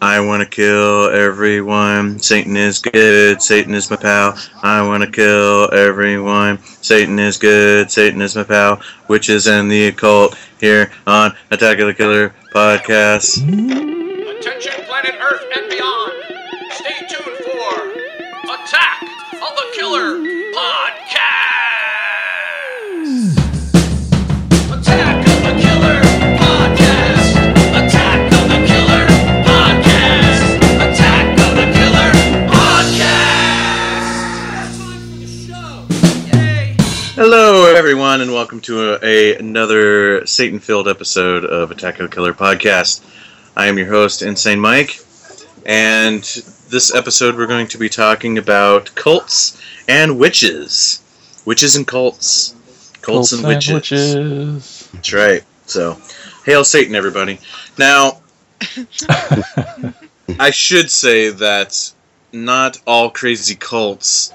I want to kill everyone. Satan is good. Satan is my pal. I want to kill everyone. Satan is good. Satan is my pal. Witches and the occult here on Attack of the Killer podcast. Attention, planet Earth and beyond. Stay tuned for Attack of the Killer Podcast. Everyone, and welcome to a, a- another Satan-filled episode of Attack of the Killer podcast. I am your host, Insane Mike, and this episode we're going to be talking about cults and witches, witches and cults, cults, and witches. witches. That's right. So, hail Satan, everybody. Now, I should say that not all crazy cults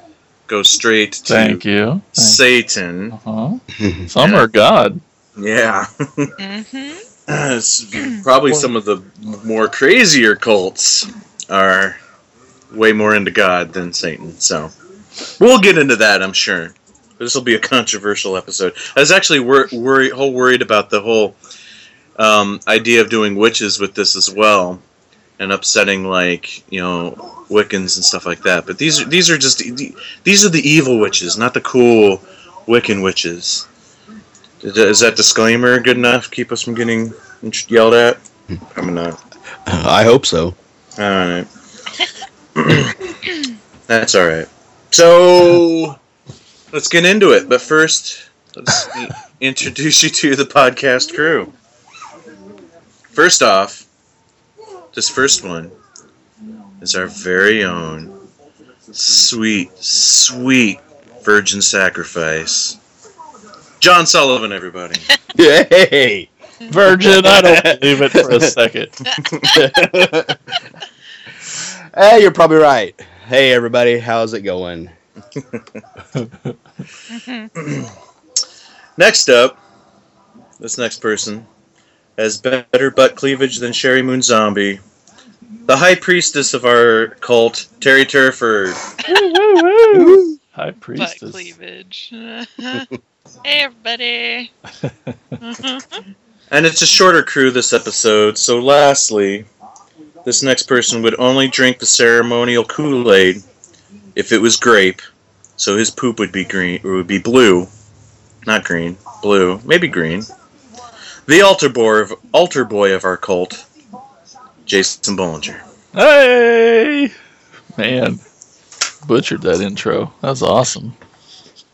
go straight to Thank you. Thank Satan. uh-huh. Some are God. Yeah. Mm-hmm. It's probably some of the more crazier cults are way more into God than Satan. So we'll get into that, I'm sure. This will be a controversial episode. I was actually wor- worried, whole worried about the whole um, idea of doing witches with this as well, and upsetting like you know Wiccans and stuff like that. But these are these are just these are the evil witches, not the cool Wiccan witches. Is that disclaimer good enough? Keep us from getting yelled at? Hmm. I'm not. I hope so. All right. That's all right. So let's get into it. But first, let's introduce you to the podcast crew. First off, this first one is our very own sweet, sweet virgin sacrifice. John Sullivan, everybody. Hey! Virgin, I don't believe it for a second. hey, you're probably right. Hey, everybody, how's it going? Next up, this next person has better butt cleavage than Sheri Moon Zombie. The high priestess of our cult, Terry Turford. High Butt priestess. cleavage. hey, everybody. And it's a shorter crew this episode, so lastly, this next person would only drink the ceremonial Kool-Aid if it was grape, so his poop would be green or would be blue. Not green, blue, maybe green. The altar boy of altar boy of our cult, Jason Bollinger. Hey! Man, butchered that intro. That was awesome.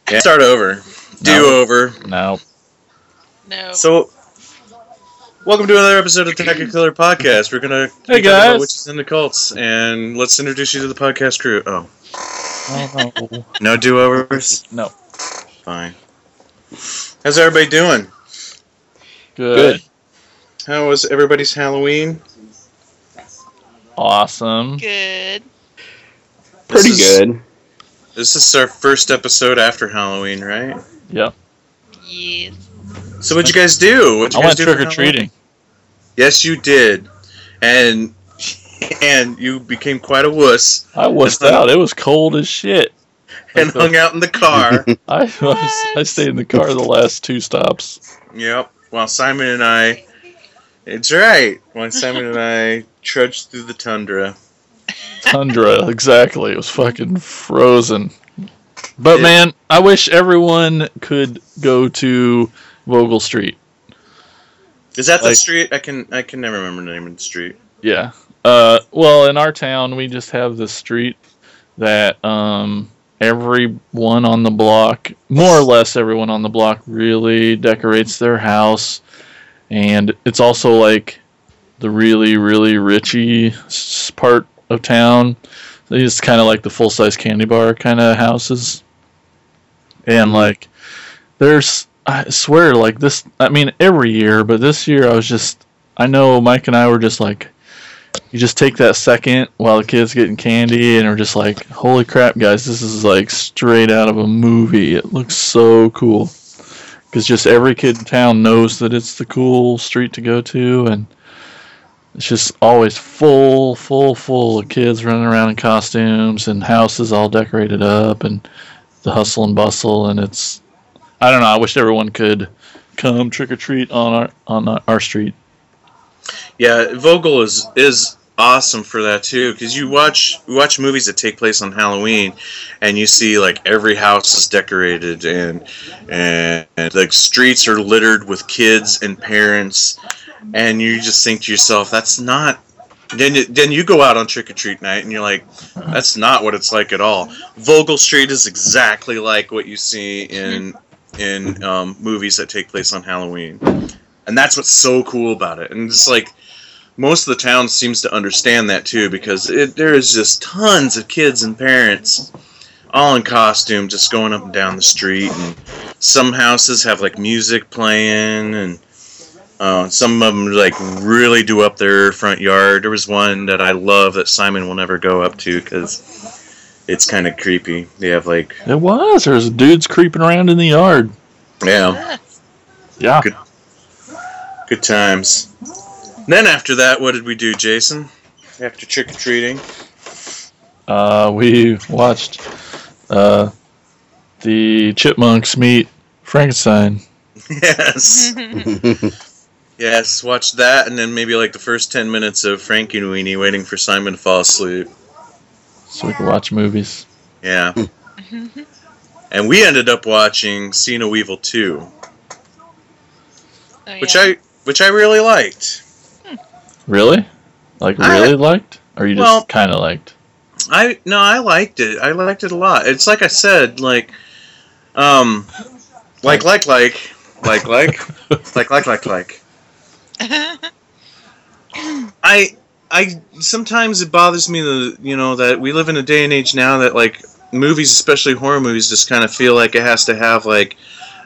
Yeah. Start over. Do over. No, No. So, welcome to another episode of Tech Killer Podcast. We're gonna Hey, be talking about guys. witches and the cults, and let's introduce you to the podcast crew. Oh, oh, no. no do overs. no. Fine. How's everybody doing? Good. How was everybody's Halloween? Awesome. Good. Pretty This is- good. This is our first episode after Halloween, right? Yep. Yes. So what'd you guys do? What'd you I guys went do trick or treating. Yes, you did, and and you became quite a wuss I wussed out. It was cold as shit. and hung uh, out in the car. I, I, was, I stayed in the car the last two stops. Yep. While Simon and I, it's right. While Simon and I trudged through the tundra. Tundra, exactly. It was fucking frozen. But Yeah. man, I wish everyone could go to Vogel Street. Is that the street? I can I can never remember the name of the street. Yeah. Uh, well, in our town, we just have this street that um, everyone on the block, more or less everyone on the block, really decorates their house, and it's also like the really, really richy part of town. It's kind of like the full size candy bar kind of houses, and like there's, I swear, like this. I mean, every year, but this year I was just. I know Mike and I were just like, you just take that second while the kids getting candy and are just like, holy crap, guys, this is like straight out of a movie. It looks so cool. Because just every kid in town knows that it's the cool street to go to, and it's just always full, full, full of kids running around in costumes and houses all decorated up and the hustle and bustle. And it's, I don't know. I wish everyone could come trick or treat on our on our, street. Yeah, Vogel is is awesome for that too because you watch watch movies that take place on Halloween, and you see like every house is decorated and and, and like streets are littered with kids and parents, and you just think to yourself, that's not. Then you, then you go out on trick or treat night and you're like, that's not what it's like at all. Vogel Street is exactly like what you see in in um, movies that take place on Halloween, and that's what's so cool about it. And it's like most of the town seems to understand that too because it, there is just tons of kids and parents all in costume just going up and down the street and some houses have like music playing and uh, some of them like really do up their front yard there was one that i love that simon will never go up to because it's kind of creepy they have like It was. There's dudes creeping around in the yard. yeah Yeah. Good. good times then after that what did we do jason after trick-or-treating Uh, we watched uh, the chipmunks meet Frankenstein. yes Yes, watch that, and then maybe like the first ten minutes of Frankenweenie waiting for Simon to fall asleep. So we can watch movies. Yeah, and we ended up watching See No Evil two, Oh, which yeah. I which I really liked. Really? Like I- really liked? Or you just Well- kind of liked? I no, I liked it. I liked it a lot. It's like I said, like, um, like like like like like like like like like. I I sometimes it bothers me that you know that we live in a day and age now that like movies, especially horror movies, just kind of feel like it has to have like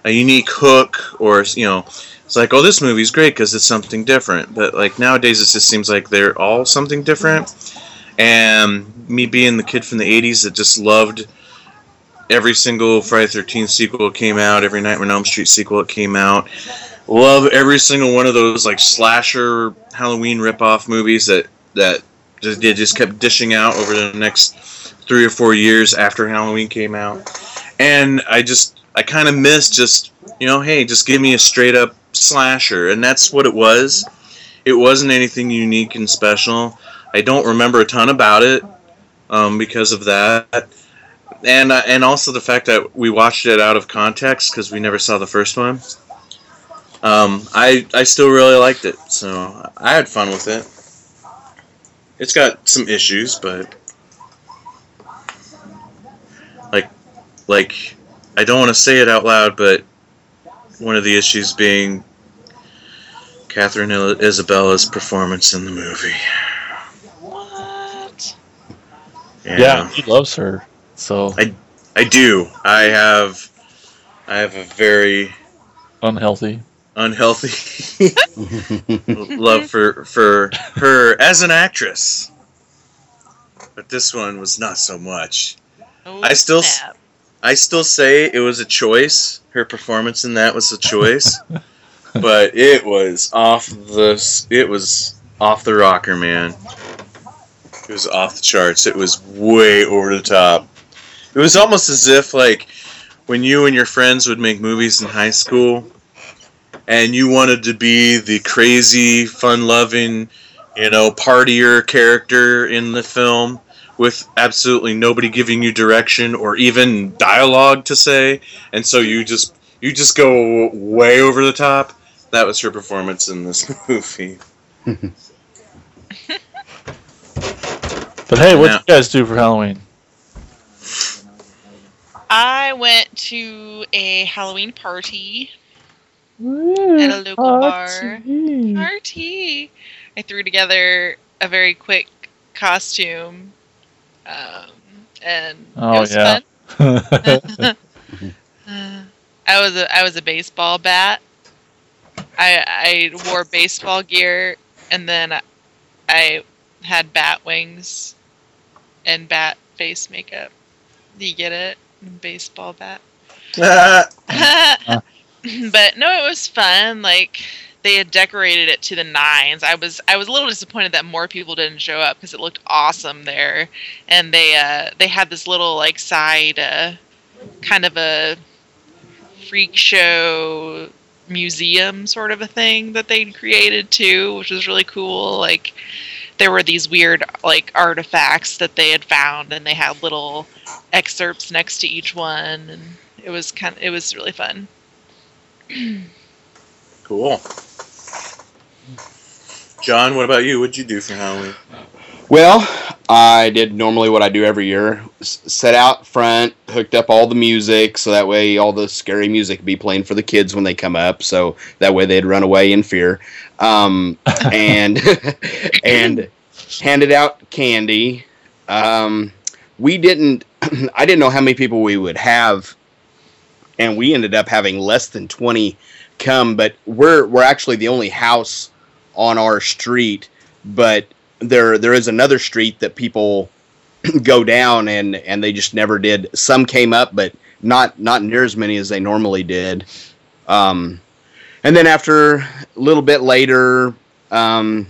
a unique hook or you know it's like oh this movie's great because it's something different. But like nowadays it just seems like they're all something different. And me being the kid from the '80s that just loved every single Friday Thirteenth sequel came out, every Nightmare on Elm Street sequel that came out. Love every single one of those like slasher Halloween ripoff movies that that just, they just kept dishing out over the next three or four years after Halloween came out. And I just I kind of miss just you know hey just give me a straight up slasher and that's what it was. It wasn't anything unique and special. I don't remember a ton about it um, because of that and uh, and also the fact that we watched it out of context because we never saw the first one. Um, I I still really liked it, so I had fun with it. It's got some issues, but like like I don't want to say it out loud, but one of the issues being Katharine Isabelle's performance in the movie. what? Yeah, he loves her. So I I do. I have I have a very unhealthy. Unhealthy love for for her as an actress. But this one was not so much. Oh, I still snap. I still say it was a choice. Her performance in that was a choice. but it was off the it was off the rocker, man. It was off the charts. It was way over the top. It was almost as if like when you and your friends would make movies in high school and you wanted to be the crazy, fun-loving, you know, partier character in the film with absolutely nobody giving you direction or even dialogue to say, and so you just you just go way over the top. That was her performance in this movie. But hey, what Yeah. you guys do for Halloween? I went to a Halloween party. At a local bar. Party. I threw together a very quick costume, um, and Oh, it was yeah. fun. I was a I was a baseball bat. I I wore baseball gear, and then I had bat wings and bat face makeup. Do you get it? Baseball bat. but no, it was fun. Like they had decorated it to the nines. I was I was a little disappointed that more people didn't show up because it looked awesome there, and they uh, they had this little like side uh, kind of a freak show museum sort of a thing that they'd created too, which was really cool. Like there were these weird like artifacts that they had found, and they had little excerpts next to each one, and it was kind of, it was really fun. Cool. John, what about you? What'd you do for Halloween? Well, I did normally what I do every year: S- set out front, hooked up all the music, so that way all the scary music would be playing for the kids when they come up, so that way they'd run away in fear. Um, and and handed out candy. Um, we didn't. I didn't know how many people we would have, and we ended up having less than twenty come. But we're we're actually the only house on our street, but there there is another street that people go down and and they just never did. Some came up, but not not near as many as they normally did. Um, and then after a little bit later, um,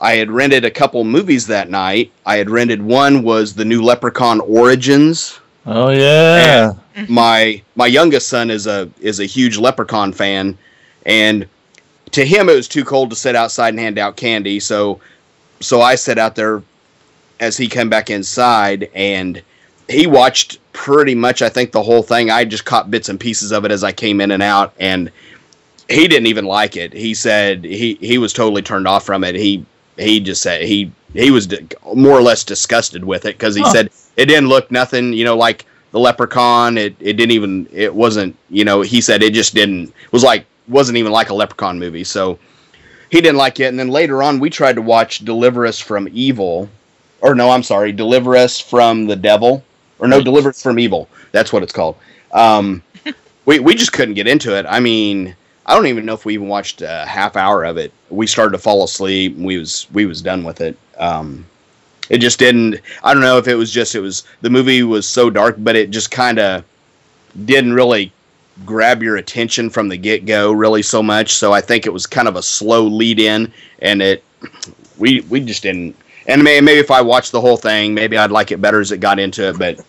I had rented a couple movies that night. I had rented one was the new Leprechaun Origins. Oh yeah. My my youngest son is a is a huge Leprechaun fan, and to him it was too cold to sit outside and hand out candy. So so I sat out there as he came back inside, and he watched pretty much I think the whole thing. I just caught bits and pieces of it as I came in and out, and he didn't even like it. He said he he was totally turned off from it. He he just said he he was more or less disgusted with it because he Huh. said it didn't look nothing you know like the leprechaun. It, it didn't even it wasn't you know he said it just didn't was like wasn't even like a leprechaun movie. So he didn't like it. And then later on we tried to watch deliver us from evil. Or no i'm sorry deliver us from the devil. Or no deliver us from evil. That's what it's called. Um we, we just couldn't get into it. I mean I don't even know if we even watched a half hour of it. We started to fall asleep. We was we was done with it. Um, it just didn't. I don't know if it was just it was the movie was so dark, but it just kind of didn't really grab your attention from the get go really so much. So I think it was kind of a slow lead in, and it we we just didn't. And may, maybe if I watched the whole thing, maybe I'd like it better as it got into it. But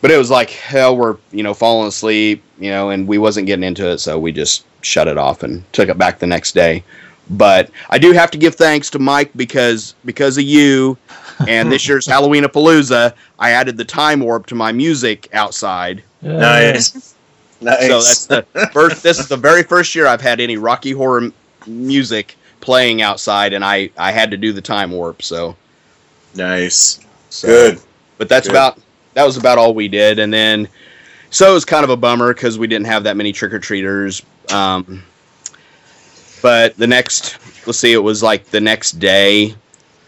but it was like hell. We're you know falling asleep, you know, and we wasn't getting into it, so we just shut it off and took it back the next day. But I do have to give thanks to Mike because because of you and this year's Halloween Palooza, I added the time warp to my music outside. Nice. Nice. So that's the first. This is the very first year I've had any Rocky Horror m- music playing outside, and I I had to do the time warp. So, nice. so Good. But that's Good. about that was about all we did, and then so it was kind of a bummer because we didn't have that many trick or treaters. Um, but the next, let's see, it was like the next day,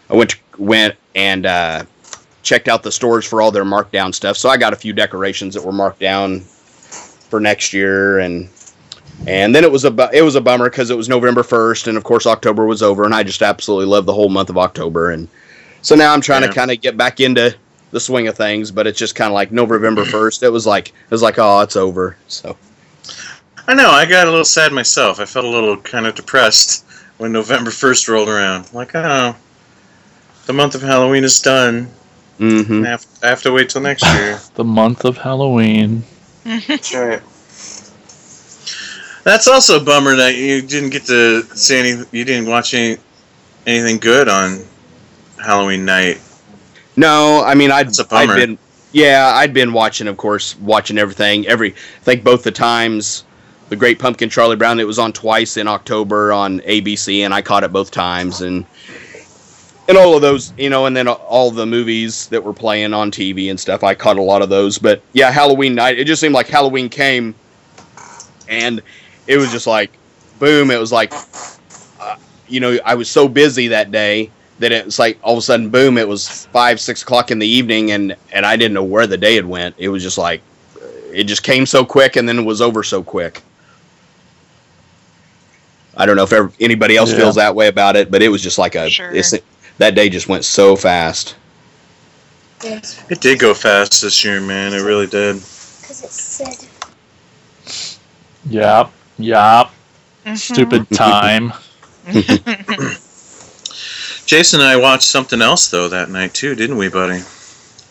I went to, went and uh, checked out the stores for all their markdown stuff. So I got a few decorations that were marked down for next year, and and then it was a bu- it was a bummer because it was November first, and of course October was over, and I just absolutely loved the whole month of October, and so now I'm trying Yeah. to kind of get back into the swing of things, but it's just kind of like November first. It was like it was like oh, it's over. So I know. I got a little sad myself. I felt a little kind of depressed when November first rolled around. Like, oh, the month of Halloween is done. hmm I have, I have to wait till next year. The month of Halloween. That's right. That's also a bummer that you didn't get to see any. You didn't watch any anything good on Halloween night. no, I mean I'd That's a I'd bummer. been yeah I'd been watching, of course, watching everything. Every I think both the times. The Great Pumpkin Charlie Brown. It was on twice in October on ABC, and I caught it both times. And and all of those, you know, and then all the movies that were playing on TV and stuff. I caught a lot of those. But yeah, Halloween night. It just seemed like Halloween came, and it was just like, boom! It was like, uh, you know, I was so busy that day that it was like all of a sudden, boom! It was five, six o'clock in the evening, and and I didn't know where the day had went. It was just like, it just came so quick, and then it was over so quick. I don't know if ever, anybody else Yeah. feels that way about it, but it was just like a Sure. it's, that day just went so fast. It did go fast this year, man. It really did. because it said Yep. Yep. Mm-hmm. Stupid time. Jason and I watched something else though that night too, didn't we, buddy?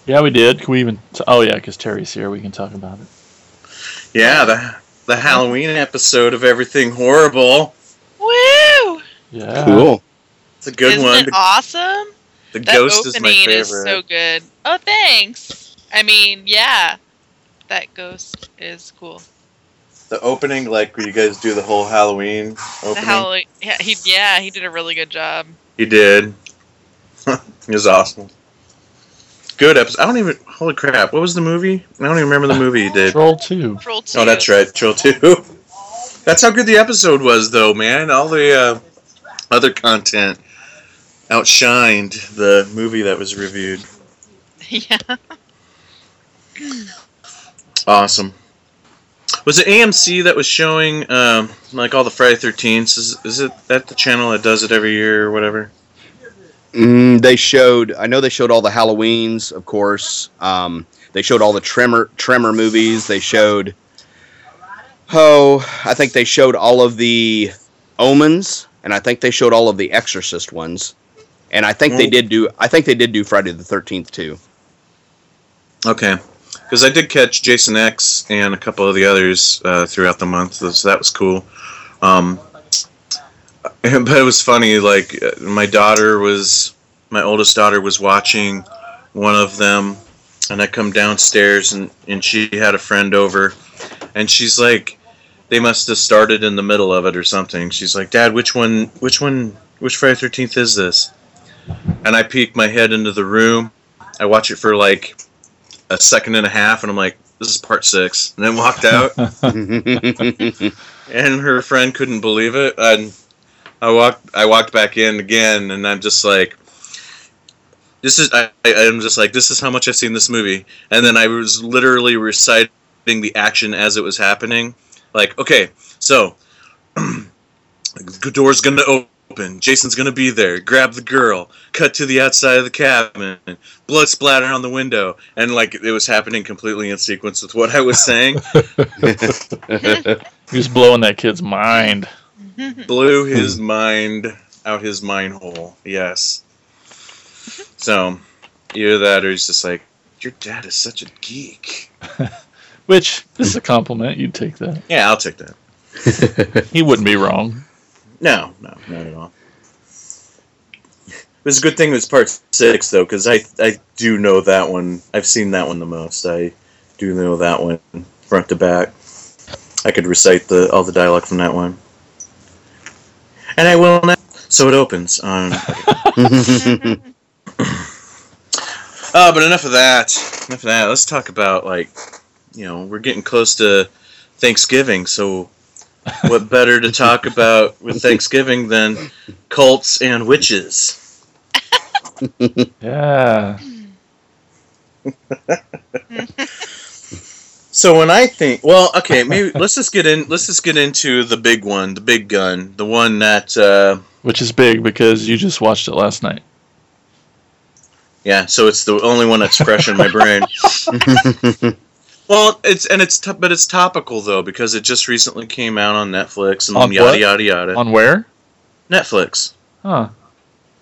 Yeah, we did. Can we even? T- oh yeah, because Terry's here. We can talk about it. Yeah, the the Halloween episode of Everything Horrible. Woo! Yeah. Cool. It's a good Isn't one. it awesome? the That ghost is my opening favorite. is so good. Oh, thanks. I mean, yeah, that ghost is cool. the opening, like where you guys do the whole Halloween opening. The opening. Halloween, yeah, he yeah he did a really good job. He did. it was awesome. Good episode. I don't even. Holy crap! What was the movie? I don't even remember the movie he did. Troll two. Troll two. Oh, that's right, Troll Two. That's how good the episode was, though, man. All the uh, other content outshined the movie that was reviewed. yeah. Awesome. Was it AMC that was showing um, like all the Friday Thirteenth? Is, is it that the channel that does it every year or whatever? Mm, they showed. I know they showed all the Halloweens, of course. Um, they showed all the Tremor Tremor movies. They showed. Oh, I think they showed all of the Omens, and I think they showed all of the Exorcist ones, and I think they Mm. did do. I think they did do Friday the Thirteenth too. Okay, because I did catch Jason X and a couple of the others uh, throughout the month, so that was cool. Um, but it was funny. Like uh, my daughter was, my oldest daughter was watching one of them, and I come downstairs and and she had a friend over, and she's like, they must have started in the middle of it or something. She's like, Dad, which one? Which one? Which Friday Thirteenth is this? And I peek my head into the room. I watch it for like a second and a half, and I'm like, "This is part six. And then walked out, and her friend couldn't believe it. And I walked, I walked back in again, and I'm just like, "This is." I, I- I'm just like, "This is how much I've seen this movie." And then I was literally reciting the action as it was happening. Like, okay, so the door's gonna open. Jason's gonna be there. Grab the girl. Cut to the outside of the cabin. Blood splatter on the window, and like it was happening completely in sequence with what I was saying. He was blowing that kid's mind. Blew his mind out his mind hole. Yes. So, either that, or he's just like, "Your dad is such a geek." Which this is a compliment. You'd take that. Yeah, I'll take that. He wouldn't be wrong. No, no, not at all. It was a good thing it was part six though, because I I do know that one. I've seen that one the most. I do know that one front to back. I could recite the all the dialogue from that one, and I will now. So it opens on. Uh, but enough of that. Enough of that. Let's talk about like, you know, we're getting close to Thanksgiving, so what better to talk about with Thanksgiving than cults and witches? Yeah. So when I think, well, okay, maybe let's just get in. Let's just get into the big one, the big gun, the one that, uh, Which is big because you just watched it last night. Yeah. So it's the only one that's fresh in my brain. Well, it's and it's t- but it's topical though because it just recently came out on Netflix and On yada what? yada yada. On where? Netflix. Huh.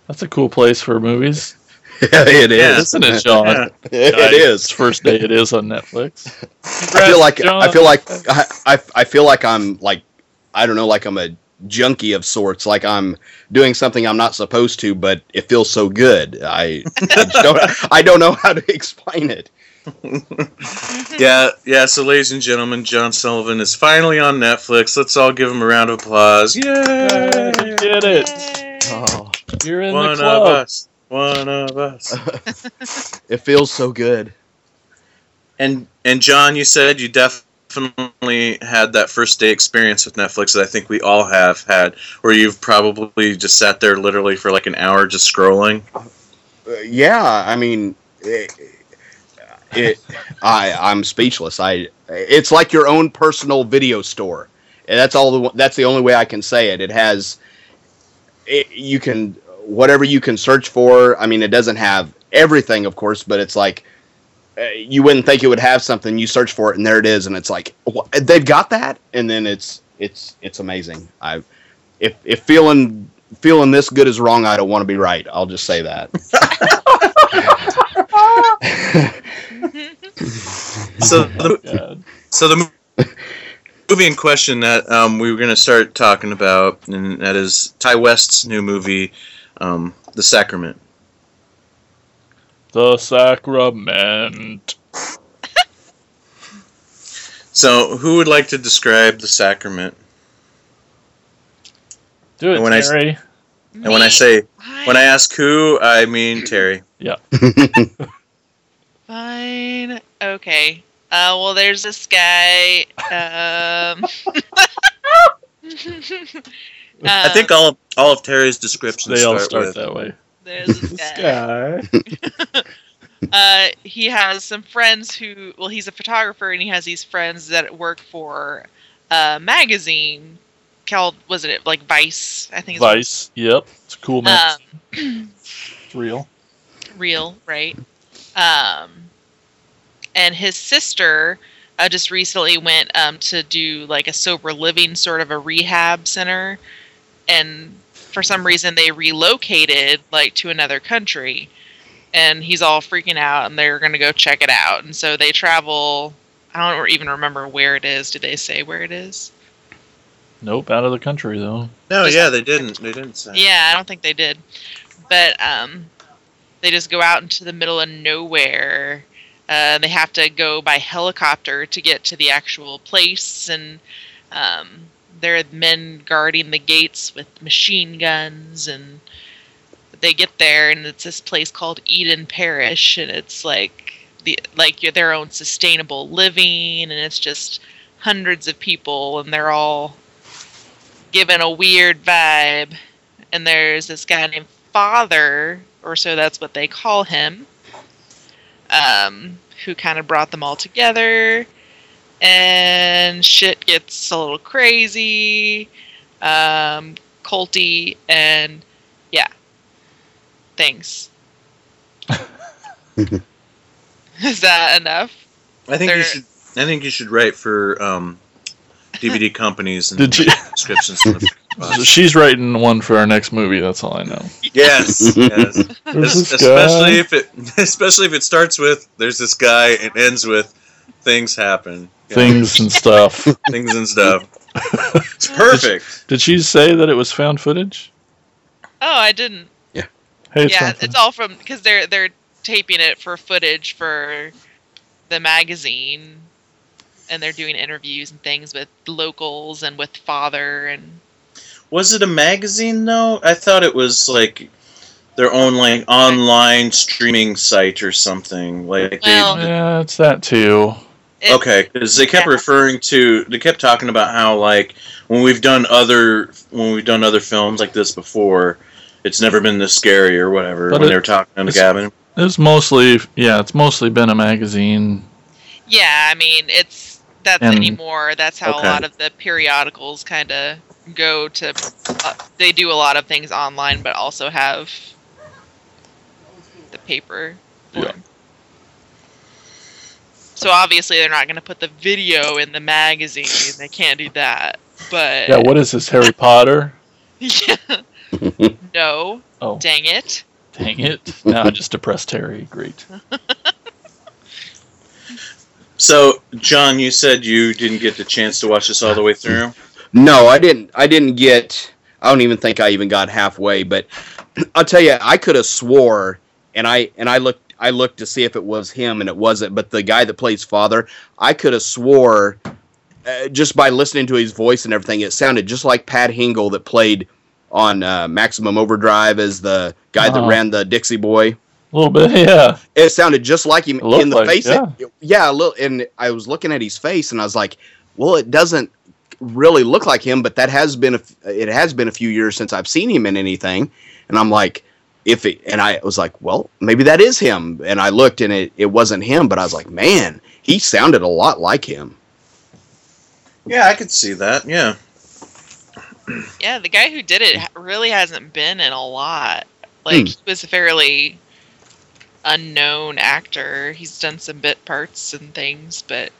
That's a cool place for movies. it Yeah. is. Isn't it, John? Yeah. It It's first day it is on Netflix. I feel like John. I feel like I, I, I feel like I'm like I don't know like I'm a junkie of sorts like I'm doing something I'm not supposed to but it feels so good I, I don't I don't know how to explain it yeah, yeah. So, ladies and gentlemen, John Sullivan is finally on Netflix. Let's all give him a round of applause. Yay, Yay! you did it. Yay. oh, You're in One the of us. One of us. it feels so good And and John, you said you definitely had that first day experience with Netflix that I think we all have had, where you've probably just sat there literally for like an hour just scrolling. Uh, yeah I mean it, it I I'm speechless. I it's like your own personal video store. And that's all the that's the only way I can say it. It has it, you can whatever you can search for i mean it doesn't have everything of course but it's like you wouldn't think it would have something. You search for it, and there it is, and it's like "Wha- they've got that, and then it's it's it's amazing. I if if feeling feeling this good is wrong, I don't want to be right. I'll just say that. So the, so the movie in question that um, we were going to start talking about, and that is Ti West's new movie, um, The Sacrament. The sacrament. So, who would like to describe The Sacrament? Do it, And when I s- Terry. And when I say when I ask who, I mean Terry. Yeah. Fine. Okay. Uh, well, there's this guy. Um, I think all all of Terry's descriptions They all start, start with that way. There's this This guy. guy. Uh, he has some friends who, well, he's a photographer, and he has these friends that work for a magazine called, was it like Vice? I think it's Vice. Yep. It's a cool man. Um, it's real. real, right? Um, and his sister uh, just recently went um, to do like a sober living sort of a rehab center, and for some reason they relocated like to another country, and he's all freaking out, and they're gonna go check it out, and so they travel. I don't even remember where it is. Did they say where it is? Nope. Out of the country though. No, Just- yeah, they didn't. They didn't say. Yeah, I don't think they did. But um, they just go out into the middle of nowhere. Uh, they have to go by helicopter to get to the actual place, and um, there are men guarding the gates with machine guns. And they get there, and it's this place called Eden Parish, and it's like the like their own sustainable living, and it's just hundreds of people, and they're all given a weird vibe and there's this guy named Father, or so that's what they call him, um, who kind of brought them all together. And shit gets a little crazy, um, culty, and yeah, things. Is that enough? I think you They're- should. I think you should write for um, DVD companies and Did you- descriptions. in. She's writing one for our next movie. That's all I know. yes, yes. Especially guy. if it, especially if it starts with "There's this guy" and ends with "Things happen." You know, things and stuff. things and stuff. It's perfect. Did she say that it was found footage? Oh, I didn't. Yeah. Hey, it's yeah, it's all from because they're they're taping it for footage for the magazine, and they're doing interviews and things with locals and with father and Was it a magazine though? I thought it was like their own like online streaming site or something. Like Well- they, Yeah, it's that too. it- okay, because they kept yeah. referring to, they kept talking about how like when we've done other when we've done other films like this before, it's never been this scary or whatever. But when it- they were talking in the it's- cabin. It's mostly, yeah, it's mostly been a magazine. Yeah, I mean it's that's And- anymore. That's how Okay. a lot of the periodicals kind of go to. Uh, they do a lot of things online, but also have the paper. Yeah. So obviously they're not going to put the video in the magazine. They can't do that. But Yeah, what is this, Harry Potter? Yeah. no, Oh, dang it. dang it. Now I just depressed Harry. Great. So, John, you said you didn't get the chance to watch this all the way through. No, I didn't. I didn't get. I don't even think I even got halfway. But I'll tell you, I could have swore, and I and I looked. I looked to see if it was him, and it wasn't. But the guy that plays father, I could have swore, uh, just by listening to his voice and everything, it sounded just like Pat Hingle that played on uh, Maximum Overdrive as the guy that Oh. ran the Dixie Boy. A little bit, yeah. It sounded just like him in the like- face. yeah. yeah, a little. And I was looking at his face, and I was like, "Well, it doesn't really look like him." But that has been a, it has been a few years since I've seen him in anything, and I'm like, if it, and I was like, well, maybe that is him. And I looked, and it it wasn't him, but I was like, man, he sounded a lot like him. Yeah, I could see that. Yeah. Yeah, the guy who did it really hasn't been in a lot. Like Hmm. he was a fairly unknown actor. He's done some bit parts and things, but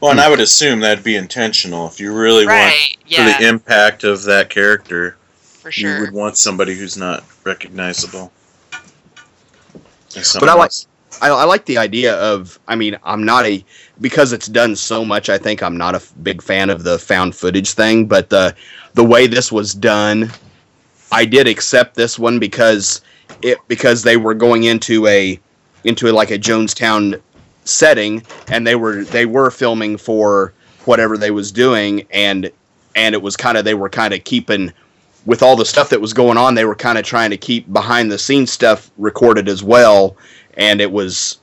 Well, and I would assume that'd be intentional. If you really want right, for the impact of that character, for you would want somebody who's not recognizable. But I like- I, I like the idea of. I mean, I'm not a because it's done so much. I think I'm not a f- big fan of the found footage thing, but the the way this was done, I did accept this one because it because they were going into a into like a Jonestown setting, and they were they were filming for whatever they was doing, and and it was kind of they were kind of keeping with all the stuff that was going on, they were kind of trying to keep behind the scenes stuff recorded as well, and it was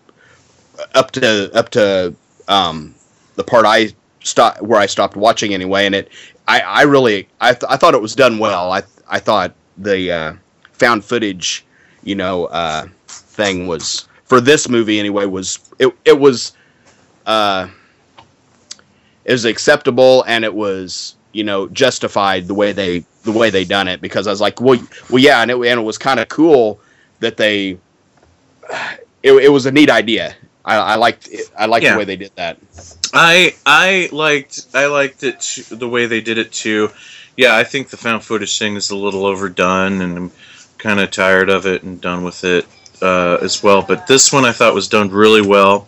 up to up to um, the part I stopped where I stopped watching anyway, and it I, I really I, th- I thought it was done well. I I thought the uh, found footage, you know, uh, thing was for this movie anyway was it it was uh, it was acceptable and it was you know justified the way they the way they done it because I was like well well yeah and it, and it was kind of cool that they it, it was a neat idea I, I liked it, I liked Yeah. the way they did that I I liked I liked it too, the way they did it too. Yeah, I think the found footage thing is a little overdone, and I'm kind of tired of it and done with it uh, as well. But this one I thought was done really well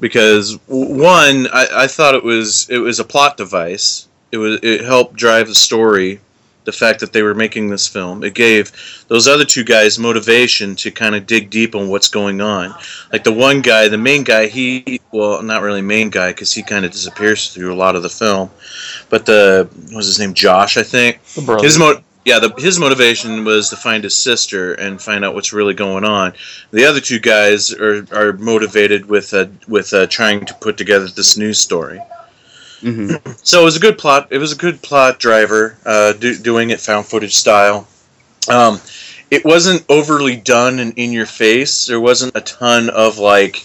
because one I, I thought it was it was a plot device. It was it helped drive the story. The fact that they were making this film, it gave those other two guys motivation to kind of dig deep on what's going on like the one guy, the main guy, he well, not really main guy because he kind of disappears through a lot of the film. But the what was his name Josh, I think. His mo- yeah, the, his motivation was to find his sister and find out what's really going on. The other two guys are, are motivated with uh, with uh, trying to put together this news story. Hmm So it was a good plot. It was a good plot driver, uh, do, doing it found footage style. Um, it wasn't overly done and in your face. There wasn't a ton of like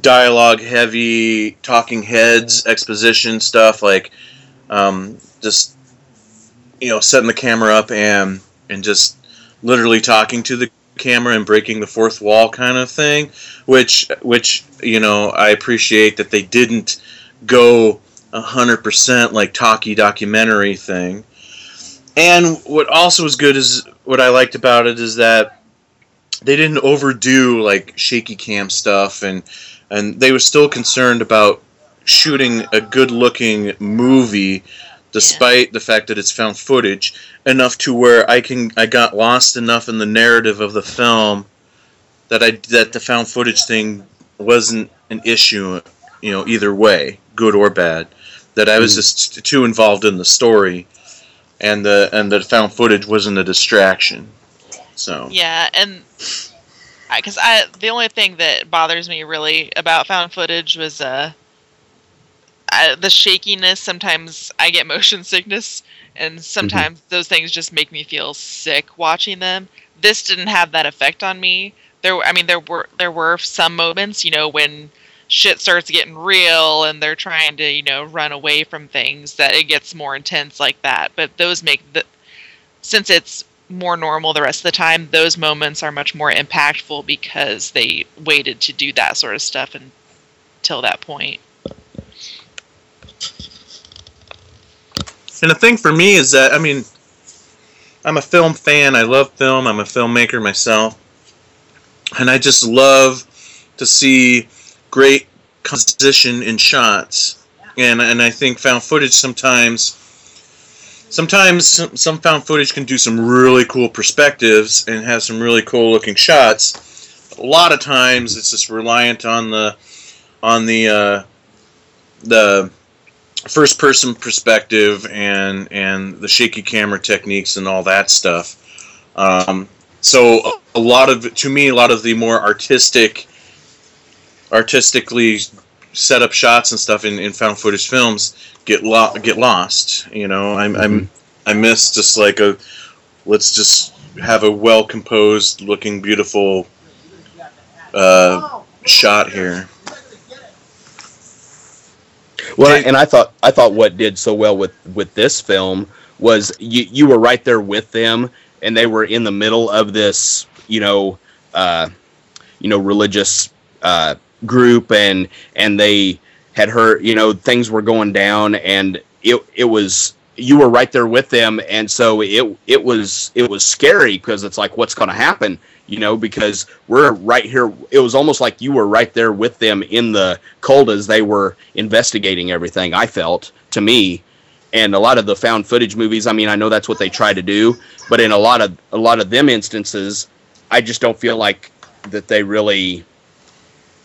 dialogue heavy, talking heads, exposition stuff. Like um, just you know setting the camera up and and just literally talking to the camera and breaking the fourth wall kind of thing. Which which you know I appreciate that they didn't go hundred percent like talkie documentary thing. And what also was good is what I liked about it is that they didn't overdo like shaky cam stuff and and they were still concerned about shooting a good looking movie despite the fact that it's found footage enough to where I can I got lost enough in the narrative of the film that I that the found footage thing wasn't an issue you know either way good or bad that I was Mm. just too involved in the story and the and the found footage wasn't a distraction so Yeah, and because I, the only thing that bothers me really about found footage was uh, I, the shakiness. Sometimes I get motion sickness, and sometimes those things just make me feel sick watching them. This didn't have that effect on me. There, I mean, there were there were some moments, you know, when shit starts getting real and they're trying to, you know, run away from things that it gets more intense like that. But those make the since it's more normal the rest of the time, those moments are much more impactful because they waited to do that sort of stuff until that point. And the thing for me is that I mean, I'm a film fan. I love film. I'm a filmmaker myself, and I just love to see great composition in shots. And and I think found footage sometimes. Sometimes some, found footage can do some really cool perspectives and have some really cool looking shots. A lot of times it's just reliant on the on the uh, the first person perspective and and the shaky camera techniques and all that stuff. Um, so a lot of to me a lot of the more artistic artistically set up shots and stuff in, in found footage films get lo- get lost. You know, I'm, I'm I miss just like a let's just have a well composed looking beautiful uh, shot here. Well, and I thought I thought what did so well with with this film was you you were right there with them, and they were in the middle of this, you know, uh, you know religious uh, group and and they had heard you know things were going down and it it was you were right there with them. And so it it was it was scary because it's like what's going to happen? You know because we're right here it was almost like you were right there with them in the cold as they were investigating everything i felt to me. And a lot of the found footage movies i mean i know that's what they try to do but in a lot of a lot of them instances i just don't feel like that they really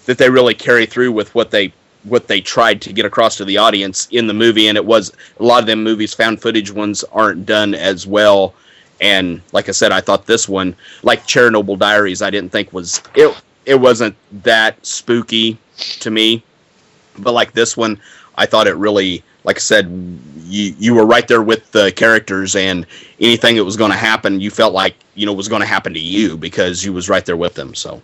that they really carry through with what they what they tried to get across to the audience in the movie. And it was a lot of them movies found footage ones aren't done as well. And like i said i thought this one like chernobyl diaries i didn't think was it it wasn't that spooky to me. But like this one i thought it really like i said you you were right there with the characters and anything that was going to happen you felt like you know was going to happen to you because you was right there with them. So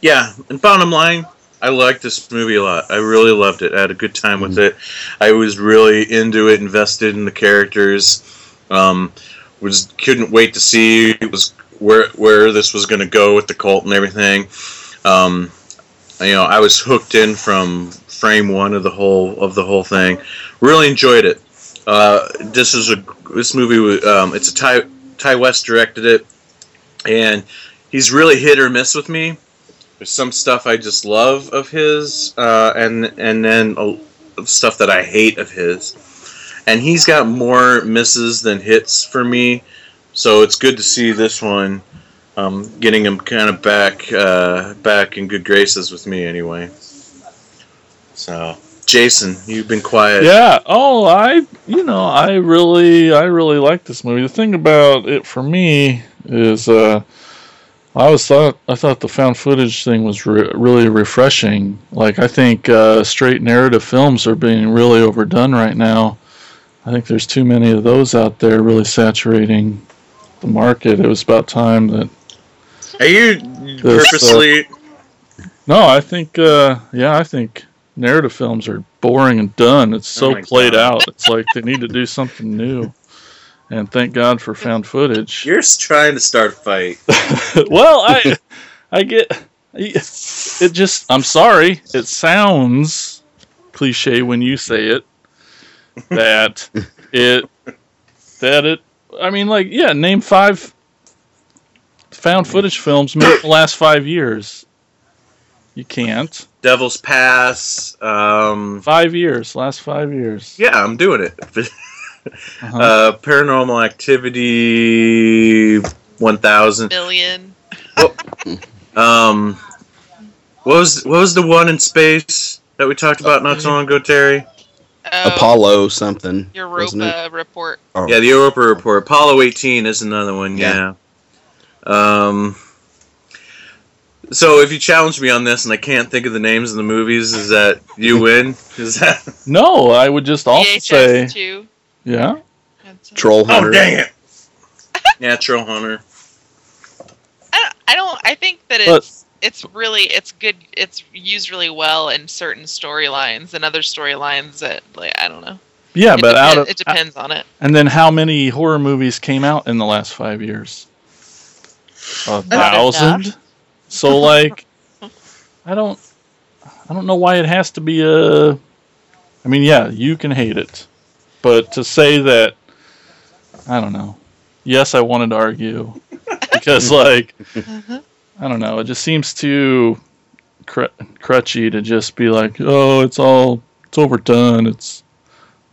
Yeah, and bottom line, I liked this movie a lot. I really loved it. I had a good time with it. I was really into it, invested in the characters. Um, was couldn't wait to see it was where where this was going to go with the cult and everything. Um, you know, I was hooked in from frame one of the whole of the whole thing. Really enjoyed it. Uh, this is a this movie. was, Um, it's a Ti Ti West directed it, and he's really hit or miss with me. There's some stuff I just love of his, uh, and and then uh, stuff that I hate of his. And he's got more misses than hits for me, so it's good to see this one um, getting him kind of back uh, back in good graces with me anyway. So, Jason, you've been quiet. Yeah. Oh, I you know I really I really like this movie. The thing about it for me is uh, I was thought I thought the found footage thing was re- really refreshing. Like I think uh, straight narrative films are being really overdone right now. I think there's too many of those out there, really saturating the market. It was about time that. Are you This, uh, purposely? No, I think uh, yeah, I think narrative films are boring and done. It's so Oh played God. out. It's like they need to do something new. And thank God for found footage. You're just trying to start a fight. well, I I get it just I'm sorry. It sounds cliche when you say it that it that it I mean like yeah, name 5 found footage films made in the last 5 years. You can't. Devil's Pass. Um, 5 years, last 5 years. yeah, I'm doing it. Uh-huh. uh, Paranormal Activity 1000. Billion. Um, what was what was the one in space that we talked about not so long ago, Terry? Oh, apollo something? Europa report. Or- Yeah, the Europa report. Apollo 18 is another one. Yeah. Um. So if you challenge me on this and I can't think of the names of the movies, is that you win? Is that? No, I would just also VHS say two. Yeah. That's- troll oh, hunter Oh dang it! Natural Hunter. I don't, I don't. I think that But- it's it's really it's good. It's used really well in certain storylines and other storylines that like I don't know. Yeah, it, but depen- out of it depends on it. And then how many horror movies came out in the last five years? A thousand. So like, I don't, I don't know why it has to be a. I mean, yeah, you can hate it, but to say that, I don't know. Yes, I wanted to argue because like, uh-huh. I don't know. It just seems too cr- crutchy to just be like, oh, it's all, it's overdone. It's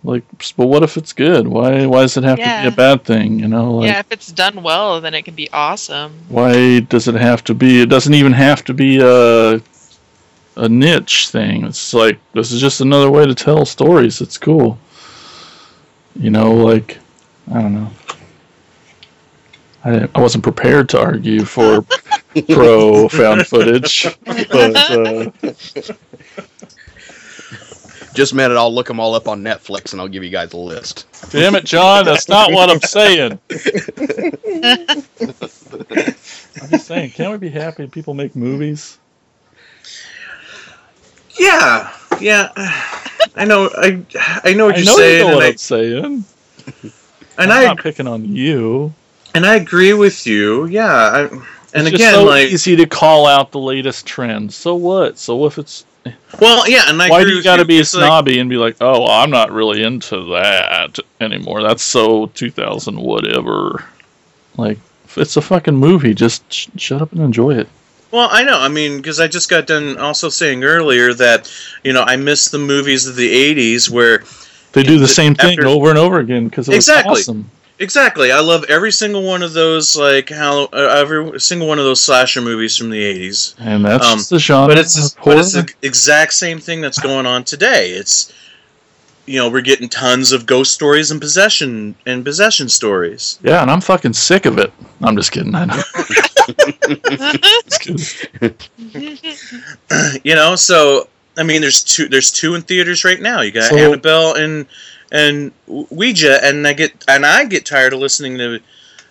like, but what if it's good? Why why does it have to be a bad thing? You know, like yeah, if it's done well, then it can be awesome. why does it have to be? It doesn't even have to be a a niche thing. It's like this is just another way to tell stories. It's cool. You know, like I don't know. I I wasn't prepared to argue for pro found footage, but uh, just a minute i'll look them all up on netflix and i'll give you guys a list damn it, John, that's not what I'm saying. I'm just saying, can't we be happy people make movies? Yeah, yeah. I know. I I know what I you're know you saying, know and what I I'm saying. and I'm I not picking on you. and I agree with you. Yeah, I And It's again, so like, easy to call out the latest trend. So what? So if it's well, yeah, and I why agree do you got to be It's like- snobby and be like, oh, I'm not really into that anymore. That's so 2000 whatever. Like, it's a fucking movie, just sh- shut up and enjoy it. Well, I know. I mean, because I just got done also saying earlier that you know I miss the movies of the '80s where They do the The- same thing after- over and over again because it was Exactly. awesome. exactly I love every single one of those like how uh, every single one of those slasher movies from the '80s. And that's Um, the genre. But it's but it's the exact same thing that's going on today. It's you know we're getting tons of ghost stories and possession and possession stories. yeah, and I'm fucking sick of it. I'm just kidding. I know. Just kidding. you know, so I mean, there's two. There's two in theaters right now. You got So- Annabelle and and Ouija, and I get and I get tired of listening to,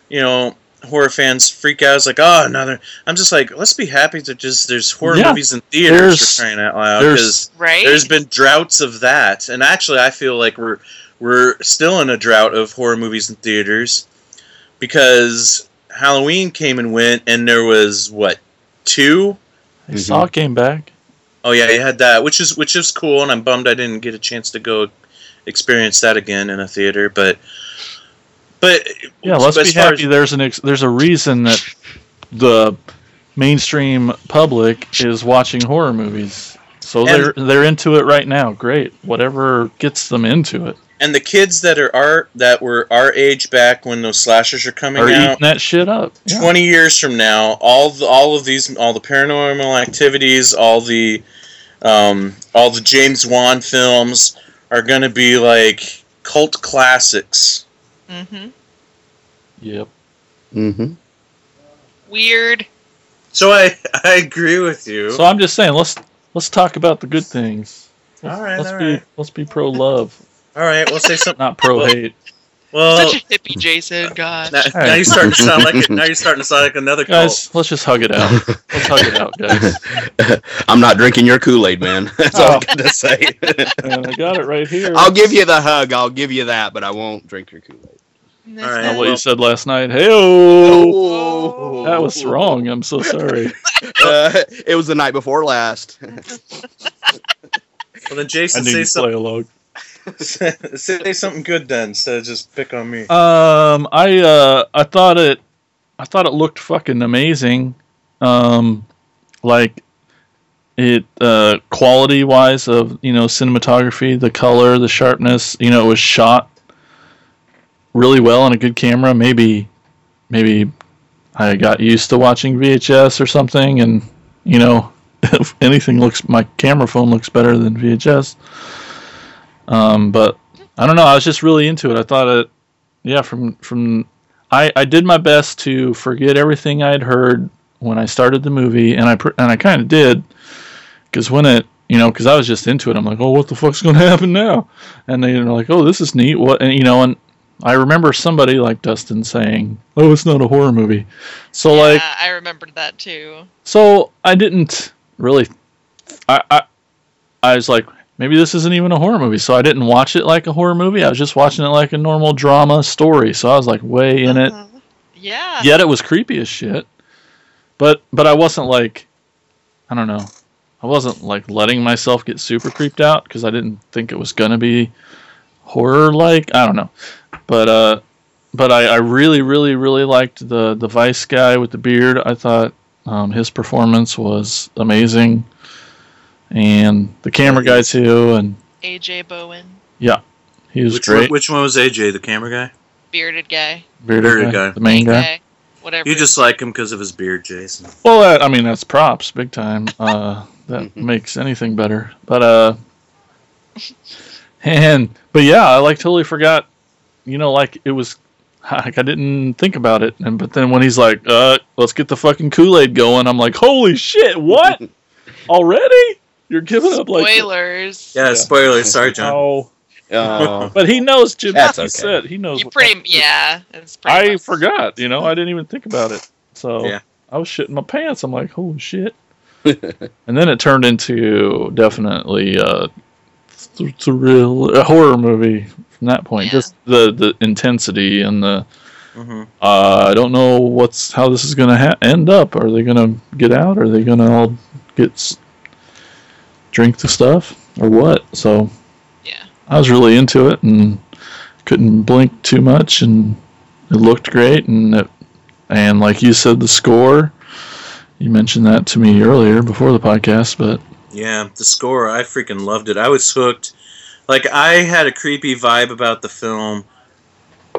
you know, horror fans freak out. It's like, oh, another. I'm just like, let's be happy that just there's horror Yeah, movies in theaters there's- for crying out loud. there's- Because right? there's been droughts of that, and actually, I feel like we're we're still in a drought of horror movies in theaters because Halloween came and went, and there was what two Hey, Saw mm-hmm. came back. Oh yeah, you had that, which is which is cool, and I'm bummed I didn't get a chance to go experience that again in a theater. But but Yeah, let's be happy. There's an ex- there's a reason that the mainstream public is watching horror movies. So they're they're into it right now. Great, whatever gets them into it. and the kids that are our that were our age back when those slashers are coming Are out. that shit up. Yeah. Twenty years from now, all the, all of these, all the paranormal activities, all the um, all the James Wan films are going to be like cult classics. Hmm Yep. Mm-hmm. Weird. So I I agree with you. So I'm just saying, let's let's talk about the good things. Let's, All right, let's all be right. let's be pro love, all right, we'll say something. not pro hate. Well, Such a hippie, Jason. God. Now, Hey. now you starting to sound like it. Now you're starting to sound like another cult. Guys, let's just hug it out. Let's hug it out, guys. I'm not drinking your Kool Aid, man. That's all Oh. I'm gonna say. And I got it right here. I'll give you the hug. I'll give you that, but I won't drink your Kool Aid. That's All right, Not not- what you said last night. Hey, Oh, that was wrong. I'm so sorry. Uh, it was the night before last. Well, then Jason need say something. along. say something good then, instead of just pick on me. Um, I uh, I thought it, I thought it looked fucking amazing. Um, like it uh, quality wise of you know cinematography, the color, the sharpness. You know, it was shot really well on a good camera. Maybe, maybe I got used to watching VHS or something, and you know, if anything looks, my camera phone looks better than VHS. Um, but I don't know. I was just really into it. I thought it, yeah. From from, I I did my best to forget everything I had heard when I started the movie, and I and I kind of did, because when it, you know, because I was just into it. I'm like, oh, what the fuck's gonna happen now? And they're like, oh, this is neat. What? And you know, and I remember somebody like Dustin saying, oh, it's not a horror movie. So like, yeah, I remembered that too. so I didn't really. I, I I was like, maybe this isn't even a horror movie. So I didn't watch it like a horror movie. I was just watching it like a normal drama story. So I was like way in it. Uh-huh. Yeah. Yet it was creepy as shit. But but I wasn't like, I don't know. I wasn't like letting myself get super creeped out because I didn't think it was gonna be horror like. I don't know. But uh, but I, I really really really liked the the Vice guy with the beard. I thought um, his performance was amazing, and the camera guy too, and AJ Bowen, Yeah, he was Which great. one, which one was AJ, the camera guy? bearded guy, bearded bearded guy. the main guy. whatever. You just like him because of his beard, Jason. Well, that, I mean that's props, big time. Uh, that makes anything better. But uh, and but yeah, I like totally forgot. You know, like it was like I didn't think about it, and but then when he's like, "Uh, let's get the fucking Kool Aid going," I'm like, "Holy shit! What already? You're giving up like spoilers. Yeah, spoilers. Sorry, John. Oh, Oh, but he knows Jim. That's he okay. said he knows. You what- pretty yeah. It's pretty I much- forgot. You know, I didn't even think about it. So Yeah. I was shitting my pants. I'm like, holy shit. and then it turned into definitely uh, thrill, a horror movie from that point. Yeah. Just the the intensity and the hmm Uh, I don't know what's how this is going to ha- end up. Are they going to get out? Are they going to all get s- drink the stuff or what? So Yeah. I was really into it and couldn't blink too much, and it looked great. And it, and like you said, the score. You mentioned that to me earlier before the podcast, but Yeah, the score, I freaking loved it. I was hooked. Like I had a creepy vibe about the film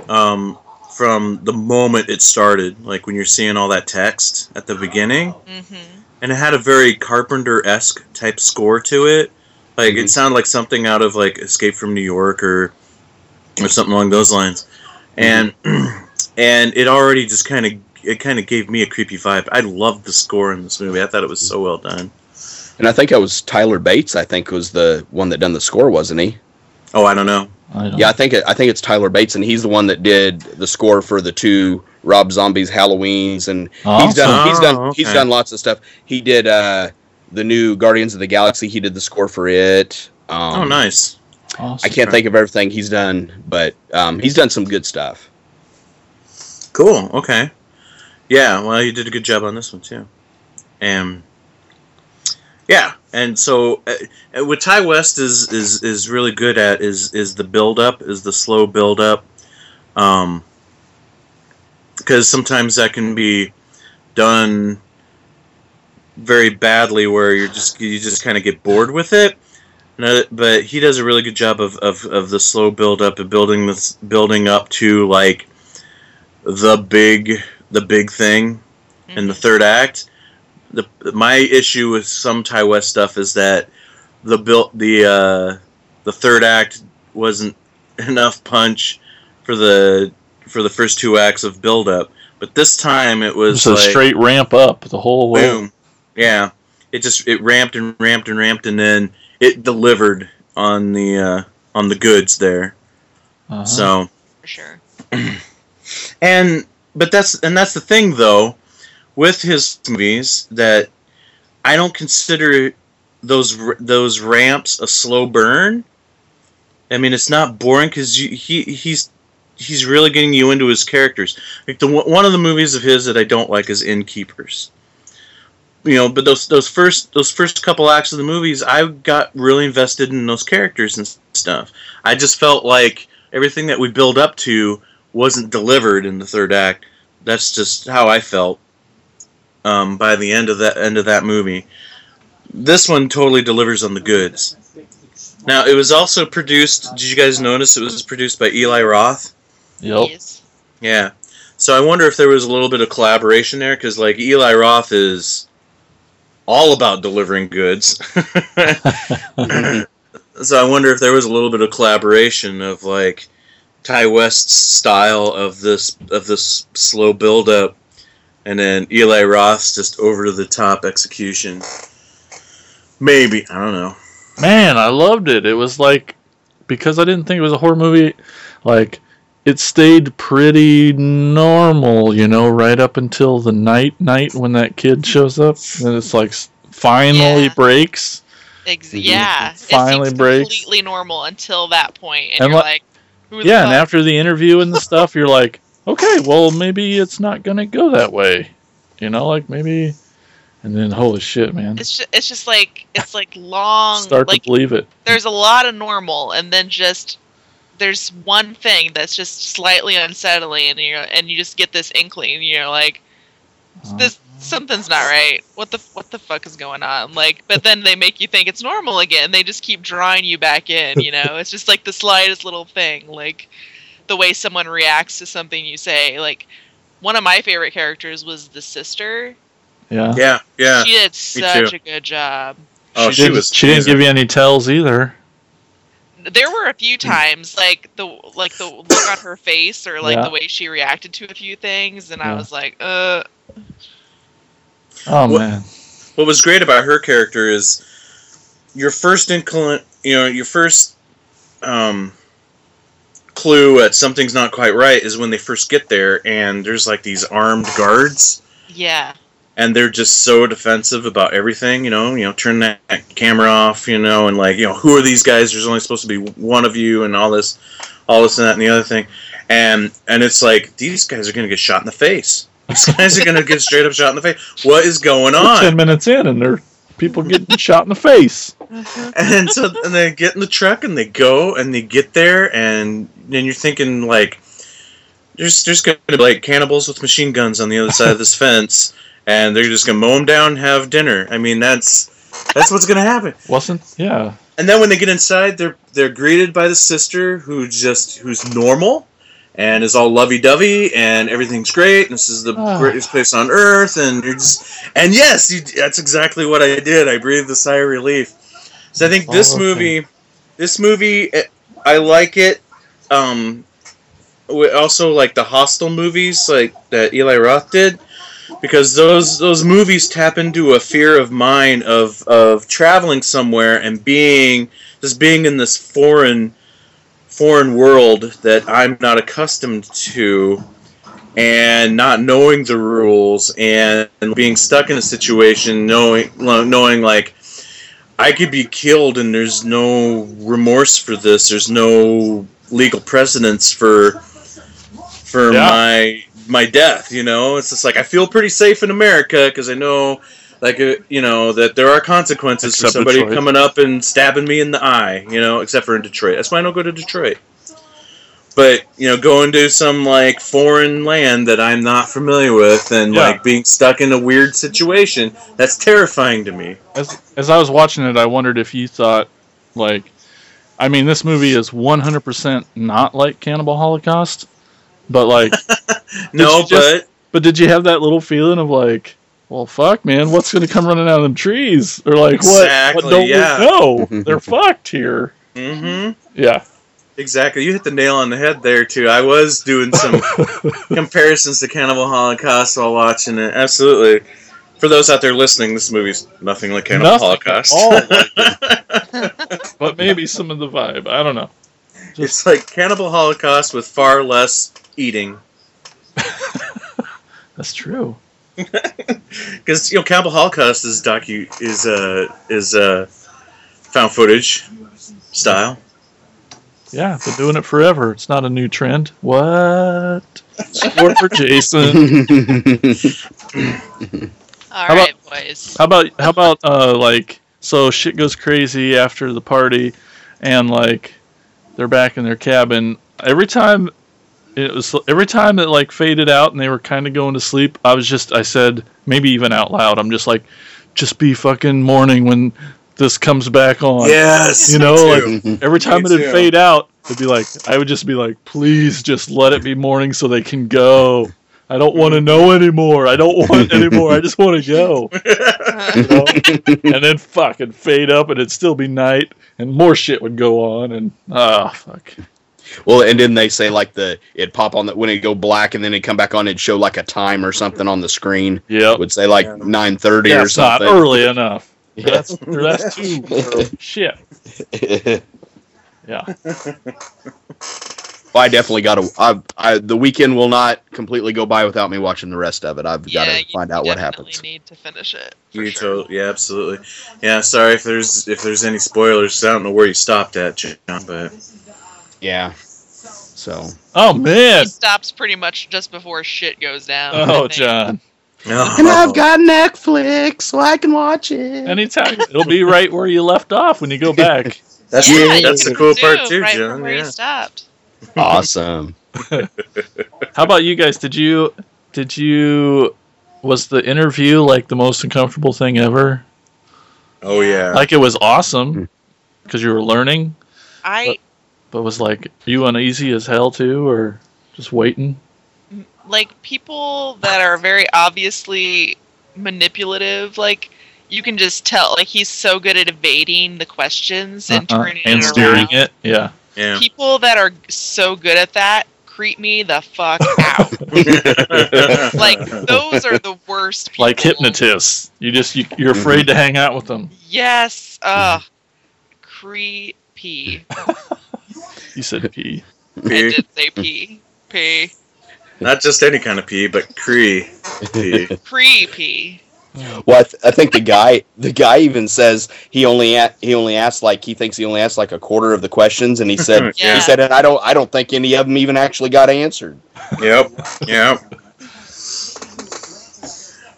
um, from the moment it started. Like when you're seeing all that text at the beginning, hmm and it had a very Carpenter esque type score to it. Like it Mhm. sounded like something out of like Escape from New York or or something along those lines. And and it already just kind of it kind of gave me a creepy vibe. I loved the score in this movie. I thought it was so well done. And I think it was Tyler Bates. I think was the one that done the score, wasn't he? Oh, I don't know. I don't. Yeah, I think it, I think it's Tyler Bates, and he's the one that did the score for the two Rob Zombies Halloweens, and he's done he's done Oh, he's done lots of stuff. He did uh, the new Guardians of the Galaxy. He did the score for it. Um, Oh, nice. Awesome. I can't think of everything he's done, but um, he's done some good stuff. Cool. Okay. Yeah. Well, you did a good job on this one too. And yeah, and so uh, uh, what Ti West is is is really good at is is the build up, is the slow build up. Um, because sometimes that can be done very badly, where you're just you just kind of get bored with it. But he does a really good job of, of, of the slow build up and building this building up to like the big the big thing in the third act. The my issue with some Ti West stuff is that the built the uh, the third act wasn't enough punch for the for the first two acts of build up. But this time it was It's a like straight ramp up the whole way. boom. Yeah. It just it ramped and ramped and ramped and then it delivered on the uh, on the goods there. Uh-huh. So for sure. and but that's and that's the thing though with his movies that I don't consider those those ramps a slow burn. I mean, it's not boring because he he's he's really getting you into his characters. Like the one of the movies of his that I don't like is Innkeepers. You know, but those those first those first couple acts of the movies, I got really invested in those characters and stuff. I just felt like everything that we build up to wasn't delivered in the third act. That's just how I felt um, by the end of that end of that movie. This one totally delivers on the goods. Now it was also produced. Did you guys notice it was produced by Eli Roth? Yep. Yes. Yeah. So I wonder if there was a little bit of collaboration there because like Eli Roth is all about delivering goods. so I wonder if there was a little bit of collaboration of like Ti West's style of this of this slow build up and then Eli Roth's just over to the top execution. Maybe, I don't know. Man, I loved it. It was like because I didn't think it was a horror movie, like it stayed pretty normal, you know, right up until the night night when that kid shows up and it's like finally Yeah. breaks. Ex- Mhm. yeah. It finally it seems breaks. completely normal until that point, and, And you're li- like, who the Yeah, and after the interview and the stuff, you're like, okay, well maybe it's not gonna go that way, you know, like maybe. And then holy shit, man, It's just, it's just like it's like long. start like to believe it. there's a lot of normal, and then just there's one thing that's just slightly unsettling, and you and you just get this inkling, and you're like, uh-huh. this something's not right. What the what the fuck is going on? Like, but then they make you think it's normal again. They just keep drawing you back in. You know, it's just like the slightest little thing, like the way someone reacts to something you say. Like one of my favorite characters was the sister. Yeah. Yeah, yeah. She did me such too. a good job. Oh, she, she didn't, was. she didn't give you any tells either. There were a few times, like the like the look on her face, or like Yeah. the way she reacted to a few things, and I was like, uh, Oh What- man. what was great about her character is your first inclin you know your first um, clue at something's not quite right is when they first get there and there's like these armed guards yeah, and they're just so defensive about everything you know you know turn that camera off you know and like you know who are these guys there's only supposed to be one of you and all this all this and that and the other thing and and it's like these guys are gonna get shot in the face. These guys are gonna get straight up shot in the face. What is going We're on? ten minutes in, and there are people getting shot in the face. Mm-hmm. and so and they get in the truck and they go and they get there and then you're thinking like there's there's gonna be like cannibals with machine guns on the other side of this fence and they're just gonna mow them down and have dinner i mean that's that's what's gonna happen Wasn't? Yeah. and then when they get inside they're they're greeted by the sister who just who's normal and is all lovey-dovey and everything's great and this is the Ah. greatest place on earth and you're just and yes you, that's exactly what i did i breathed a sigh of relief so i think this Oh, okay. movie this movie i like it um also like the hostel movies like that eli roth did because those those movies tap into a fear of mine of of traveling somewhere and being just being in this foreign foreign world that I'm not accustomed to and not knowing the rules and being stuck in a situation knowing knowing like I could be killed and there's no remorse for this there's no legal precedence for for Yeah. my my death you know it's just like I feel pretty safe in America because I know like uh, you know that there are consequences Except for somebody Detroit. coming up and stabbing me in the eye you know except for in Detroit that's why I don't go to Detroit but you know going to some like foreign land that i'm not familiar with and Yeah. like being stuck in a weird situation that's terrifying to me As as I was watching it, I wondered if you thought, like, I mean, this movie is 100% not like Cannibal Holocaust, but like, no just- but but did you have that little feeling of like, well, fuck, man, what's gonna come running out of them trees? Or like, Exactly, what? What don't yeah. we know? They're fucked here. hmm Yeah. exactly you hit the nail on the head there too i was doing some comparisons to cannibal holocaust while watching it absolutely for those out there listening this movie's nothing like cannibal Nothing holocaust at all but maybe some of the vibe. I don't know. it's like cannibal holocaust with far less eating That's true. because you know Cannibal Holocaust is docu is uh is uh found footage style. Yeah, been doing it forever. It's not a new trend. What? Score for Jason. All How right, boys. How about how about uh like so shit goes crazy after the party and like they're back in their cabin. Every time it was every time it like faded out and they were kind of going to sleep, I was just I said maybe even out loud. I'm just like just be fucking morning when this comes back on. Yes, You know, like every time it'd too. fade out, it'd be like I would just be like, please just let it be morning so they can go. I don't want to know anymore. I don't want anymore. I just want to go. You know? and then fucking fade up, and it'd still be night, and more shit would go on, and ah, fuck. Well, and then they say like the it'd pop on that when it go black, and then it'd come back on. It'd show like a time or something on the screen. Yeah. Would say like Yeah. nine thirty or That's not something. early enough. Yeah. That's that's too early. shit. Yeah. Well, I definitely got to. I, I the weekend will not completely go by without me watching the rest of it. I've got to find out what definitely happens. need to finish it. You sure. to- yeah, absolutely. Yeah, sorry if there's if there's any spoilers. I don't know where you stopped at, John, but Yeah. So Oh man. He stops pretty much just before shit goes down. Oh think. John. and I've got Netflix, so I can watch it. Anytime it'll be right where you left off when you go back. that's Yeah, the, that's the cool do part too, right John. From where Yeah. you stopped. Awesome. How about you guys? Did you did you was the interview like the most uncomfortable thing ever? Oh yeah. Like it was awesome mm. because you were learning, I but was like you uneasy as hell too, or just waiting? like people that are very obviously manipulative. Like you can just tell. Like he's so good at evading the questions and Uh-uh. turning and it steering around. it. Yeah. yeah. People that are so good at that creep me the fuck out. like those are the worst people. Like hypnotists. You just you, you're mm-hmm. afraid to hang out with them. Yes. Mm-hmm. Ugh. Creepy. You said pee. I did say pee. Pee. Not just any kind of pee, but cree. Pee. Creepy. Well, I, th- I think the guy the guy even says he only a- he only asked like he thinks he only asked like a quarter of the questions, and he said Yeah. he said, and I don't I don't think any of them even actually got answered. Yep. Yep.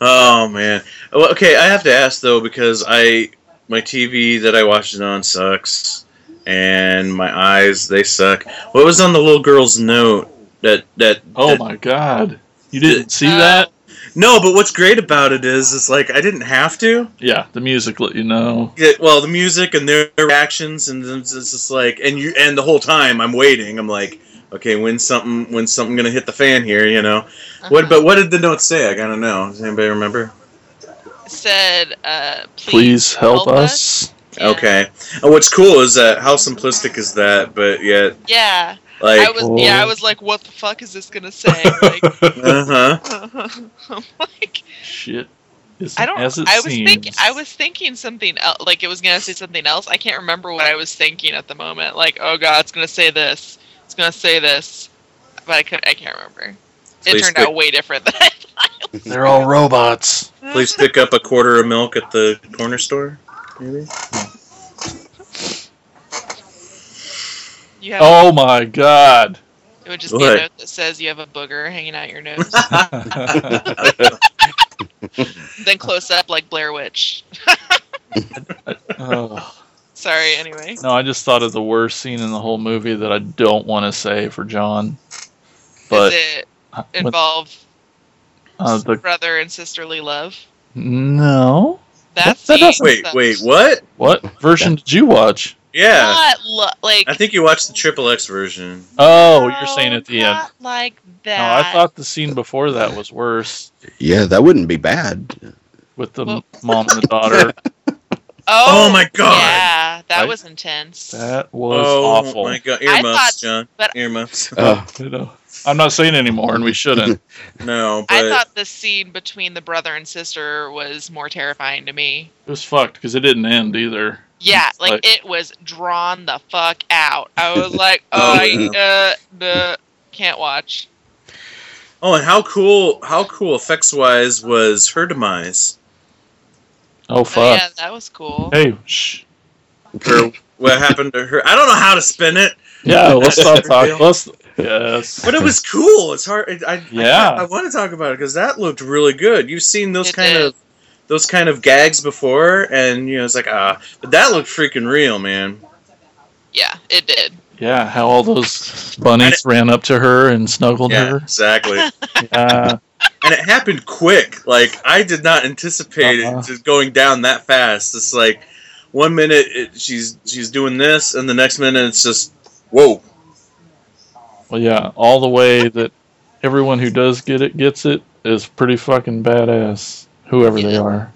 Oh man. Well, okay, I have to ask though because I my TV that I watched it on sucks, and my eyes they suck. What was on the little girl's note that that? Oh that- my god. You didn't see Oh. that? No, but what's great about it is, is like I didn't have to. Yeah, the music let you know. Yeah, well, the music and their reactions, and it's it's just like, and you, and the whole time I'm waiting. I'm like, okay, when's something, when's something gonna hit the fan here? You know. What? Uh-huh. But what did the note say? I gotta know. Does anybody remember? said, uh, please, Please help us. Yeah. Okay. And what's cool is that how simplistic is that, but yet Yeah, like I was. Yeah, I was like, what the fuck is this gonna say? Like, uh huh. I'm like, Shit. Isn't I don't. As it I was thinking. I was thinking something else. Like it was gonna say something else. I can't remember what I was thinking at the moment. Like, oh god, it's gonna say this. It's gonna say this. But I could. I can't remember. It Please turned pick- out way different than I thought. They're all robots. Please pick up a quarter of milk at the corner store. Maybe. You have. Oh my god. It would just be What? a note that says you have a booger hanging out your nose. then close up like Blair Witch. Oh. Sorry. Anyway. No, I just thought of the worst scene in the whole movie that I don't want to say for John. But Does it when- involve uh, the brother and sisterly love? no. That's that doesn't- Wait, wait, what? What version did you watch? Yeah. Not lo- like. I think you watched the triple X version. Oh, you're saying at the end. not like No, that. I thought the scene before that was worse Yeah, that wouldn't be bad. with the Well- mom and the daughter. Oh, Oh my God. Yeah, that Right? was intense. That was oh awful. Oh my god, I earmuffs, thought- John. but- Earmuffs. Uh, You know, I'm not saying anymore, and we shouldn't. no, but I thought the scene between the brother and sister was more terrifying to me. It was fucked because it didn't end either. Yeah, like, like- it was drawn the fuck out. I was like, Oh, oh, I, uh, the can't watch. oh, and how cool, how cool effects wise was her demise? Oh Oh, fuck! yeah, that was cool. Hey, shh. Her, what happened to her? I don't know how to spin it, Yeah, let's stop talking. Let's. Yes. but it was cool. It's hard. I, I, Yeah. I, want to talk about it because that looked really good. You've seen those It kind did. of those kind of gags before, and you know it's like ah, but that looked freaking real, man. Yeah, it did. Yeah, how all those bunnies ran up to her and snuggled Yeah, her. exactly. Yeah. and it happened quick. Like I did not anticipate Uh-uh. it just going down that fast. It's like one minute it, she's she's doing this, and the next minute it's just whoa. Well, yeah, all the way that everyone who does get it gets it is pretty fucking badass, whoever they are.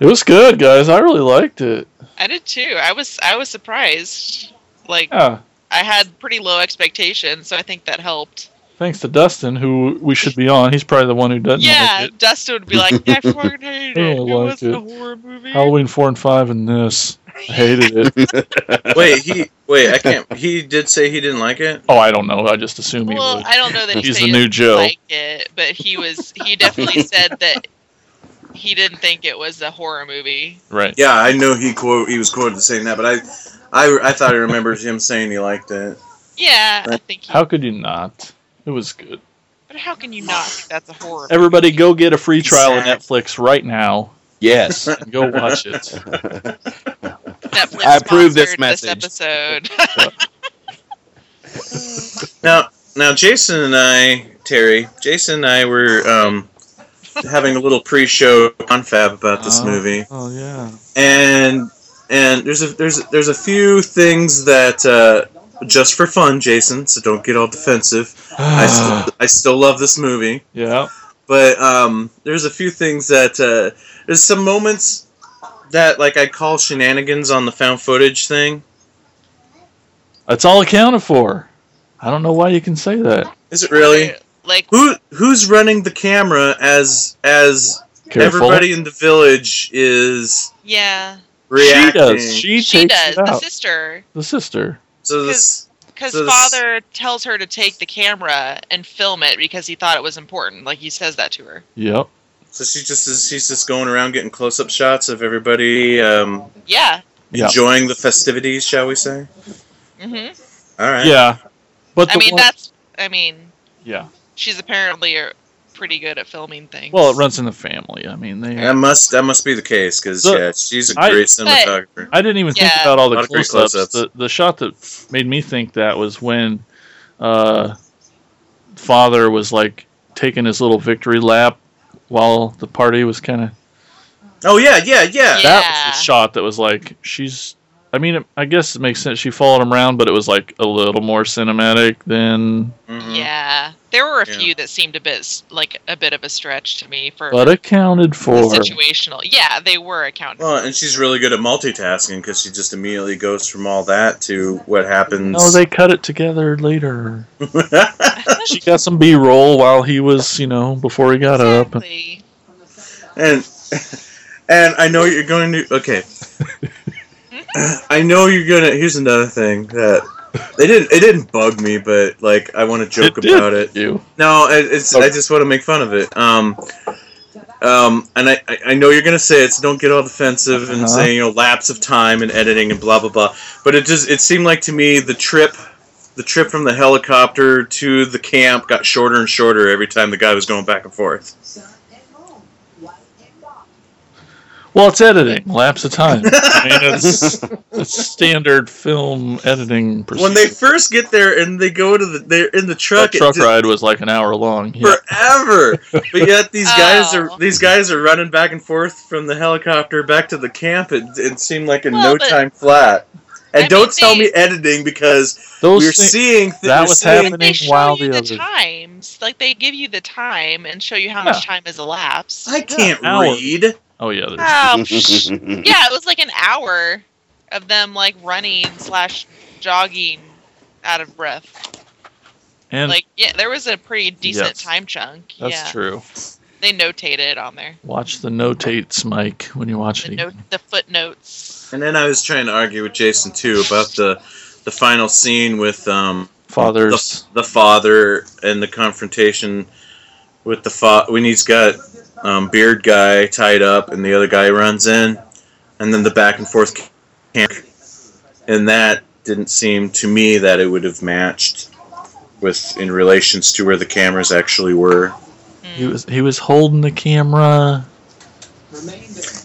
It was good, guys. I really liked it. I did too. I was I was surprised. Like Yeah, I had pretty low expectations, so I think that helped. thanks to Dustin, who we should be on. He's probably the one who doesn't yeah, like it. Dustin would be like, I fucking hated I it. It like was it. a horror movie. Halloween four and five and this. I hated it. Wait, he wait. I can't. He did say he didn't like it. Oh, I don't know. I just assume he Well, would. I don't know that He's said the new didn't Joe. like it, but he was. He definitely said that he didn't think it was a horror movie. Right. Yeah, I know he quote he was quoted saying that, but I, I, I thought I remembered him saying he liked it. Yeah, I think. He, How could you not? It was good. but how can you not think that's a horror? Everybody, go get a free trial of Netflix right now. yes. Go watch it. Netflix I approve this sponsored message. episode. Now, now, Jason and I, Terry, Jason and I were um, having a little pre-show confab about this Oh. movie, Oh yeah. and and there's a there's a, there's a few things that uh, just for fun, Jason. So don't get all defensive. I still, I still love this movie, yeah. but um, there's a few things that uh, there's some moments that like I call shenanigans on the found footage thing. That's all accounted for. I don't know why you can say that. Is it really? like Who who's running the camera as as Careful. everybody in the village is yeah, She does. She, she takes does. it The out. sister. the sister. so this Because So this- father tells her to take the camera and film it because he thought it was important. Like he says that to her. Yep. So she just is she's just going around getting close up shots of everybody um, Yeah. Yeah. enjoying the festivities, shall we say? Mm-hmm. All right. Yeah. But I mean, one- that's. I mean, yeah. she's apparently uh, pretty good at filming things. Well, it runs in the family. I mean, they. That must that must be the case because yeah, she's a great cinematographer. I didn't even think about all the Lot close-ups. close-ups. The, the shot that made me think that was when uh, father was like taking his little victory lap while the party was kind of. oh yeah, yeah, yeah. Yeah. That was the shot that was like she's. I mean, it, I guess it makes sense. She followed him around, but it was like a little more cinematic than. Mhm. Yeah, there were a Yeah. few that seemed a bit like a bit of a stretch to me for But accounted the for. situational. Yeah, they were accounted. Well, and she's really good at multitasking because she just immediately goes from all that to what happens. No, they cut it together later. She got some B-roll while he was, you know, before he got up. Exactly. and and I know you're going to okay. I know you're gonna. Here's another thing that they didn't. It didn't bug me, but like I want to joke It did about it. You. No, it, it's. I just want to make fun of it. Um, um, and I, I- I know you're gonna say it, so don't get all defensive and Uh-huh. say you know lapse of time and editing and blah blah blah. But it just it seemed like to me the trip, the trip from the helicopter to the camp got shorter and shorter every time the guy was going back and forth. Well, it's editing, lapse of time. I mean, it's, it's standard film editing procedure. When they first get there and they go to the they're in the truck, that truck just- ride was like an hour long. Yeah. forever. but yet these guys are Oh. these guys are running back and forth from the helicopter back to the camp. It, it seemed like in Well, no but- time flat. And I don't mean, tell they- me editing because Those we're thi- seeing th- that we're was seeing- happening They show while you the the other- times, like they give you the time and show you how Yeah. much time has elapsed. I can't hour. read. Oh yeah, there's, Oh, yeah, it was like an hour of them like running slash jogging out of breath. and like, yeah, there was a pretty decent Yes. time chunk. that's yeah, true. they notated it on there. Watch the notates, Mike, when you watch The it. note, the footnotes. And then I was trying to argue with Jason too about the the final scene with um Fathers. the, the father and the confrontation with the fa- when he's got um, beard guy tied up and the other guy runs in and then the back and forth camp and that didn't seem to me that it would have matched with in relations to where the cameras actually were. He was he was holding the camera.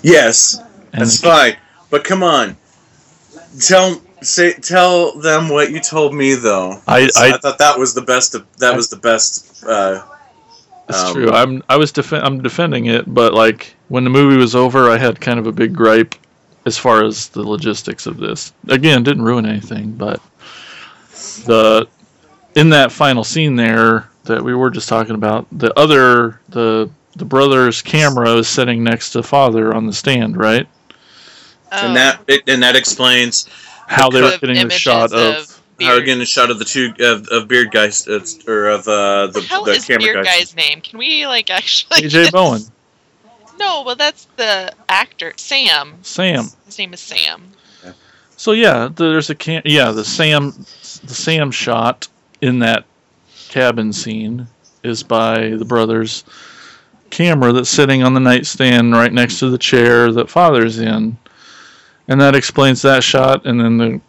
yes. And that's fine but come on tell say tell them what you told me though I, So I I thought that was the best that was the best uh, It's Um, true. I'm I was defen I'm defending it, but like when the movie was over, I had kind of a big gripe as far as the logistics of this. Again, didn't ruin anything, but the in that final scene there that we were just talking about, the other the the brother's camera is sitting next to father on the stand, right? Oh, and that it, and that explains How they were Of getting the images shot of, of how we're getting a shot of the two of, of beard guys uh, or of uh, the the hell the is camera Beard guys. guy's name? Can we like actually? AJ Bowen, No, well that's the actor Sam. Sam. His name is Sam. So yeah, there's a cam- yeah the Sam the Sam shot in that cabin scene is by the brothers camera that's sitting on the nightstand right next to the chair that father's in. And that explains that shot and then the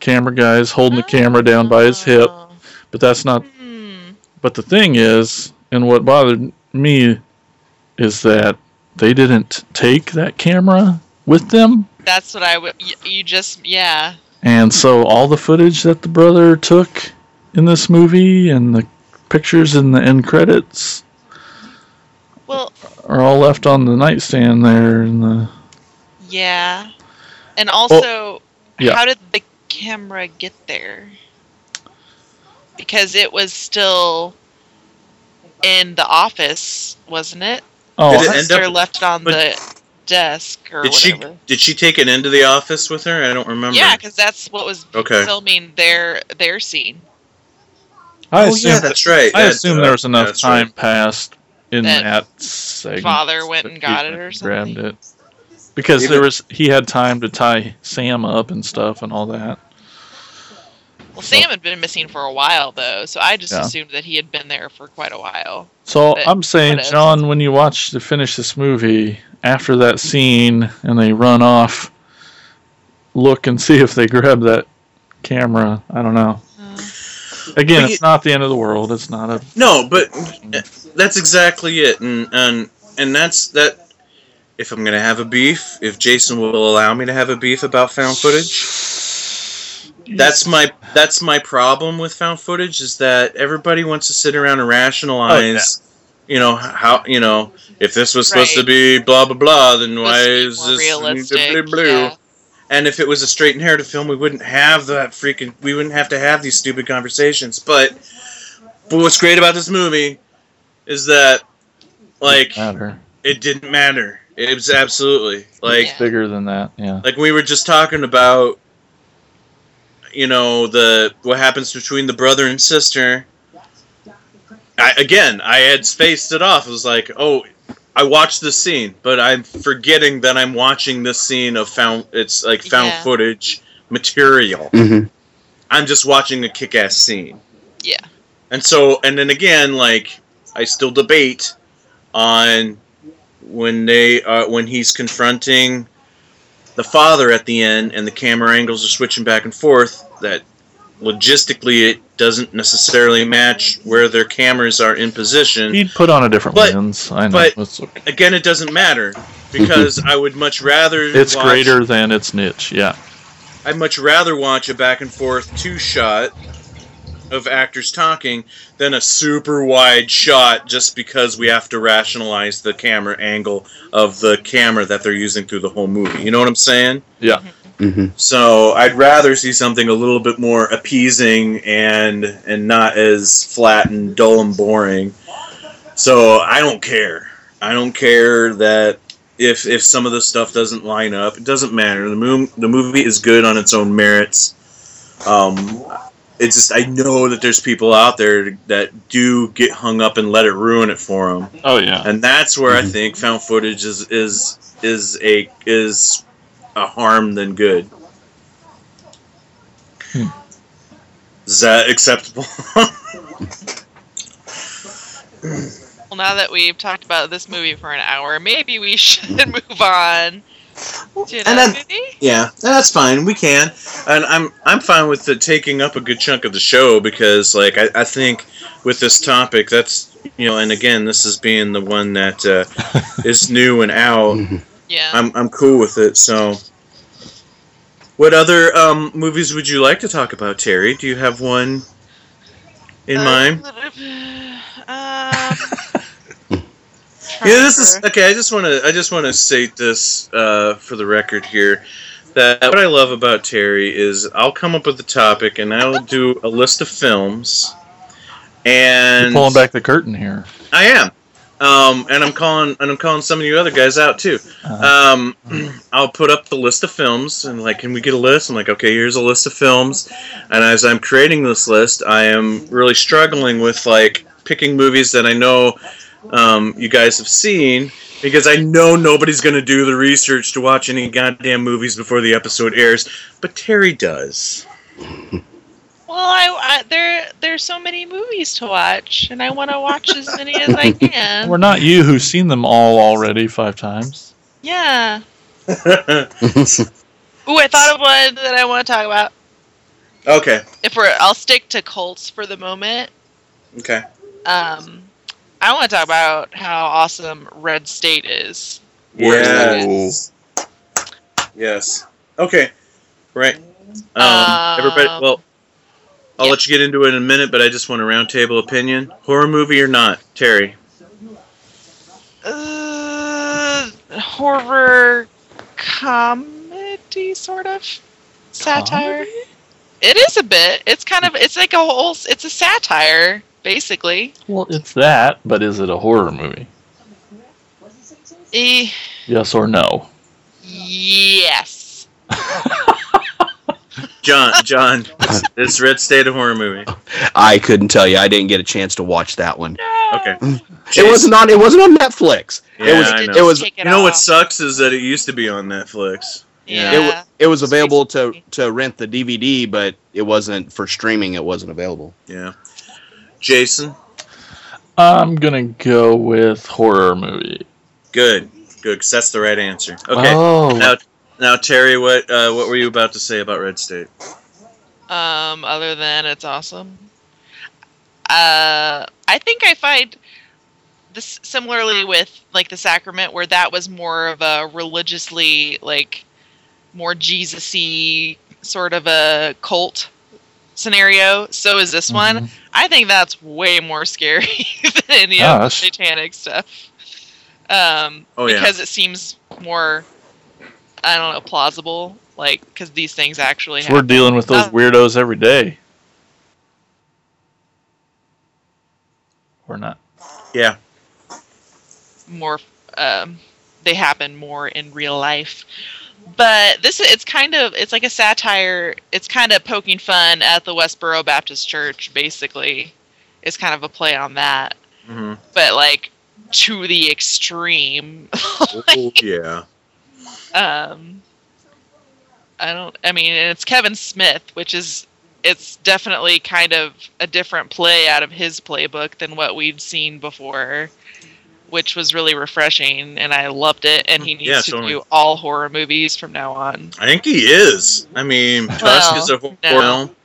camera guy is holding the camera down by his hip, Oh. but that's not Hmm. but the thing is and what bothered me is that they didn't take that camera with them That's what I would. You, you just yeah. And so all the footage that the brother took in this movie and the pictures in the end credits Well, are all left on the nightstand there in the yeah. And also, yeah. how did the camera get there? Because it was still in the office, wasn't it? Oh, Did it I- end up- left it on the desk or Did she did she take it into the office with her? I don't remember. Yeah, because that's what was Okay. filming their their scene. I oh assume, yeah, that's right. I That, assume uh, there was enough that's time right. passed in That that segment. father went and got it or Grabbed something. it because Even- there was he had time to tie Sam up and stuff and all that. Well, Sam had been missing for a while though, so I just Yeah. assumed that he had been there for quite a while. So But I'm saying. John, when you watch to finish this movie, after that scene and they run off, look and see if they grab that camera. I don't know. Uh, Again, But it's not the end of the world. It's not a. No, but that's exactly it, and and and that's that. If I'm gonna have a beef, if Jason will allow me to have a beef about found footage, that's my that's my problem with found footage is that everybody wants to sit around and rationalize. You know how you know if this was supposed to be blah blah blah, then why supposed to be is this realistic? blah, blah, blah. Yeah. And if it was a straight narrative film, we wouldn't have that freaking. We wouldn't have to have these stupid conversations. But, but what's great about this movie is that, like, matter. it didn't matter. It was absolutely like, Yeah. Bigger than that. Yeah. like we were just talking about. You know the what happens between the brother and sister. I, again, I had spaced it off. It was like, oh, I watched this scene, but I'm forgetting that I'm watching this scene of found. It's like found Yeah. footage material. Mhm. I'm just watching a kick-ass scene. Yeah. And so, and then again, like I still debate on when they uh, when he's confronting the father at the end, and the camera angles are switching back and forth. That logistically, it doesn't necessarily match where their cameras are in position. He'd put on a different But- lens. I know. but- It's, okay. Again, it doesn't matter because I would much rather. it's watch- greater than its niche. Yeah. I'd much rather watch a back and forth two shot of actors talking than a super wide shot just because we have to rationalize the camera angle of the camera that they're using through the whole movie. You know what I'm saying? Yeah. hmm So I'd rather see something a little bit more appeasing and and not as flat and dull and boring. So I don't care. I don't care that if if some of the stuff doesn't line up, it doesn't matter. The movie the movie is good on its own merits. Um, it's just I know that there's people out there that do get hung up and let it ruin it for them Oh yeah. and that's where I Mhm. think found footage is is is a is a harm than good. Hmm. Is that acceptable? Well, now that we've talked about this movie for an hour, maybe we should move on to And another then- yeah, that's fine. We can, and I'm I'm fine with the taking up a good chunk of the show because like I, I think with this topic that's you know, and again this is being the one that uh, is new and out. Yeah. I'm I'm cool with it. So, what other um, movies would you like to talk about, Terry? Do you have one in Uh, mind? Yeah, this is okay. I just want to I just want to state this uh, for the record here. That what I love about Terry is I'll come up with a topic and I'll do a list of films, You're and pulling back the curtain here. I am, um, and I'm calling and I'm calling some of you other guys out too. Uh, Um, I'll put up the list of films and like, can we get a list? I'm like, okay, here's a list of films. And as I'm creating this list, I am really struggling with like picking movies that I know um, you guys have seen because I know nobody's going to do the research to watch any goddamn movies before the episode airs, but Terry does. Well, I, I there there's so many movies to watch, and I want to watch as many as I can. we're not you who's seen them all already five times. Yeah. Ooh, I thought of one that I want to talk about. okay, If we're, I'll stick to Colts for the moment. okay. Um, I want to talk about how awesome Red State is. Yes. Yes. Okay. Right. Um, Um, everybody. Well, I'll yeah. let you get into it in a minute, but I just want a roundtable opinion. Horror movie or not, Terry? Uh, horror comedy, sort of satire. It is a bit. It's kind of. It's like a whole. It's a satire, basically. Well, it's that, but is it a horror movie? Eh, Yes or no? yes. John. John. It's, it's Red State a horror movie. I couldn't tell you. I didn't get a chance to watch that one. Okay. It wasn't on. It wasn't on Netflix. Yeah, it was. I know. It was. take You know what sucks is that it used to be on Netflix. Yeah. It, it was available to to rent the DVD, but it wasn't for streaming. It wasn't available. Yeah. Jason, I'm gonna go with horror movie. good, good, 'cause that's the right answer. Okay. Oh, Now, now Terry, what uh, what were you about to say about Red State? Um, other than it's awesome. Uh, I think I find this similarly with like the sacrament, where that was more of a religiously like more Jesus-y sort of a cult scenario. So is this one. Mhm. I think that's way more scary than any of the satanic stuff. Um, Oh, yeah. because it seems more, I don't know, plausible. Like, because these things actually we're dealing with those Uh, weirdos every day. Or not. Yeah. more um, they happen more in real life but this it's kind of it's like a satire. It's kind of poking fun at the westboro baptist church basically. It's kind of a play on that. Hmm but like to the extreme Oh, yeah. um i don't i mean and it's kevin smith which is it's definitely kind of a different play out of his playbook than what we'd seen before which was really refreshing and i loved it and he mm-hmm. needs Yeah, to totally. do all horror movies from now on I think he is. I mean, Tusk Well, is a horror no. film.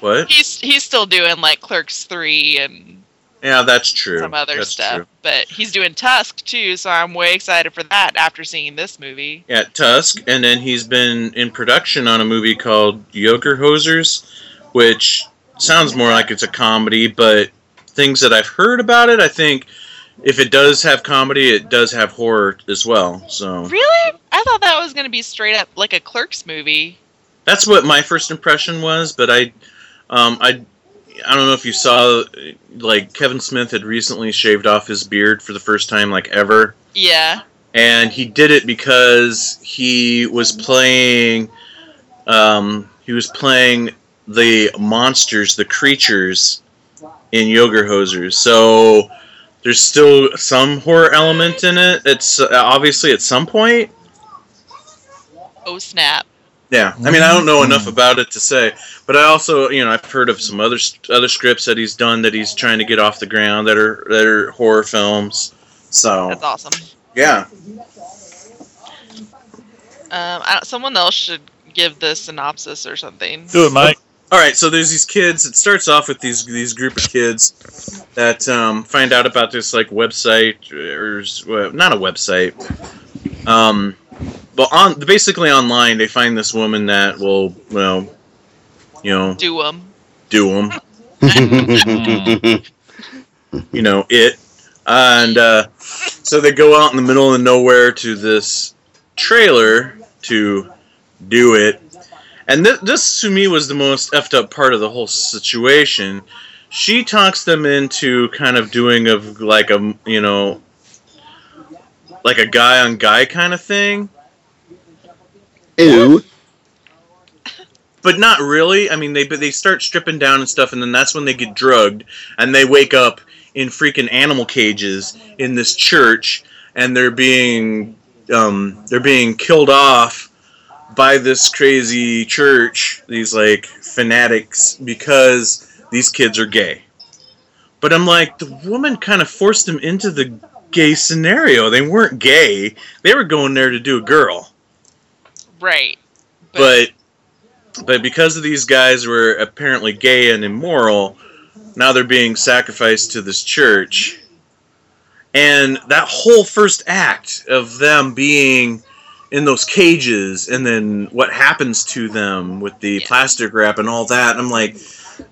What? he's he's still doing like clerks 3 and Yeah, that's true. some other That's stuff true. but he's doing tusk too so i'm way excited for that after seeing this movie Yeah, Tusk, and then he's been in production on a movie called Yoga Hosers, which sounds more like it's a comedy, but things that I've heard about it, I think if it does have comedy, it does have horror as well. So really i thought that was going to be straight up like a clerks movie that's what my first impression was. But I, um, I, I don't know if you saw, like Kevin Smith had recently shaved off his beard for the first time, like ever. yeah and he did it because he was playing um, he was playing the monsters the creatures in Yoga Hosers so there's still some horror element in it it's uh, obviously at some point oh snap yeah i mean i don't know enough Mhm. about it to say but i also you know i've heard of some other other scripts that he's done that he's trying to get off the ground that are that are horror films so that's awesome yeah Um, I, someone else should give the synopsis or something. Do it, Mike. All right, so there's these kids. It starts off with these these group of kids that um, find out about this like website or s- well, not a website. Um, but on basically online, they find this woman that will well, you know, Do them. do them. you know it and uh, so they go out in the middle of nowhere to this trailer to do it and th- this to me was the most effed up part of the whole situation she talks them into kind of doing of like a you know like a guy on guy kind of thing Ew. but not really. I mean, they but they start stripping down and stuff, and then that's when they get drugged, and they wake up in freaking animal cages in this church, and they're being um, they're being killed off by this crazy church, these like fanatics, because these kids are gay. But I'm like, the woman kind of forced them into the gay scenario. They weren't gay; they were going there to do a girl Right. but but because of these guys were apparently gay and immoral, now they're being sacrificed to this church. And that whole first act of them being in those cages and then what happens to them with the Yeah. plastic wrap and all that, I'm like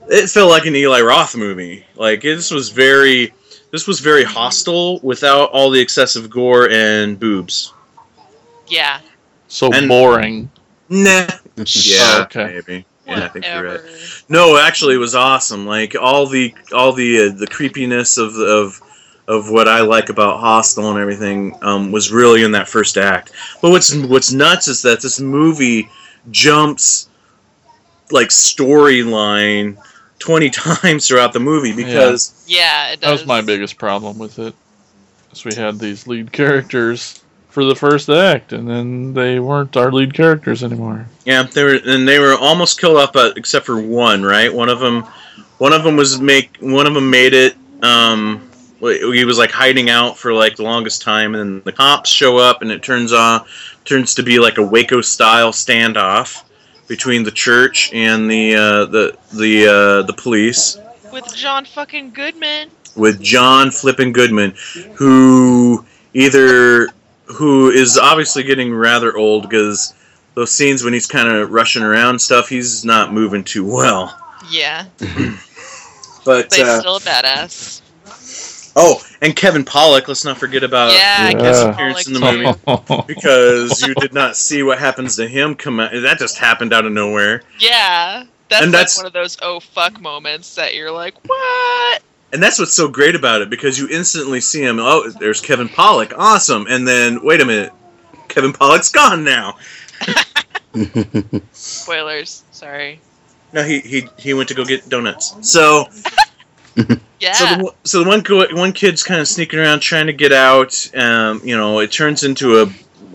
it felt like an Eli Roth movie. Like this was very this was very Hostel without all the excessive gore and boobs. yeah. So And- boring. Nah. Yeah, Okay. maybe. Yeah, I think you're right. No, actually, it was awesome. Like all the all the uh, the creepiness of of of what I like about Hostel and everything um, was really in that first act. But what's what's nuts is that this movie jumps like storyline twenty times throughout the movie because Yeah, it That was my biggest problem with it. Is we had these lead characters for the first act, and then they weren't our lead characters anymore. Yeah, they were, and they were almost killed off, but except for one, right? One of them, one of them was make, one of them made it. Um, he was like hiding out for like the longest time, and then the cops show up, and it turns on, turns to be like a Waco style standoff between the church and the uh, the the uh, the police With John fucking Goodman. with John flipping Goodman, who either who is obviously getting rather old because those scenes when he's kind of rushing around and stuff, he's not moving too well. Yeah, But but he's uh, still a badass. Oh, and Kevin Pollak, let's not forget about yeah, yeah. his Kevin appearance in the movie because you did not see what happens to him come out. That just happened out of nowhere. Yeah, that's And like that's- one of those oh fuck moments that you're like, what? And that's what's so great about it because you instantly see him. Oh, there's Kevin Pollak, awesome. And then wait a minute, Kevin Pollak's gone now. Spoilers. Sorry. No, he he he went to go get donuts. So Yeah. so the, so the one one kid's kind of sneaking around trying to get out. Um, you know, it turns into a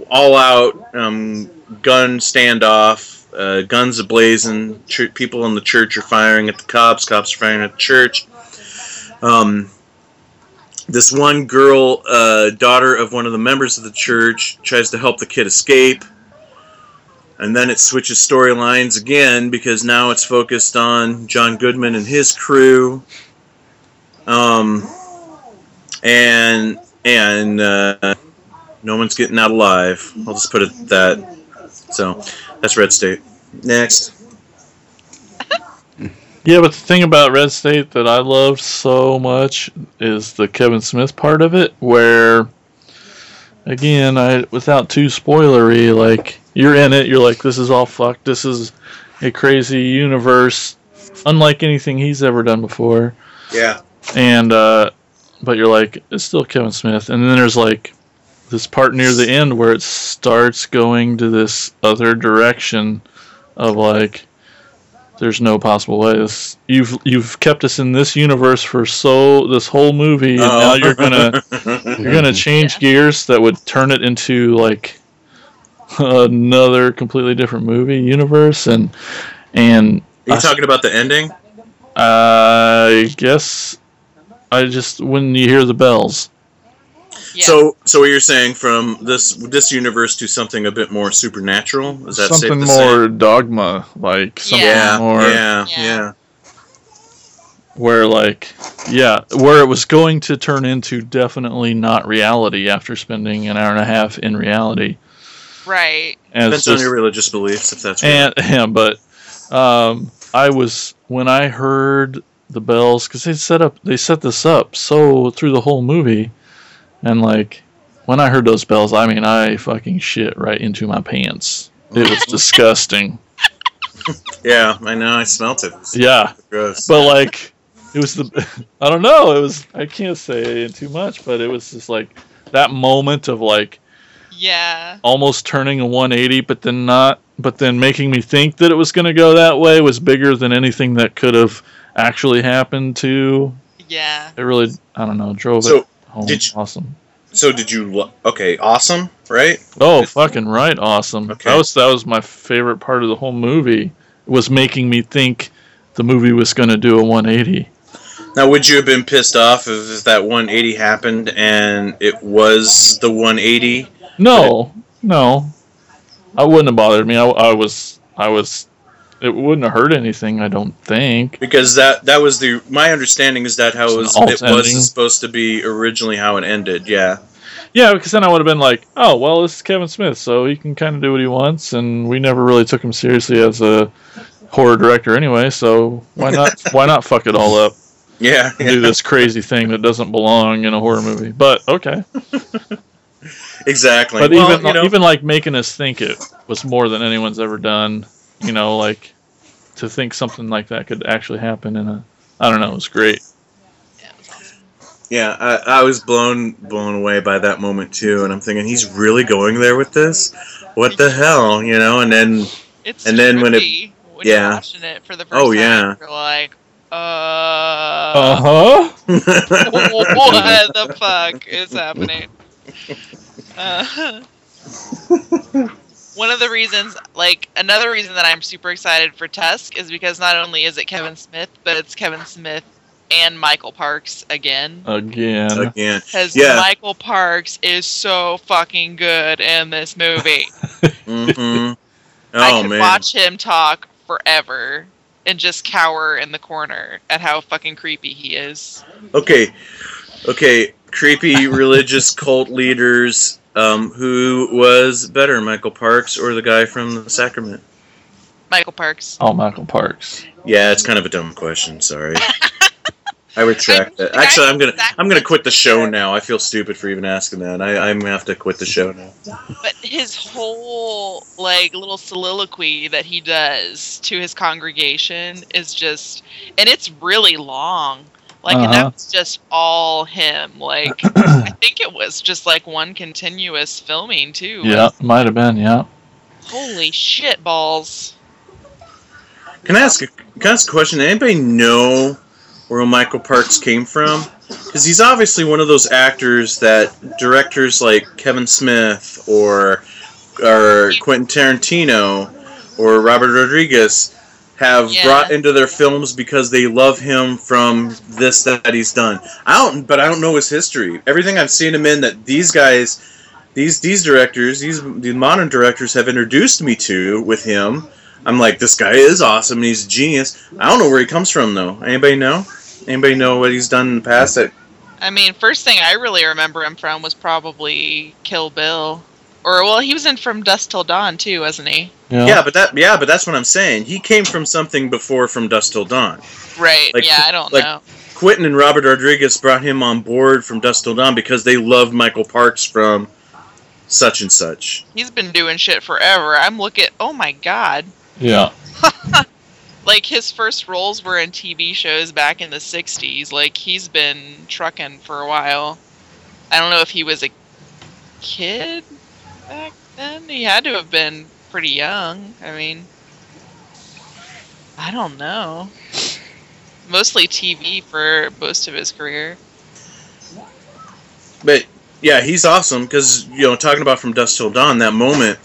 all out um, gun standoff. Uh, guns ablazing. Ch- people in the church are firing at the cops. Cops are firing at the church. Um, this one girl, uh, daughter of one of the members of the church, tries to help the kid escape. And then it switches storylines again because now it's focused on John Goodman and his crew. Um, and and uh, no one's getting out alive. I'll just put it that. So that's Red State. Next. Yeah, but the thing about Red State that I loved so much is the Kevin Smith part of it, where, again, I without too spoilery, like you're in it, you're like, this is all fucked. This is a crazy universe, unlike anything he's ever done before. Yeah. And uh, but you're like, it's still Kevin Smith. And then there's like this part near the end where it starts going to this other direction of like there's no possible way this you've you've kept us in this universe for so this whole movie and now you're gonna you're gonna change Yeah. gears that would turn it into like another completely different movie universe and and Are I- you talking about the ending? I guess I just when you hear the bells yeah. So, so what you're saying from this this universe to something a bit more supernatural? Is that something safe to more dogma like something Say? more Yeah, yeah, Yeah. yeah. where like yeah where it was going to turn into definitely not reality after spending an hour and a half in reality right. and it's Depends on your religious beliefs, if that's right. and, and but um i was when i heard the bells because they set up they set this up so through the whole movie and like when i heard those bells i mean i fucking shit right into my pants it was disgusting yeah, I know. I smelt it. It yeah gross. but like it was the i don't know it was i can't say too much but it was just like that moment of like Yeah. almost turning a 180 but then not but then making me think that it was going to go that way was bigger than anything that could have actually happened to Yeah. it really i don't know drove So, it home did you- awesome so did you? lo- Okay, awesome, right? oh fucking right awesome Okay. that was that was my favorite part of the whole movie It was making me think the movie was going to do a 180 Now, would you have been pissed off if, if that 180 happened and it was the 180? No, no, I wouldn't have bothered me. I, I was, I was, it wouldn't have hurt anything. I don't think. Because that that was the my understanding is that how it was it was supposed to be originally how it ended. Yeah. Yeah, because then I would have been like, oh well, this is Kevin Smith, so he can kind of do what he wants, and we never really took him seriously as a horror director anyway. So why not? why not fuck it all up Yeah. and do this crazy thing that doesn't belong in a horror movie? But okay. Exactly. But well, even you know, even like making us think it was more than anyone's ever done. You know, like to think something like that could actually happen in a. I don't know. It was great. Yeah, it was awesome. yeah, I, I was blown blown away by that moment too, and I'm thinking he's really going there with this. What the hell, you know? And then It's And then when it- when yeah. you're it for the first Oh, time. yeah. You're like, uh, Uh huh. what the fuck is happening? Uh, one of the reasons, like another reason that I'm super excited for Tusk is because not only is it Kevin Smith, but it's Kevin Smith and Michael Parks again. Again. Again. Because Yeah. Michael Parks is so fucking good in this movie. Mm-hmm. I Oh could man. watch him talk forever and just cower in the corner at how fucking creepy he is. Okay, okay. Creepy religious cult leaders. Um, who was better, Michael Parks or the guy from the Sacrament? Michael Parks. Oh, Michael Parks. Yeah, it's kind of a dumb question. Sorry. I retract I mean, that. Actually, I'm gonna I'm gonna quit the show now. I feel stupid for even asking that. I, I'm gonna have to quit the show now. But his whole like little soliloquy that he does to his congregation is just, and it's really long. Like, and Uh-huh. that's just all him. Like, I think it was just like one continuous filming too. Yeah, might have been. Yeah. Holy shit balls! Can I ask a, can I ask a question? Anybody know where Michael Parks came from? Because he's obviously one of those actors that directors like Kevin Smith or or Quentin Tarantino or Robert Rodriguez have Yeah. brought into their films because they love him from this that he's done. I don't, but I don't know his history. Everything I've seen him in that these guys, these these directors, these the modern directors have introduced me to with him. I'm like, this guy is awesome and he's a genius. I don't know where he comes from though. Anybody know? Anybody know what he's done in the past? That I mean, first thing I really remember him from was probably Kill Bill, or well, he was in From Dusk Till Dawn too, wasn't he? Yeah. yeah, but that yeah, but that's what I'm saying. He came from something before from Dusk Till Dawn. Right. Like- yeah, I don't like- know. Quentin and Robert Rodriguez brought him on board from Dusk Till Dawn because they loved Michael Parks from such and such. He's been doing shit forever. I'm looking. Oh my god. Yeah. like his first roles were in TV shows back in the 60s. Like he's been trucking for a while. I don't know if he was a kid back then. He had to have been pretty young. I mean, I don't know. Mostly TV for most of his career. But yeah, he's awesome because you know talking about from dusk Till Dawn that moment.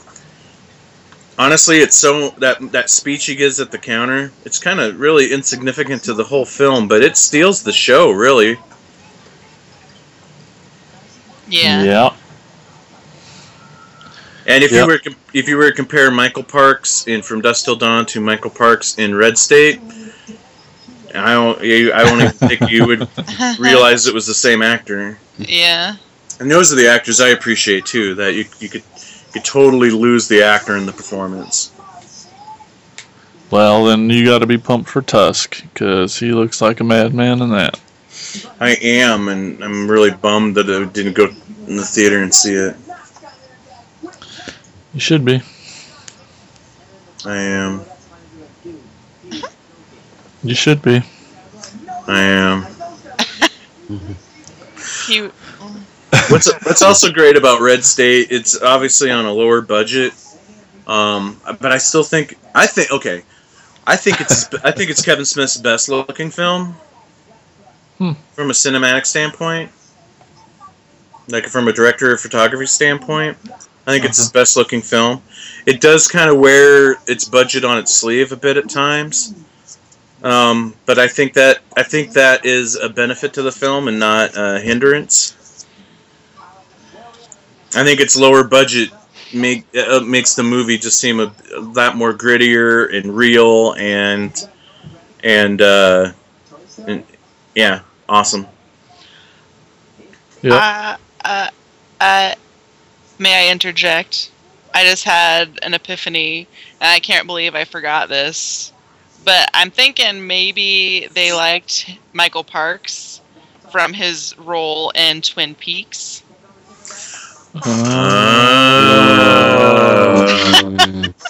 Honestly, it's so that that speech he gives at the counter. It's kind of really insignificant to the whole film, but it steals the show really. Yeah. Yeah. And if Yep. you were if you were to compare Michael Parks in From Dusk Till Dawn to Michael Parks in Red State, I don't you, I don't even think you would realize it was the same actor. yeah. And those are the actors I appreciate too. That you you could you could totally lose the actor in the performance. Well, then you got to be pumped for Tusk because he looks like a madman in that. I am, and I'm really bummed that I didn't go in the theater and see it. You should be. I am. You should be. I am. He, What's what's also great about Red State? It's obviously on a lower budget, um, but I still think I think okay, I think it's I think it's Kevin Smith's best looking film Hmm. from a cinematic standpoint, like from a director of photography standpoint. I think it's his best looking film. It does kind of wear its budget on its sleeve a bit at times. Um, but I think that I think that is a benefit to the film and not a hindrance. I think its lower budget make uh, makes the movie just seem a, a lot more grittier and real and and, uh, and yeah, awesome. Yeah. Uh, uh, uh, may I interject? I just had an epiphany, and I can't believe I forgot this. But I'm thinking maybe they liked Michael Parks from his role in Twin Peaks. Oh.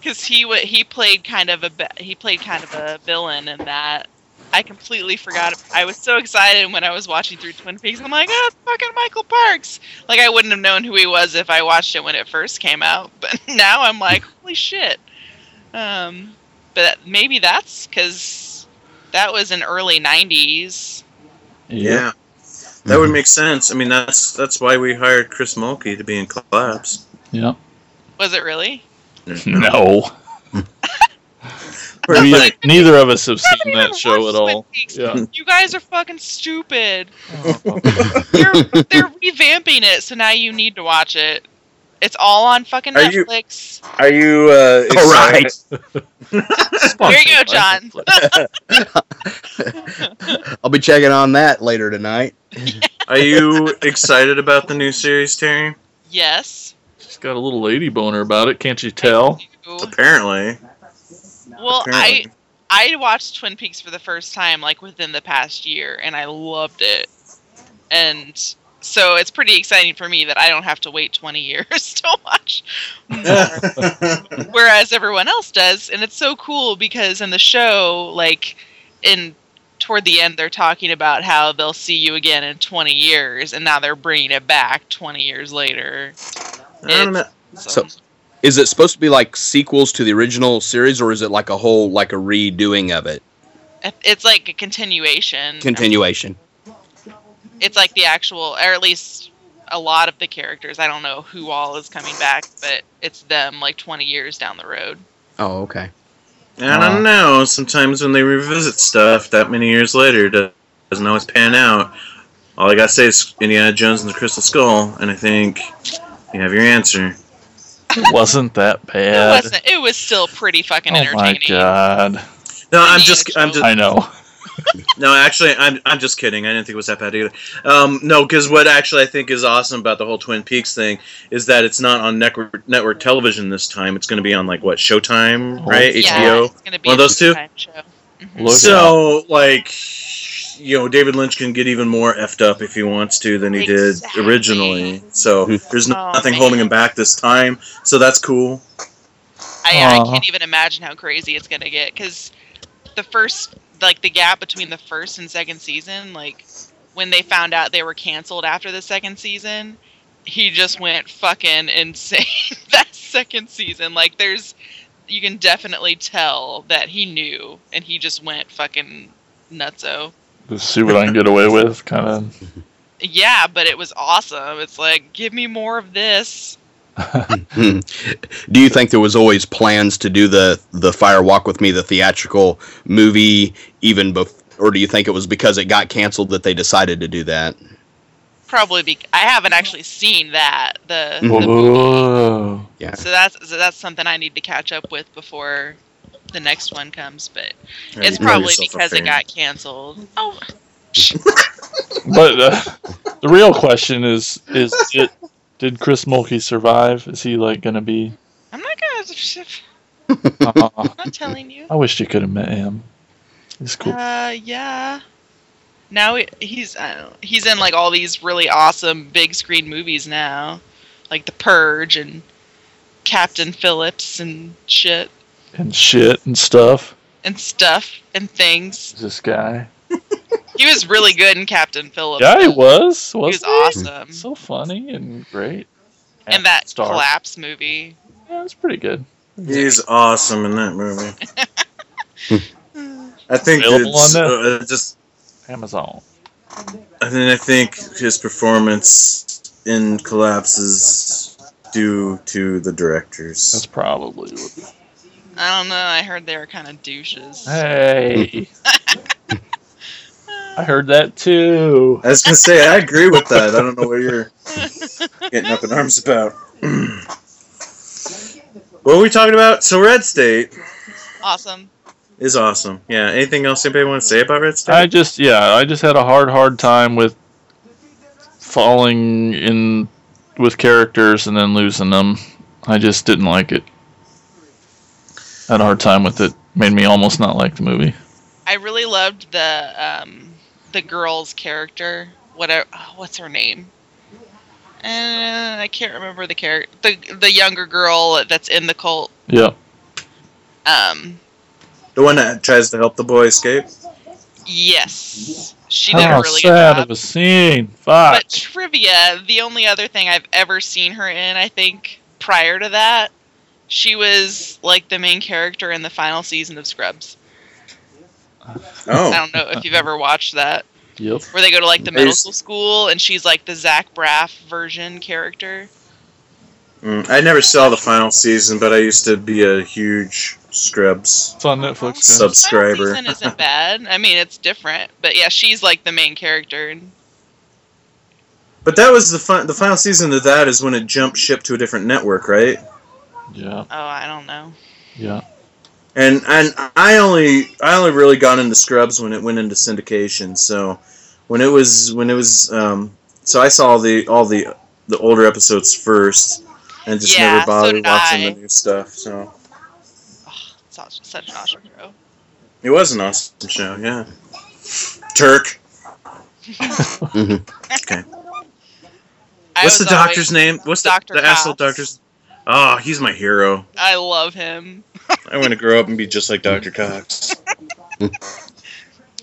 Because he wa he played kind of a he played kind of a villain in that. I completely forgot. I was so excited when I was watching through Twin Peaks. I'm like, oh, it's fucking Michael Parks. Like I wouldn't have known who he was if I watched it when it first came out. But now I'm like, holy shit. Um, but maybe that's because that was in early '90s. Yeah. That would make sense. I mean, that's that's why we hired Chris Mulkey to be in Collapse. Yeah. Was it really? No. We're We- like, neither of us have seen that show at all. Yeah. You guys are fucking stupid. They're, they're revamping it, so now you need to watch it. It's all on fucking Are you- Netflix. Are you? Uh, All right. excited- Here you go, John. I'll be checking on that later tonight. Are you excited about the new series, Terry? Yes. She's got a little lady boner about it, can't you tell? Apparently. Well, I Apparently. I watched Twin Peaks for the first time like within the past year, and I loved it. And so it's pretty exciting for me that I don't have to wait 20 years to watch whereas everyone else does and it's so cool because in the show like in toward the end they're talking about how they'll see you again in 20 years and now they're bringing it back 20 years later I don't know. so, So- Is it supposed to be like sequels to the original series, or is it like a whole like a redoing of it? it's like a continuation Continuation. it's like the actual or at least a lot of the characters i don't know who all is coming back but it's them like 20 years down the road Oh, okay. I don't uh, know. Sometimes when they revisit stuff that many years later, it doesn't always pan out. All I gotta say is Indiana Jones and the Crystal Skull, and I think you have your answer. It wasn't that it bad. wasn't it was still pretty fucking Oh my entertaining god. No, I'm just, I'm just, I know. no, actually, I'm, I'm just kidding. I didn't think it was that bad either. Um, no, because what actually I think is awesome about the whole Twin Peaks thing is that it's not on network network television this time. It's going to be on like what Showtime, right? yeah, HBO. it's gonna be One of those two? Showtime show. Mhm. So like you know david lynch can get even more effed up if he wants to than he Exactly. did originally so oh, there's Oh, nothing man. holding him back this time so that's cool I, I can't even imagine how crazy it's gonna get because the first, like the gap between the first and second season, like when they found out they were canceled after the second season, he just went fucking insane that second season. Like there's, you can definitely tell that he knew and he just went fucking nutso. Just see what I can get away with, kind of. Yeah, but it was awesome. It's like, give me more of this. Do you think there was always plans to do the the Fire Walk with Me, the theatrical movie, even before, or do you think it was because it got canceled that they decided to do that? Probably be. I haven't actually seen that the, the Whoa. Yeah. So that's so that's something I need to catch up with before the next one comes. But Yeah, it's probably because it got canceled. Oh, But uh, the real question is: Is it? Did Chris Mulkey survive? Is he like gonna be? I'm not gonna. Uh, I'm not telling you. I wish you could have met him. He's cool. Uh, yeah. Now he- he's I know, he's in like all these really awesome big screen movies now, like The Purge and Captain Phillips and shit and shit and stuff. and stuff and things. This guy. He was really good in Captain Phillips. Yeah, he though. was. He Was was awesome. So funny and great. And that Star. collapse movie. Yeah, it's pretty good. he's awesome in that movie i think Available it's on uh, just Amazon. I mean, I think his performance in Collapse is due to the directors. That's probably. What... I don't know. I heard they were kind of douches. Hey. I heard that too. I was gonna say I agree with that. I don't know what you're getting up in arms about. what were we talking about? So Red State Awesome. is awesome. Yeah. Anything else anybody want to say about Red State? I just yeah, I just had a hard hard time with falling in with characters and then losing them. I just didn't like it. Had a hard time with it. Made me almost not like the movie. I really loved the um, the girl's character. Whatever. oh, what's her name? And I can't remember the character. The the younger girl that's in the cult. Yeah. Um. the one that tries to help the boy escape. Yes. She did How a really good sad job. of a scene. Fuck. But trivia, the only other thing I've ever seen her in, I think, prior to that, she was like the main character in the final season of Scrubs. Oh. I don't know if you've ever watched that. Yep. where they go to like the I middle used- school school, and she's like the Zach Braff version character. Mm, I never saw the final season, but I used to be a huge Scrubs It's on Netflix. guys. Sub- Subscriber. Final season isn't bad. I mean, it's different, but yeah, she's like the main character. But that was the fun. The final season of that is when it jumped ship to a different network, right? Yeah. oh, I don't know. Yeah. And and I only I only really got into Scrubs when it went into syndication. So when it was when it was um, so I saw the all the the older episodes first, and just Yeah, never bothered did watching I. the new stuff. So Such, such an awesome show. it was an awesome show. Yeah, Turk. Mhm. I What's the doctor's name? What's the, Dr. the asshole Cox. Doctor's? Oh, he's my hero. I love him. I want to grow up and be just like Dr. Cox.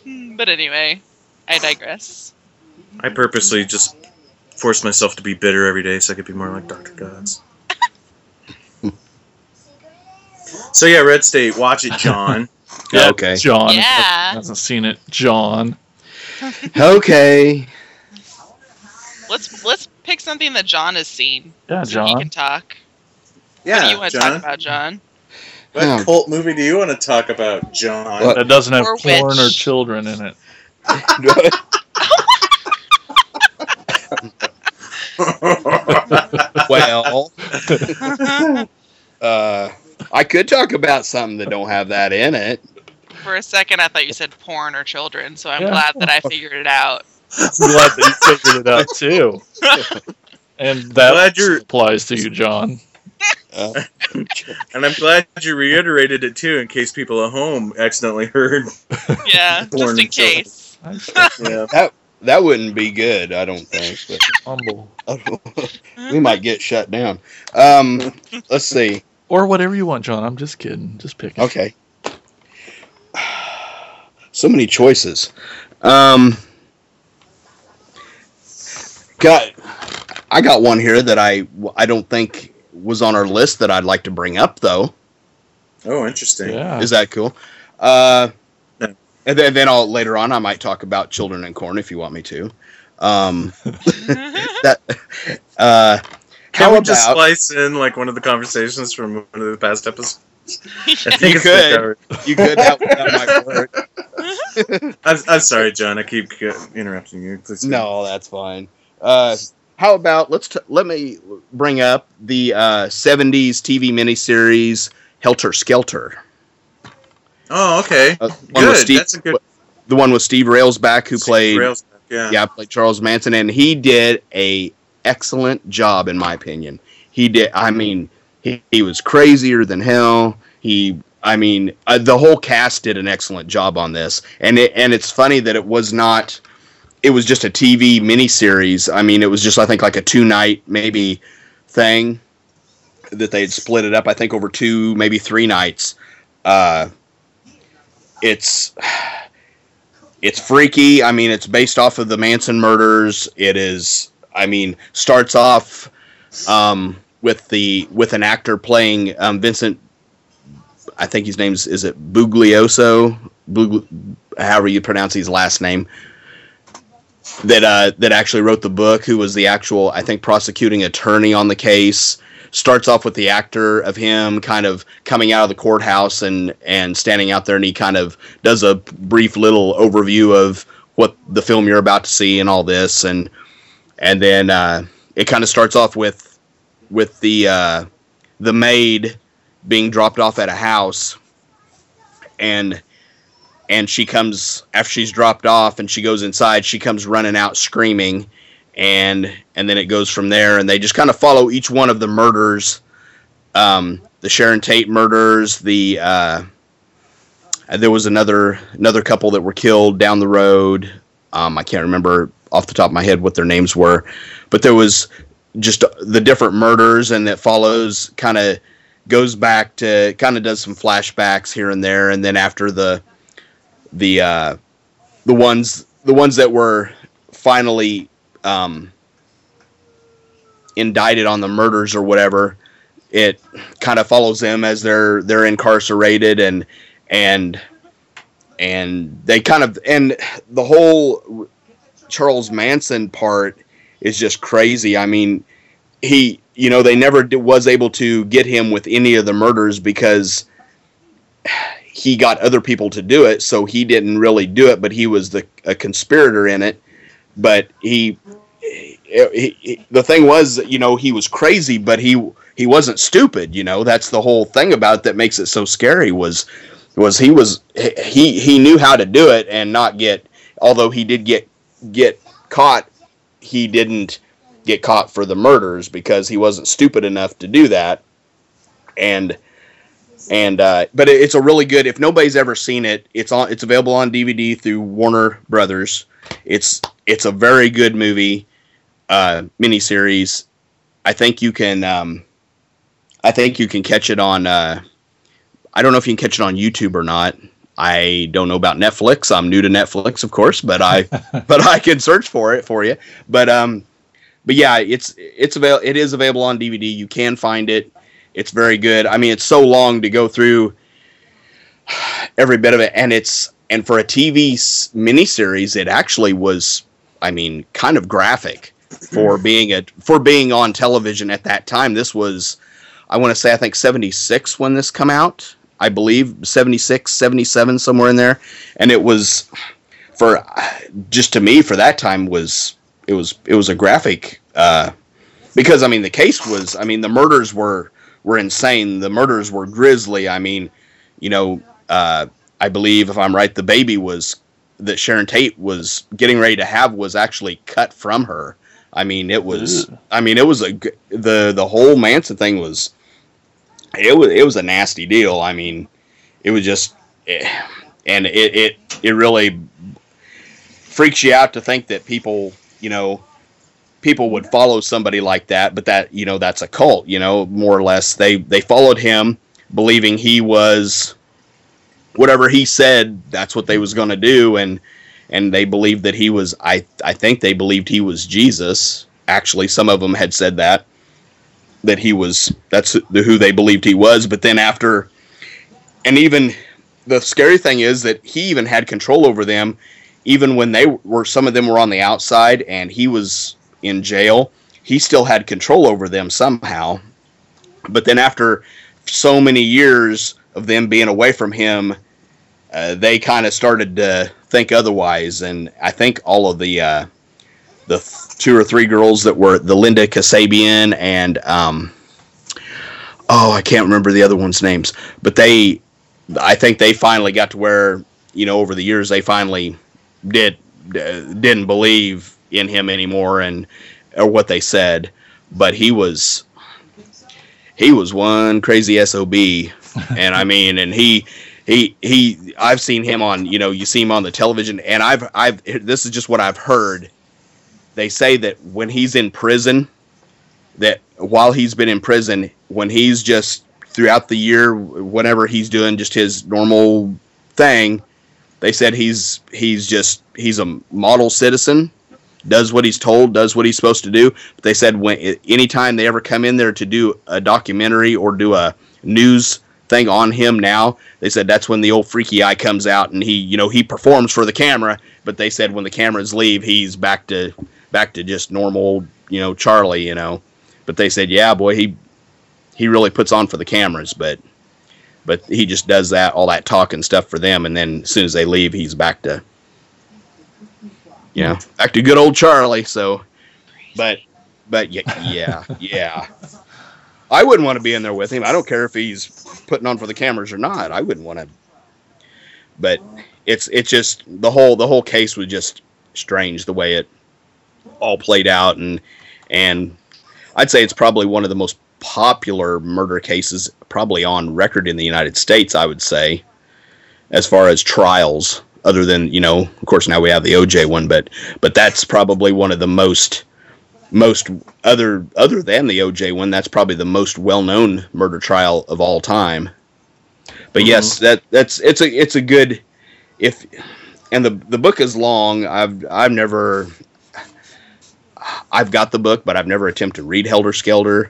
But anyway, I digress. I purposely just forced myself to be bitter every day so I could be more like Dr. Cox. so yeah, Red State, watch it, John. Yeah, Okay. John Yeah. hasn't seen it. John. Okay. Let's let's pick something that John has seen. Yeah, so He John. can talk. Yeah, what do you want to John. talk about, John? What Yeah. cult movie do you want to talk about, John? What? That doesn't have Or porn or children in it. well, uh, I could talk about something that don't have that in it. For a second, I thought you said porn or children, so I'm Yeah. glad that I figured it out. I'm glad that you figured it out too. And that Glad applies to you, John. Uh, and I'm glad you reiterated it too, in case people at home accidentally heard. Yeah, just in case. Yeah. that that wouldn't be good, I don't think. Humble. But we might get shut down. Um, let's see. Or whatever you want, John. I'm just kidding. Just pick. it. Okay. So many choices. Um, got I got one here that I I don't think was on our list that I'd like to bring up though. Oh, interesting. Yeah. Is that cool? Uh, and then, then I'll later on I might talk about children and corn if you want me to. Um, that uh, Can how we about just splice in like one of the conversations from one of the past episodes? I think You it's could. been covered. you could that, that might work. I'm, I'm sorry, John. I keep uh, interrupting you. Please. No, that's fine. Uh, how about let's t- let me bring up the uh, '70s TV miniseries Helter Skelter. Oh, okay. Uh, Good. Steve, That's a good. the one with Steve Railsback who Steve played Rails- Yeah. yeah played Charles Manson, and he did a excellent job in my opinion. He did. I mean, he, he was crazier than hell. He. I mean, uh, the whole cast did an excellent job on this, and it, and it's funny that it was not. It was just a TV miniseries. I mean, it was just I think like a two night maybe thing that they had split it up. I think over two maybe three nights. Uh, it's it's freaky. I mean, it's based off of the Manson murders. It is. I mean, starts off um, with the with an actor playing um, Vincent. I think his name's is it Buglioso, Bugli, however you pronounce his last name. That uh, that actually wrote the book. Who was the actual I think prosecuting attorney on the case. Starts off with the actor of him kind of coming out of the courthouse and and standing out there, and he kind of does a brief little overview of what the film you're about to see and all this, and and then uh, it kind of starts off with with the uh, the maid being dropped off at a house, and and she comes after she's dropped off and she goes inside. She comes running out screaming, and and then it goes from there, and they just kind of follow each one of the murders. Um, the Sharon Tate murders, the uh, there was another another couple that were killed down the road. Um, I can't remember off the top of my head what their names were, but there was just the different murders, and it follows kind of goes back to kind of does some flashbacks here and there, and then after the the uh, the ones the ones that were finally um, indicted on the murders or whatever, it kind of follows them as they're they're incarcerated and and and they kind of and the whole Charles Manson part is just crazy. I mean, he, you know, they never was able to get him with any of the murders because he got other people to do it, so he didn't really do it, but he was the a conspirator in it. But he, eh, he, he- the thing was, you know, he was crazy, but he he wasn't stupid. You know, that's the whole thing about that makes it so scary. Was was he was he he knew how to do it and not get. Although he did get get caught, he didn't get caught for the murders because he wasn't stupid enough to do that. And and uh, but it- it's a really good. If nobody's ever seen it, it's on. It's available on DVD through Warner Brothers. It's it's a very good movie, uh, miniseries. I think you can. Um, I think you can catch it on. Uh, I don't know if you can catch it on YouTube or not. I don't know about Netflix. I'm new to Netflix, of course, but I but I can search for it for you. But um, but yeah, it's it's avail- It is available on DVD. You can find it. It's very good. I mean, it's so long to go through every bit of it, and it's and for a TV miniseries, it actually was. I mean, kind of graphic for being a for being on television at that time. This was, I want to say, I think seventy six when this come out. I believe 76, 77, somewhere in there, and it was for just to me for that time was it was it was a graphic uh, because I mean the case was I mean the murders were were insane. The murders were grisly. I mean, you know, uh, I believe if I'm right, the baby was that Sharon Tate was getting ready to have was actually cut from her. I mean, it was. Ugh. I mean, it was a the the whole Manson thing was. It was it was a nasty deal. I mean, it was just, eh, and it it it really freaks you out to think that people, you know, people would follow somebody like that, but that you know that's a cult, you know, more or less. They they followed him, believing he was whatever he said. That's what they was going to do, and and they believed that he was. I I think they believed he was Jesus. Actually, some of them had said that that he was. That's who they believed he was. But then after, and even the scary thing is that he even had control over them even when they were some of them were on the outside and he was in jail. He still had control over them somehow. But then after so many years of them being away from him uh, they kind of started to think otherwise. And i think all of the uh, the th- two or three girls that were the linda kasabian and um, oh i can't remember the other ones names. But they i think they finally got to where you know over the years they finally did uh, didn't believe in him anymore and or what they said but he was he was one crazy sob and i mean and he he he i've seen him on you know you see him on the television and i've i've this is just what i've heard. They say that when he's in prison that while he's been in prison when he's just throughout the year whenever he's doing just his normal thing they said he's he's just he's a model citizen does what he's told does what he's supposed to do. But they said when anytime they ever come in there to do a documentary or do a news thing on him now they said that's when the old freaky eye comes out and he you know he performs for the camera. But they said when the cameras leave he's back to back to just normal you know charlie you know. But they said yeah boy he he really puts on for the cameras. But but he just does that all that talk and stuff for them. And then as soon as they leave he's back to you know back to good old charlie so but but yeah yeah yeah. I wouldn't want to be in there with him. I don't care if he's putting on for the cameras or not. I wouldn't want to but it's it's just the whole the whole case was just strange the way it all played out and and i'd say it's probably one of the most popular murder cases probably on record in the United States, I would say, as far as trials. Other than you know, of course, now we have the OJ one, but but that's probably one of the most most other other than the OJ one. That's probably the most well known murder trial of all time. But mm-hmm. yes, that that's it's a it's a good if and the the book is long. I've I've never I've got the book, but I've never attempted to read Helter Skelter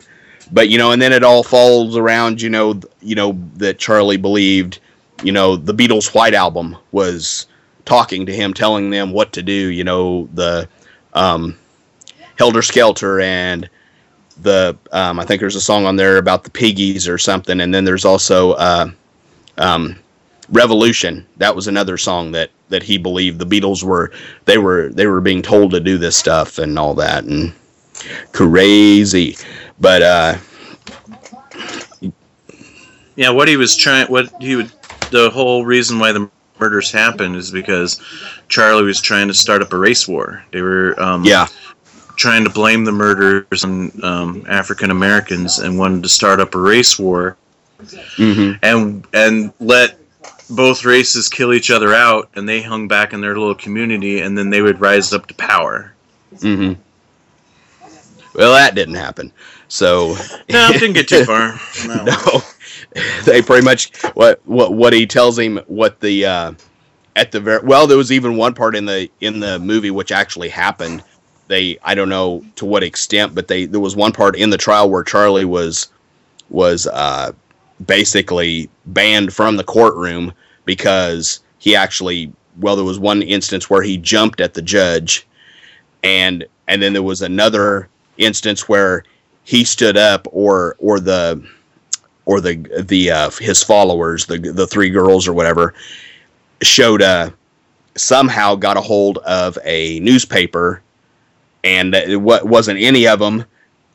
but you know and then it all falls around you know you know that charlie believed you know the beatles white album was talking to him, telling them what to do. You know, the um, Helter Skelter and the um, I think there's a song on there about the piggies or something, and then there's also uh, um, Revolution. That was another song that that he believed the Beatles were they were they were being told to do this stuff and all that and crazy, but uh, Yeah, what he was trying, what he would, the whole reason why the murders happened is because Charlie was trying to start up a race war. They were, um, yeah, trying to blame the murders on um, African Americans and wanted to start up a race war hmm and and let both races kill each other out, and they hung back in their little community, and then they would rise up to power. hmm Well, that didn't happen. So No, didn't get too far. No. no, they pretty much what what what he tells him what the uh, at the very well there was even one part in the in the movie which actually happened. They I don't know to what extent, but they there was one part in the trial where Charlie was was uh, basically banned from the courtroom because he actually well there was one instance where he jumped at the judge and and then there was another instance where he stood up or or the or the the uh, his followers the the three girls or whatever showed uh somehow got a hold of a newspaper and wa- wasn't any of them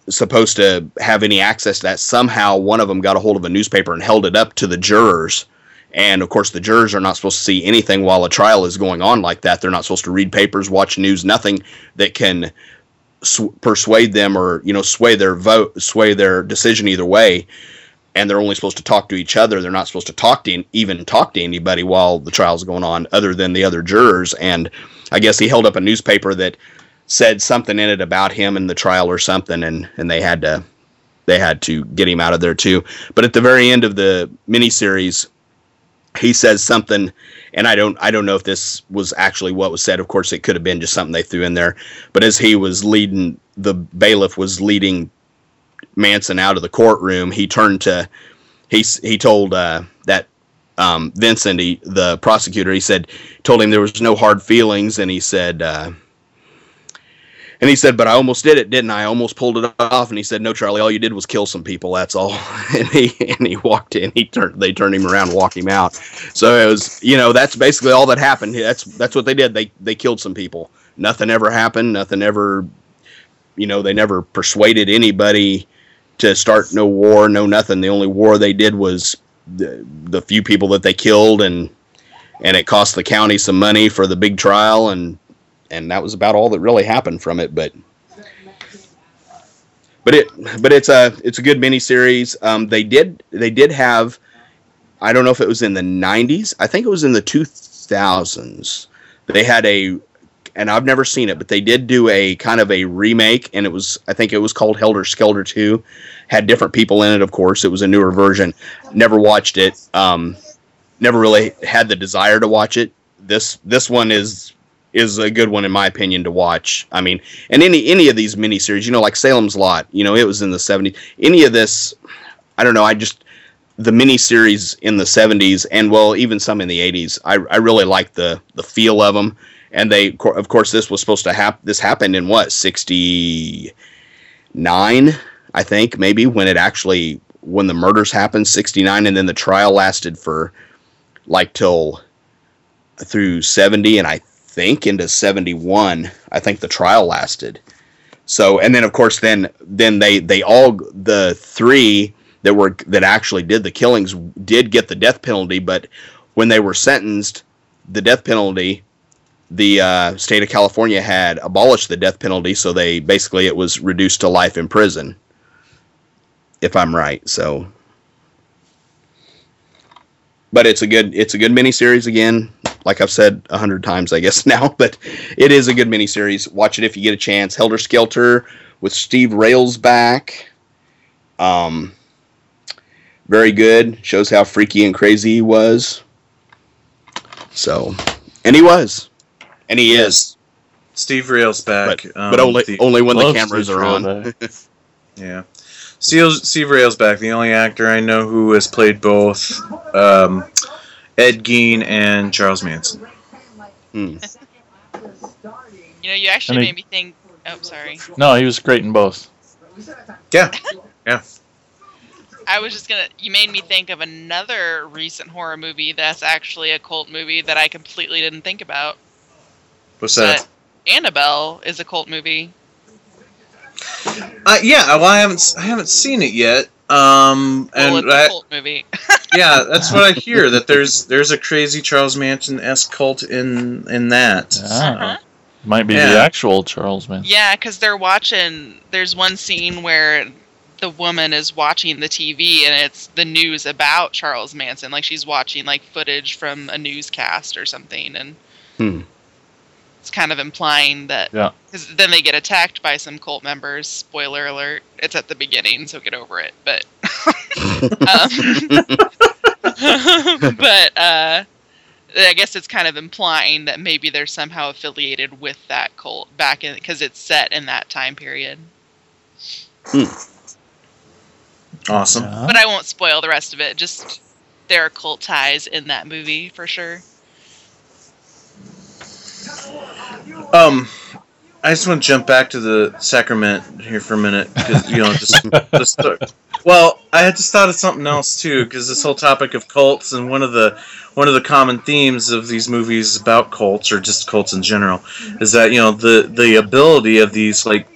supposed to have any access to that. Somehow one of them got a hold of a newspaper and held it up to the jurors. And of course the jurors are not supposed to see anything while a trial is going on like that. They're not supposed to read papers watch news nothing that can persuade them or you know sway their vote sway their decision either way and they're only supposed to talk to each other they're not supposed to talk to even talk to anybody while the trial's going on other than the other jurors and i guess he held up a newspaper that said something in it about him in the trial or something and and they had to they had to get him out of there too but at the very end of the miniseries he says something and I don't I don't know if this was actually what was said. Of course, it could have been just something they threw in there. But as he was leading, the bailiff was leading Manson out of the courtroom. He turned to he he told uh, that um, Vincent, he, the prosecutor, he said told him there was no hard feelings, and he said. Uh, and he said, "But I almost did it, didn't I? I almost pulled it off." And he said, "No, Charlie, all you did was kill some people. That's all." And he and he walked in. He turned. They turned him around, walked him out. So it was, you know, that's basically all that happened. That's that's what they did. They they killed some people. Nothing ever happened. Nothing ever, you know, they never persuaded anybody to start no war, no nothing. The only war they did was the the few people that they killed, and and it cost the county some money for the big trial, and and that was about all that really happened from it. But but it but it's a it's a good miniseries. Um, they did they did have I don't know if it was in the '90s. I think it was in the 2000s. They had a and I've never seen it, but they did do a kind of a remake, and it was I think it was called Helter Skelter 2. Had different people in it, of course. It was a newer version. Never watched it. Um, never really had the desire to watch it. This this one is is a good one in my opinion to watch. I mean, and any any of these miniseries, you know, like Salem's Lot, you know, it was in the 70s. Any of this, I don't know. I just the miniseries in the 70s and well, even some in the 80s. I I really like the the feel of them. And they, of course, this was supposed to happen. This happened in what 69, I think, maybe when it actually when the murders happened, 69, and then the trial lasted for like till through 70 and I think into 71 I think the trial lasted so and then of course then then they they all the three that were that actually did the killings did get the death penalty but when they were sentenced the death penalty the uh, state of California had abolished the death penalty so they basically it was reduced to life in prison if I'm right so but it's a good it's a good miniseries again. Like I've said a hundred times, I guess now, but it is a good miniseries. Watch it if you get a chance. Helter Skelter with Steve Railsback. Um, very good. Shows how freaky and crazy he was. So, and he was, and he is, Steve Railsback, but, um, but only the- only when the cameras Steve are on. Yeah. Steve, Steve Railsback, the only actor I know who has played both um, Ed Gein and Charles Manson. Hmm. You know, you actually And he- made me think. Oh, sorry. No, he was great in both. Yeah, yeah. I was just gonna. You made me think of another recent horror movie that's actually a cult movie that I completely didn't think about. What's that? But Annabelle is a cult movie. Uh, yeah, well, I haven't s- I haven't seen it yet. Um, Well, and it's I, a cult movie. yeah, that's what I hear. That there's there's a crazy Charles Manson esque cult in in that. Ah, might be the actual Charles Manson. Yeah, because they're watching. There's one scene where the woman is watching the TV and it's the news about Charles Manson. Like she's watching like footage from a newscast or something, and Hmm. It's kind of implying that. Yeah. Because then they get attacked by some cult members. Spoiler alert! It's at the beginning, so get over it. But. um, but uh, I guess it's kind of implying that maybe they're somehow affiliated with that cult back in because it's set in that time period. Awesome. Yeah. But I won't spoil the rest of it. Just there are cult ties in that movie for sure. Um, I just want to jump back to the sacrament here for a minute because you know just just well, I had just thought of something else too because this whole topic of cults and one of the one of the common themes of these movies about cults or just cults in general is that you know the the ability of these like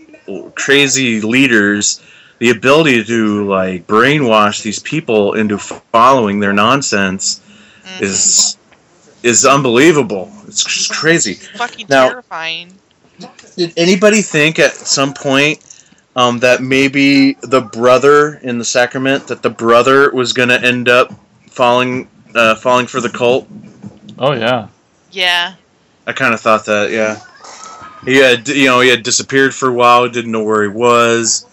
crazy leaders the ability to like brainwash these people into following their nonsense Mhm. is is unbelievable it's just crazy fucking now- terrifying. did anybody think at some point um, that maybe the brother in the sacrament that the brother was going to end up falling uh, falling for the cult? Oh yeah. Yeah. I kind of thought that. Yeah, he had you know he had disappeared for a while, didn't know where he was.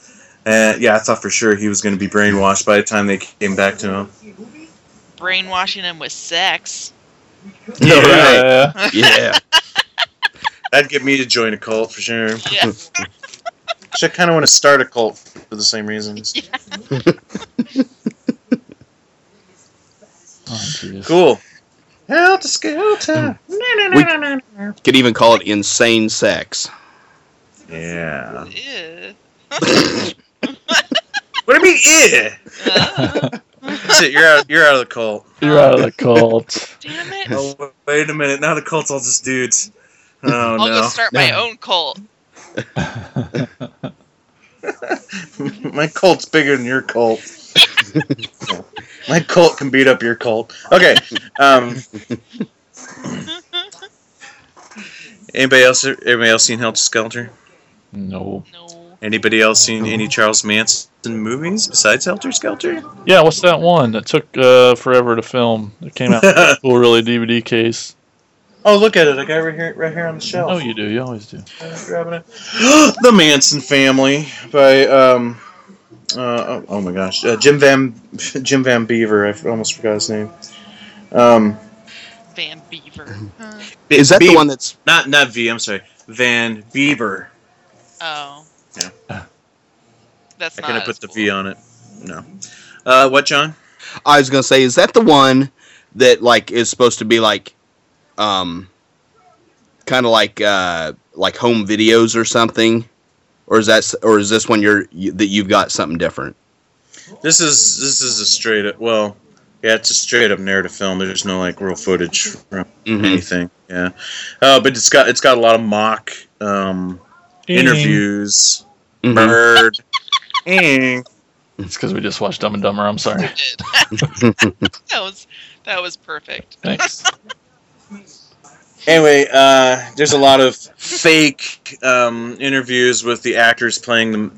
And yeah, I thought for sure he was going to be brainwashed by the time they came back to him. Brainwashing him with sex. Yeah, right. Yeah. yeah. That'd get me to join a cult for sure. Yeah. I kind of want to start a cult for the same reasons. Oh, jeez. Cool. Helter Skelter. Could even call it insane sex. Yeah. Ew. What do you mean, yeah? Uh, That's it. You're out. You're out of the cult. You're out of the cult. damn it. Oh, wait a minute. Now the cult's all just dudes. Oh I'll go no. start my own cult. My cult's bigger than your cult. My cult can beat up your cult. Okay. Um. Anybody else? Anybody else seen Helter Skelter? no. No. Anybody else seen any Charles Manson movies besides Helter Skelter? Yeah, what's that one that took uh, forever to film? It came out in a cool, really DVD case. Oh, look at it! I got it right here, right here on the shelf. Oh, you do. You always do. Uh, grabbing it. the Manson Family by um, uh, oh, oh my gosh, uh, Jim Van Jim Van Beaver. I almost forgot his name. Um, Van Beaver. Huh. Is that Be- the one that's not not V? I'm sorry, Van Beaver. Oh. Yeah. That's I not. couldn't put as the cool. V on it. No. Uh, what, John? I was gonna say, is that the one that like is supposed to be like, um, kind of like uh like home videos or something, or is that or is this one you're you, that you've got something different? This is this is a straight up. Well, yeah, it's a straight up narrative film. There's no like real footage from Mhm. anything. Yeah, uh, but it's got it's got a lot of mock um, interviews. Mhm. Bird. It's because we just watched Dumb and Dumber. I'm sorry. That was that was perfect. Thanks. Anyway, uh, there's a lot of fake um, interviews with the actors playing the,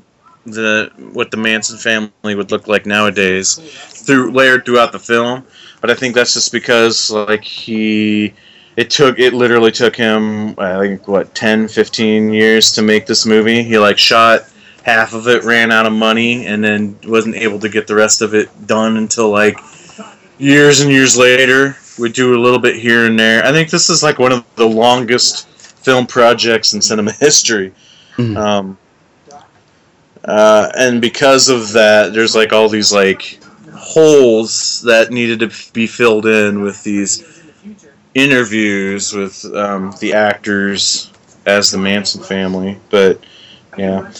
the what the Manson family would look like nowadays, through layered throughout the film. But I think that's just because like he, it took it literally took him I think what 10, 15 years to make this movie. He like shot half of it, ran out of money, and then wasn't able to get the rest of it done until like years and years later. We do a little bit here and there. I think this is like one of the longest film projects in cinema history. Mhm. Um, uh, and because of that, there's like all these like holes that needed to be filled in with these interviews with um, the actors as the Manson family, but yeah,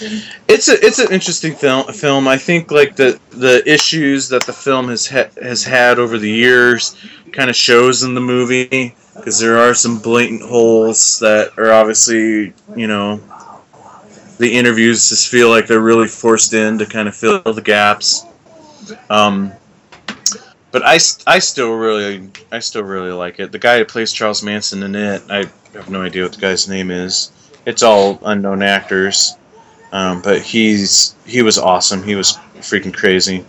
it's a it's an interesting film. Film, I think, like the the issues that the film has ha- has had over the years, kind of shows in the movie because there are some blatant holes that are obviously, you know, the interviews just feel like they're really forced in to kind of fill the gaps. Um, but I, I still really I still really like it. The guy who plays Charles Manson in it, I have no idea what the guy's name is. It's all unknown actors, um, but he's he was awesome. He was freaking crazy,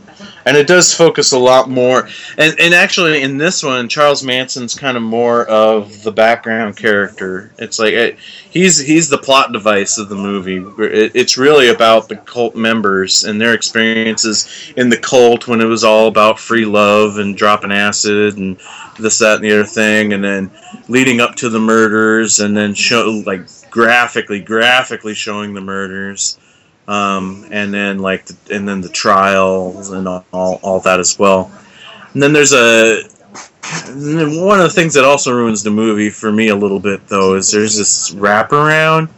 and it does focus a lot more. And and actually in this one, Charles Manson's kind of more of the background character. It's like it, he's he's the plot device of the movie. It, it's really about the cult members and their experiences in the cult when it was all about free love and dropping acid and this that and the other thing, and then leading up to the murders, and then show like graphically graphically showing the murders. Um, and then like the, and then the trials and all, all, that as well. And then there's a then one of the things that also ruins the movie for me a little bit though is there's this wraparound.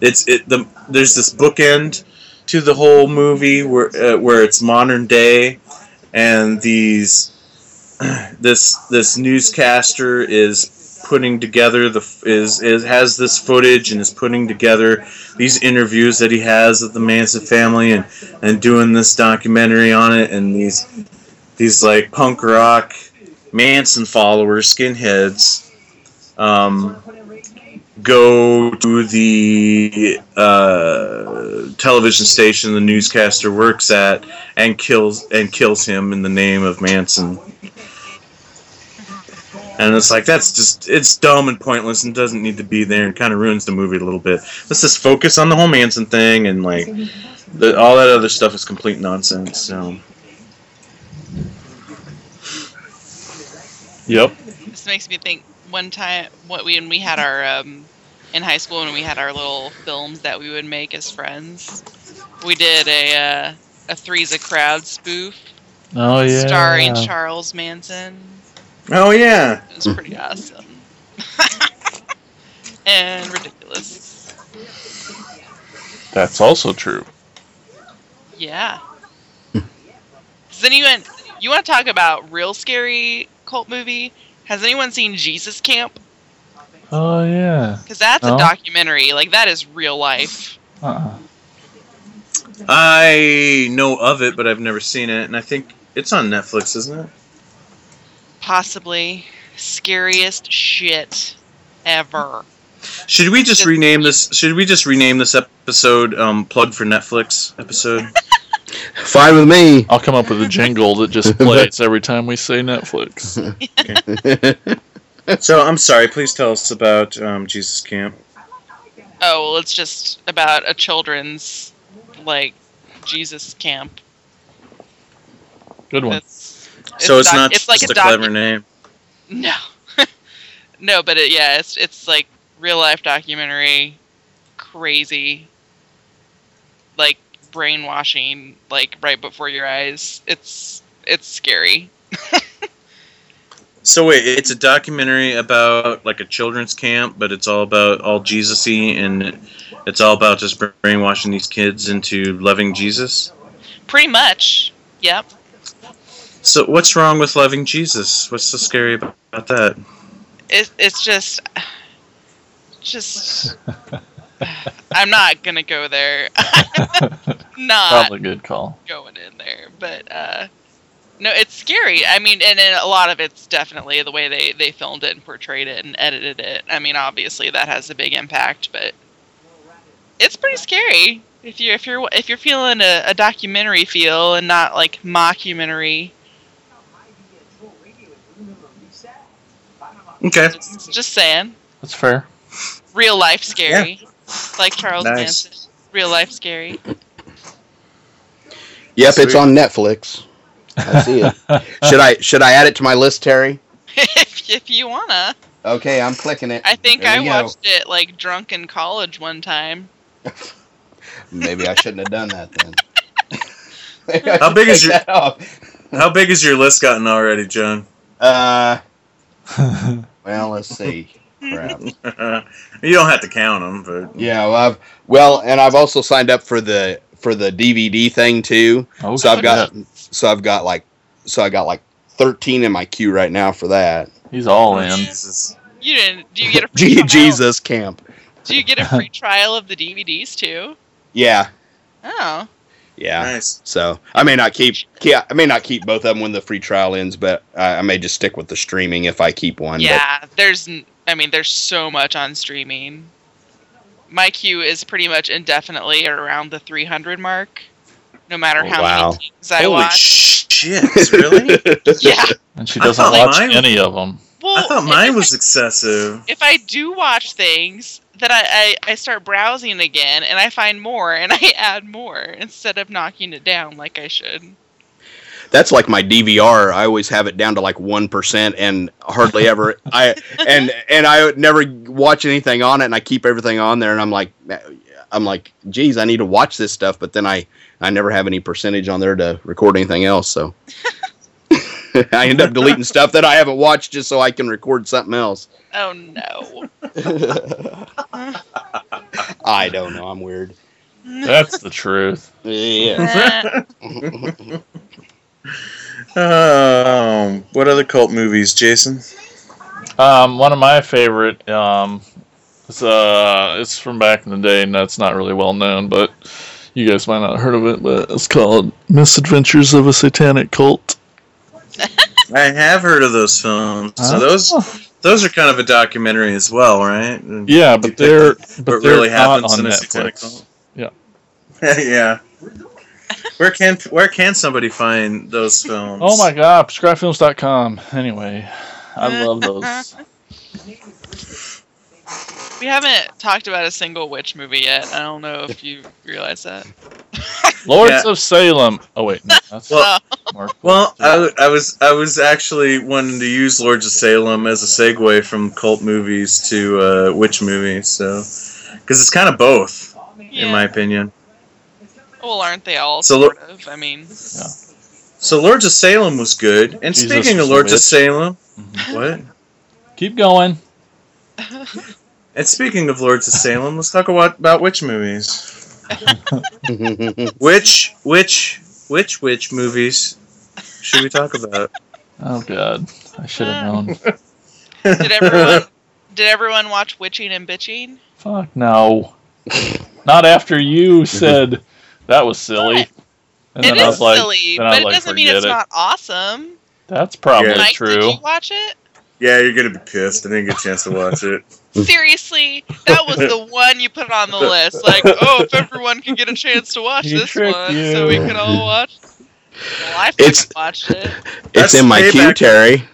It's it the there's this bookend to the whole movie where uh, where it's modern day, and these this this newscaster is putting together the is, is has this footage and is putting together these interviews that he has of the Manson family and and doing this documentary on it and these these like punk rock Manson followers, skinheads, um, go to the uh, television station the newscaster works at and kills and kills him in the name of Manson. And it's like that's just it's dumb and pointless and doesn't need to be there and kind of ruins the movie a little bit. Let's just focus on the whole Manson thing and like the, all that other stuff is complete nonsense. So Yep. This makes me think one time what we when we had our um, in high school when we had our little films that we would make as friends. We did a uh, a three's a crowd spoof Oh yeah. starring Charles Manson. Oh yeah, it's pretty awesome. and ridiculous. That's also true. Yeah. Does anyone you want to talk about real scary cult movie? Has anyone seen Jesus Camp? Oh yeah. Because that's No. a documentary. Like that is real life. Uh-uh. I know of it, but I've never seen it, and I think it's on Netflix, isn't it? Possibly scariest shit ever. Should we just Just- rename this? Should we just rename this episode um, "Plug for Netflix" episode? Fine with me. I'll come up with a jingle that just plays every time we say Netflix. so I'm sorry. Please tell us about um, Jesus Camp. Oh well, it's just about a children's like Jesus camp. Good one. It's, so it's doc- not It's like just a a, doc- clever name. No, no, but it, yeah, it's it's like real life documentary, crazy, like brainwashing, like right before your eyes. It's it's scary. So wait, it's a documentary about like a children's camp, but it's all about all Jesus-y, and it's all about just brainwashing these kids into loving Jesus. Pretty much. Yep. So what's wrong with loving Jesus? What's so scary about, about that? It, it's just, just. I'm not gonna go there. not Probably a good call. going in there, but uh, no, it's scary. I mean, and, and a lot of it's definitely the way they they filmed it and portrayed it and edited it. I mean, obviously that has a big impact, but it's pretty scary if you're if you're if you're feeling a, a documentary feel and not like mockumentary. Okay. Just, just saying, That's fair. real life scary, like Charles Nice. Manson. Real life scary. Yep, it's on Netflix. I see it. should I should I add it to my list, Terry? if if you wanna, Okay, I'm clicking it. I think There I go. watched it like drunk in college one time. Maybe I shouldn't have done that then. How big is your- How big has your list gotten already, John? Uh, Well, let's see. Crap. you don't have to count them, but Yeah, well, I've well, and I've also signed up for the for the DVD thing too. Oh, So I've got shit. so I've got like so I got like 13 in my queue right now for that. He's all in. Jesus. You didn't? Do you get a free trial? Jesus camp. Do you get a free trial of the DVDs too? Yeah, Oh, yeah. Nice. So I may not keep, yeah, I may not keep both of them when the free trial ends, but I, I may just stick with the streaming if I keep one. yeah. There's, n- I mean, there's so much on streaming. My queue is pretty much indefinitely around the 300 mark, no matter Oh, how wow. many things I Holy watch. shit! Really? Yeah. And she doesn't watch mine- any of them. Well, I thought mine was I, excessive. if I do watch things, then I, I I start browsing again, and I find more, and I add more instead of knocking it down like I should. that's like my DVR. I always have it down to like one percent, and hardly ever. I and and I never watch anything on it, and I keep everything on there, and I'm like, I'm like, geez, I need to watch this stuff, but then I I never have any percentage on there to record anything else, so. I end up deleting stuff that I haven't watched just so I can record something else. Oh no. I don't know. I'm weird. That's the truth. Yeah. Eh, Um, what other cult movies, Jason? Um, one of my favorite. Um, it's uh, it's from back in the day, and that's not really well known, but you guys might not have heard of it. But it's called Misadventures of a Satanic Cult. I have heard of those films. So Huh? those those are kind of a documentary as well, right? Yeah, but they're what but they're really not happens on in a Netflix. Yeah. yeah. Where can where can somebody find those films? Oh my god, prescribefilms.com. Anyway, I love those. we haven't talked about a single witch movie yet. I don't know if you realize that. Lords Yeah. of Salem. Oh wait, no, that's Well- Mark. Well, I, I was I was actually wanting to use Lords of Salem as a segue from cult movies to uh, witch movies, so because it's kind of both, yeah. in my opinion. well, aren't they all So lo- sort of? I mean, yeah. So Lords of Salem was good, and Jesus speaking of a Lords of witch. Salem, Mhm. what? Keep going. And speaking of Lords of Salem, let's talk about, about witch movies. Which which which witch movies should we talk about? Oh god, I should have known. did everyone did everyone watch Witching and Bitching? Fuck no. Not after you said that was silly. And It then I was like, silly, then I but was it like, doesn't mean it's it. not awesome. That's probably Yeah. Mike, true. did you watch it? Yeah, you're gonna be pissed. I didn't get a chance to watch it. Seriously, that was the one you put on the list. Like, oh, if everyone can get a chance to watch He this one, you. so we can all watch. Well, I fucking It's- watched it. it's That's in my queue, Terry.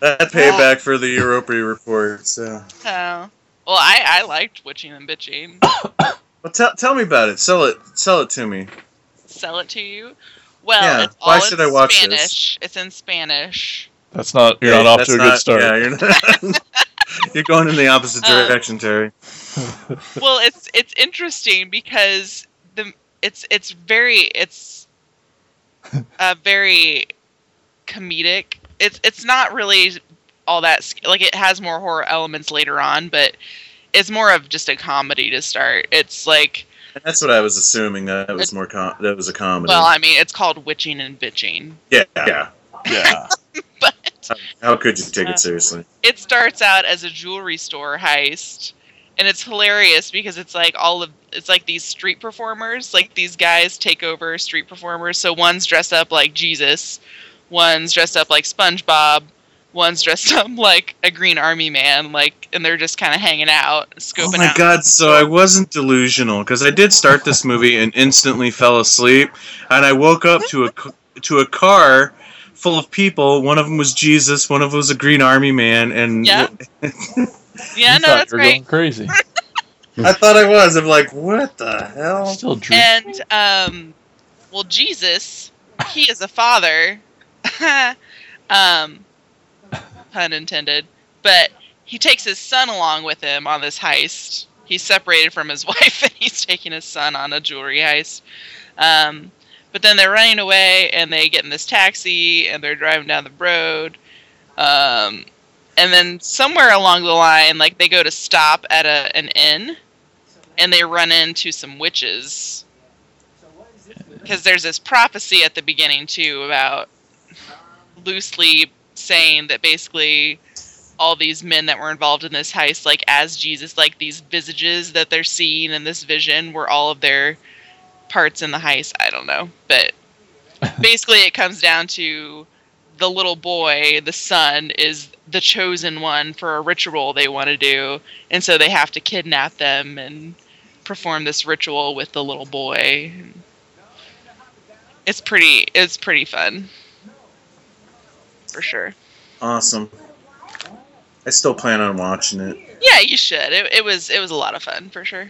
That payback for the Europa report. So, Oh. Well, I, I liked Witching and Bitching. well, tell tell me about it. Sell it. Sell it to me. Sell it to you. Well, Yeah, it's why all should in I watch this? Spanish. It's in Spanish. That's not. You're Yeah, not off to a not- good start. Yeah, you're not. you're going in the opposite Uh, direction, Terry. well, it's it's interesting because the it's it's very it's uh, very comedic. It's it's not really all that like it has more horror elements later on, but it's more of just a comedy to start. It's like That's what I was assuming. That was more com- that was a comedy. well, I mean, it's called witching and bitching, yeah, yeah. yeah. How could you take Uh, it seriously? it starts out as a jewelry store heist and it's hilarious because it's like all of it's like these street performers like these guys take over street performers so one's dressed up like jesus one's dressed up like spongebob one's dressed up like a green army man like and they're just kind of hanging out scoping Oh my out god! So I wasn't delusional because I did start this movie and instantly fell asleep, and I woke up to a to a car full of people. One of them was Jesus. One of them was a Green Army man, and Yeah. yeah You no that's you were right going crazy. I thought I was. I'm like, what the hell? Still dream. and um well jesus he is a father um pun intended but he takes his son along with him on this heist he's separated from his wife and he's taking his son on a jewelry heist um but then they're running away and they get in this taxi and they're driving down the road um and then somewhere along the line, like they go to stop at a an inn, and they run into some witches. Because there's this prophecy at the beginning too about loosely saying that basically all these men that were involved in this heist, like as Jesus, like these visages that they're seeing in this vision, were all of their parts in the heist. I don't know, but basically it comes down to the little boy, the son, is the chosen one for a ritual they want to do, and so they have to kidnap them and perform this ritual with the little boy. It's pretty. It's pretty fun, for sure. Awesome. I still plan on watching it. Yeah, you should. It, it was. It was a lot of fun, for sure.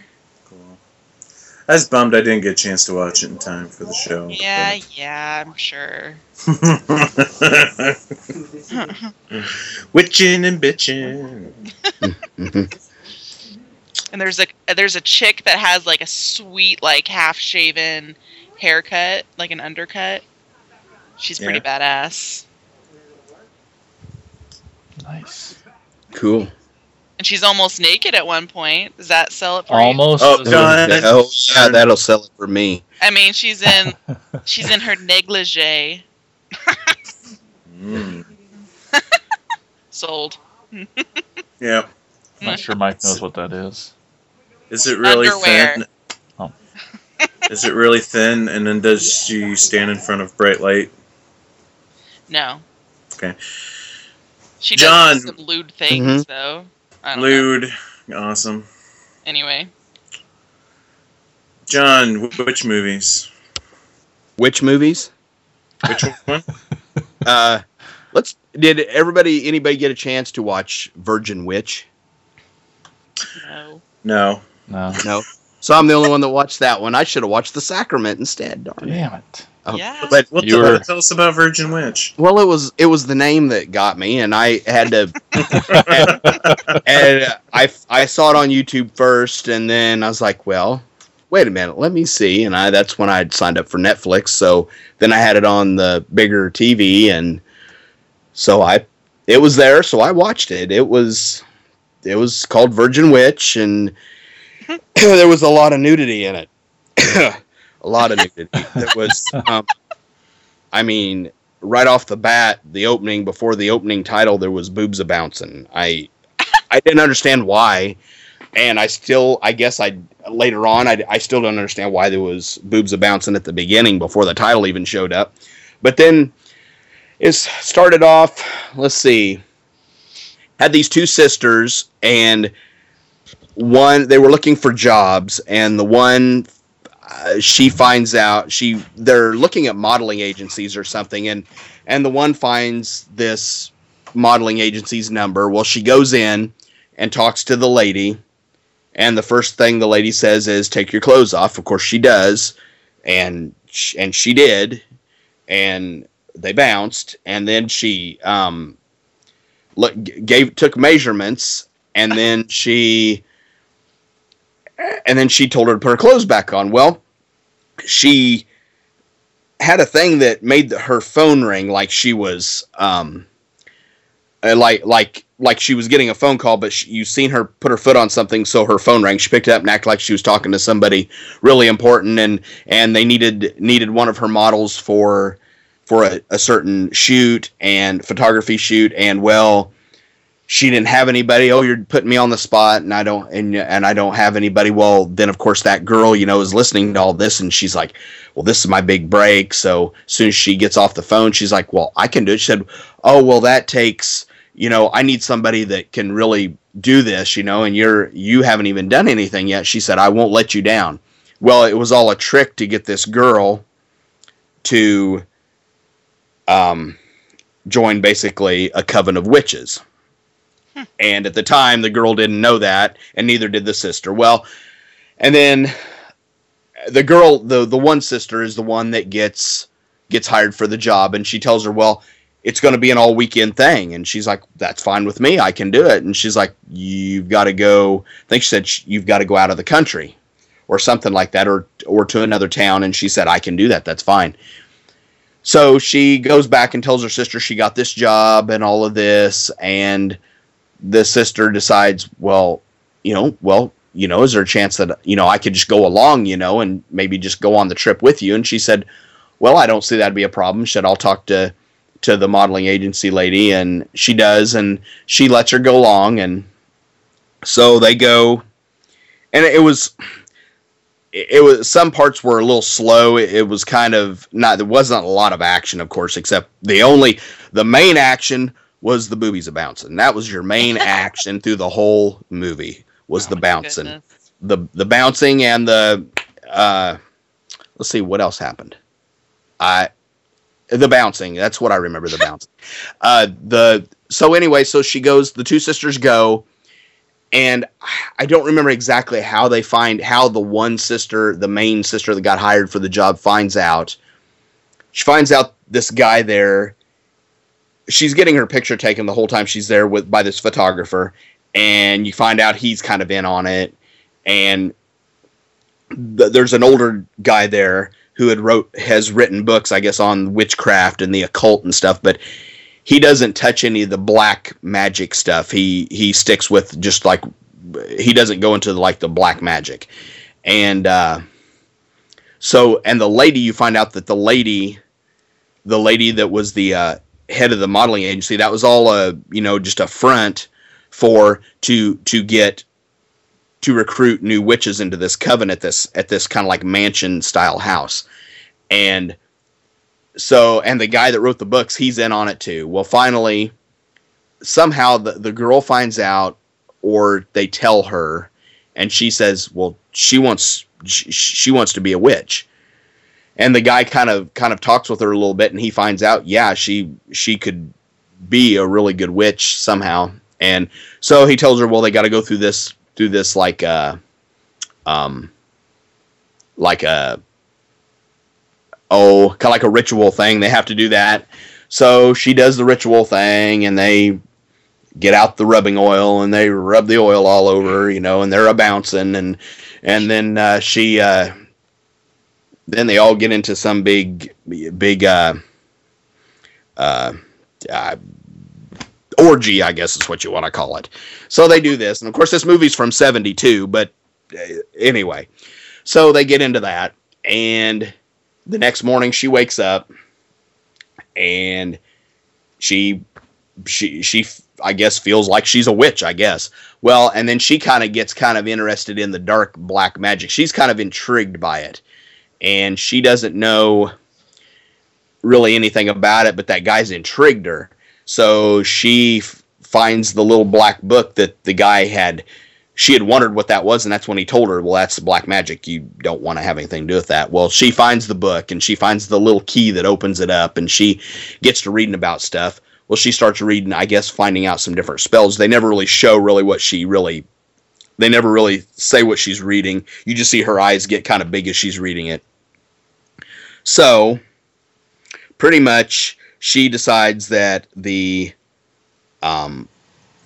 Cool. I was bummed I didn't get a chance to watch it in time for the show. Yeah, yeah, I'm sure. Witching and bitching. And there's a there's a chick that has like a sweet like half shaven haircut, like an undercut. She's pretty badass. Nice. Cool. And she's almost naked at one point. Does that sell it for you? Almost. Oh. Oh, yeah, that'll sell it for me. I mean, she's in she's in her negligee. Mm. Sold. Yeah. Not sure Mike knows what that is. Is it really Underwear. thin? Oh. Is it really thin? And then does she stand in front of bright light? No. Okay. She John. does some lewd things though. I don't know. Awesome. Anyway, John, which movies? Which movies? Which one? Uh, let's. Did everybody, anybody get a chance to watch Virgin Witch? no. No. No. No. So I'm the only one that watched that one. I should have watched The Sacrament instead. Darn it. Damn it. Oh, Yeah. But What You the, were- tell us about Virgin Witch. well, it was it was the name that got me, and I had to. and I I saw it on YouTube first, and then I was like, well, wait a minute, let me see, and I that's when I had signed up for Netflix. So then I had it on the bigger TV, and so I it was there, so I watched it. It was it was called Virgin Witch, and there was a lot of nudity in it. a lot of nudity. That was. Um, I mean, right off the bat, the opening before the opening title, there was boobs a bouncing. I I didn't understand why, and I still, I guess I later on, I, I still don't understand why there was boobs a bouncing at the beginning before the title even showed up. But then it started off. Let's see, had these two sisters, and one they were looking for jobs, and the one uh, she finds out she they're looking at modeling agencies or something and and the one finds this modeling agency's number. Well she goes in and talks to the lady and the first thing the lady says is take your clothes off. Of course she does and sh- and she did and they bounced and then she um look, gave took measurements and then she and then she told her to put her clothes back on. Well, she had a thing that made the, her phone ring like she was um uh, like like like she was getting a phone call, but she, you seen her put her foot on something, so her phone rang. She picked it up and acted like she was talking to somebody really important, and and they needed needed one of her models for for a, a certain shoot and photography shoot, and well, she didn't have anybody. Oh, you're putting me on the spot, and I don't and and I don't have anybody. Well, then of course that girl, you know, is listening to all this, and she's like, "Well, this is my big break." So as soon as she gets off the phone, she's like, "Well, I can do it." She said, "Oh, well, that takes." You know, I need somebody that can really do this, you know, and you're you haven't even done anything yet. She said, I won't let you down. Well, it was all a trick to get this girl to um, join basically a coven of witches. And at the time, the girl didn't know that, and neither did the sister. Well, and then the girl, the the one sister, is the one that gets gets hired for the job, and she tells her, "Well, it's going to be an all weekend thing," and she's like, "That's fine with me. I can do it." And she's like, "You've got to go." I think she said you've got to go out of the country, or something like that, or or to another town. And she said, "I can do that. That's fine." So she goes back and tells her sister she got this job and all of this, and the sister decides, well, you know, well, you know, is there a chance that you know I could just go along, you know, and maybe just go on the trip with you? And she said, well, I don't see that'd be a problem. She said, I'll talk to to the modeling agency lady, and she does, and she lets her go along, and so they go, and it was. It was some parts were a little slow. It was kind of not. There wasn't a lot of action, of course, except the only the main action was the boobies a bouncing. That was your main action through the whole movie was Oh the bouncing, goodness. the the bouncing and the uh, let's see what else happened. I the bouncing. That's what I remember. The bouncing. Uh, the so anyway, so she goes. The two sisters go, and I don't remember exactly how they find how the one sister, the main sister that got hired for the job, finds out. She finds out this guy there. She's getting her picture taken the whole time she's there with by this photographer, and you find out he's kind of in on it, and th- there's an older guy there who had wrote has written books, I guess, on witchcraft and the occult and stuff, but he doesn't touch any of the black magic stuff. He he sticks with just like he doesn't go into like the black magic, and uh, so and the lady you find out that the lady, the lady that was the uh, head of the modeling agency, that was all a you know just a front for to to get to recruit new witches into this coven at this at this kind of like mansion style house. And so and the guy that wrote the books he's in on it too. Well finally somehow the, the girl finds out or they tell her and she says well she wants she, she wants to be a witch and the guy kind of kind of talks with her a little bit and he finds out yeah she she could be a really good witch somehow. And so he tells her well they got to go through this through this like uh um like a oh kind of like a ritual thing. They have to do that. So she does the ritual thing and they get out the rubbing oil and they rub the oil all over you know and they're a bouncing and and then uh, she uh then they all get into some big big uh uh, uh orgy i guess is what you want to call it so they do this, and of course, this movie's from '72. But uh, anyway, so they get into that, and the next morning she wakes up, and she, she, she, I guess, feels like she's a witch. I guess. Well, and then she kind of gets kind of interested in the dark black magic. She's kind of intrigued by it, and she doesn't know really anything about it, but that guy's intrigued her. So she f- finds the little black book that the guy had she had wondered what that was and that's when he told her well that's black magic. You don't want to have anything to do with that. Well she finds the book and she finds the little key that opens it up and she gets to reading about stuff. Well she starts reading i guess finding out some different spells. They never really show really what she really they never really say what she's reading you just see her eyes get kind of big as she's reading it so pretty much she decides that the um,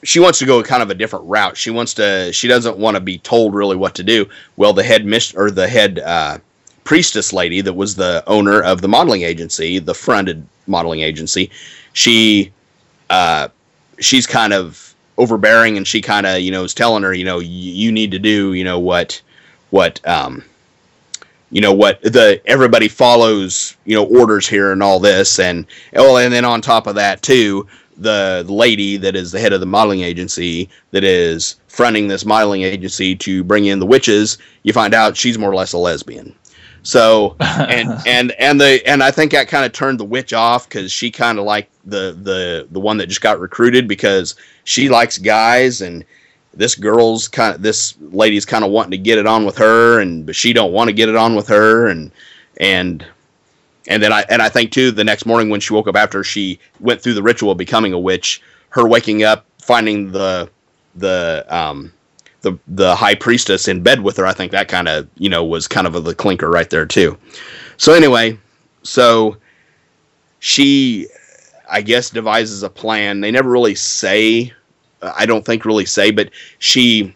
she wants to go kind of a different route. She wants to. She doesn't want to be told really what to do. Well, the head miss or the head uh, priestess lady that was the owner of the modeling agency, the fronted modeling agency, she uh, she's kind of overbearing, and she kind of you know is telling her, you know, you need to do, you know what what um, you know what the everybody follows you know orders here and all this and well and then on top of that too the lady that is the head of the modeling agency that is fronting this modeling agency to bring in the witches you find out she's more or less a lesbian so and and and the and i think that kind of turned the witch off because she kind of like the the the one that just got recruited because she likes guys and this girl's kind of this lady's kind of wanting to get it on with her and but she don't want to get it on with her and and and then I and I think too the next morning when she woke up after she went through the ritual of becoming a witch, her waking up finding the the um the the high priestess in bed with her, I think that kind of you know was kind of a, the clinker right there too. So anyway, so she I guess devises a plan. They never really say uh, I don't think really say, but she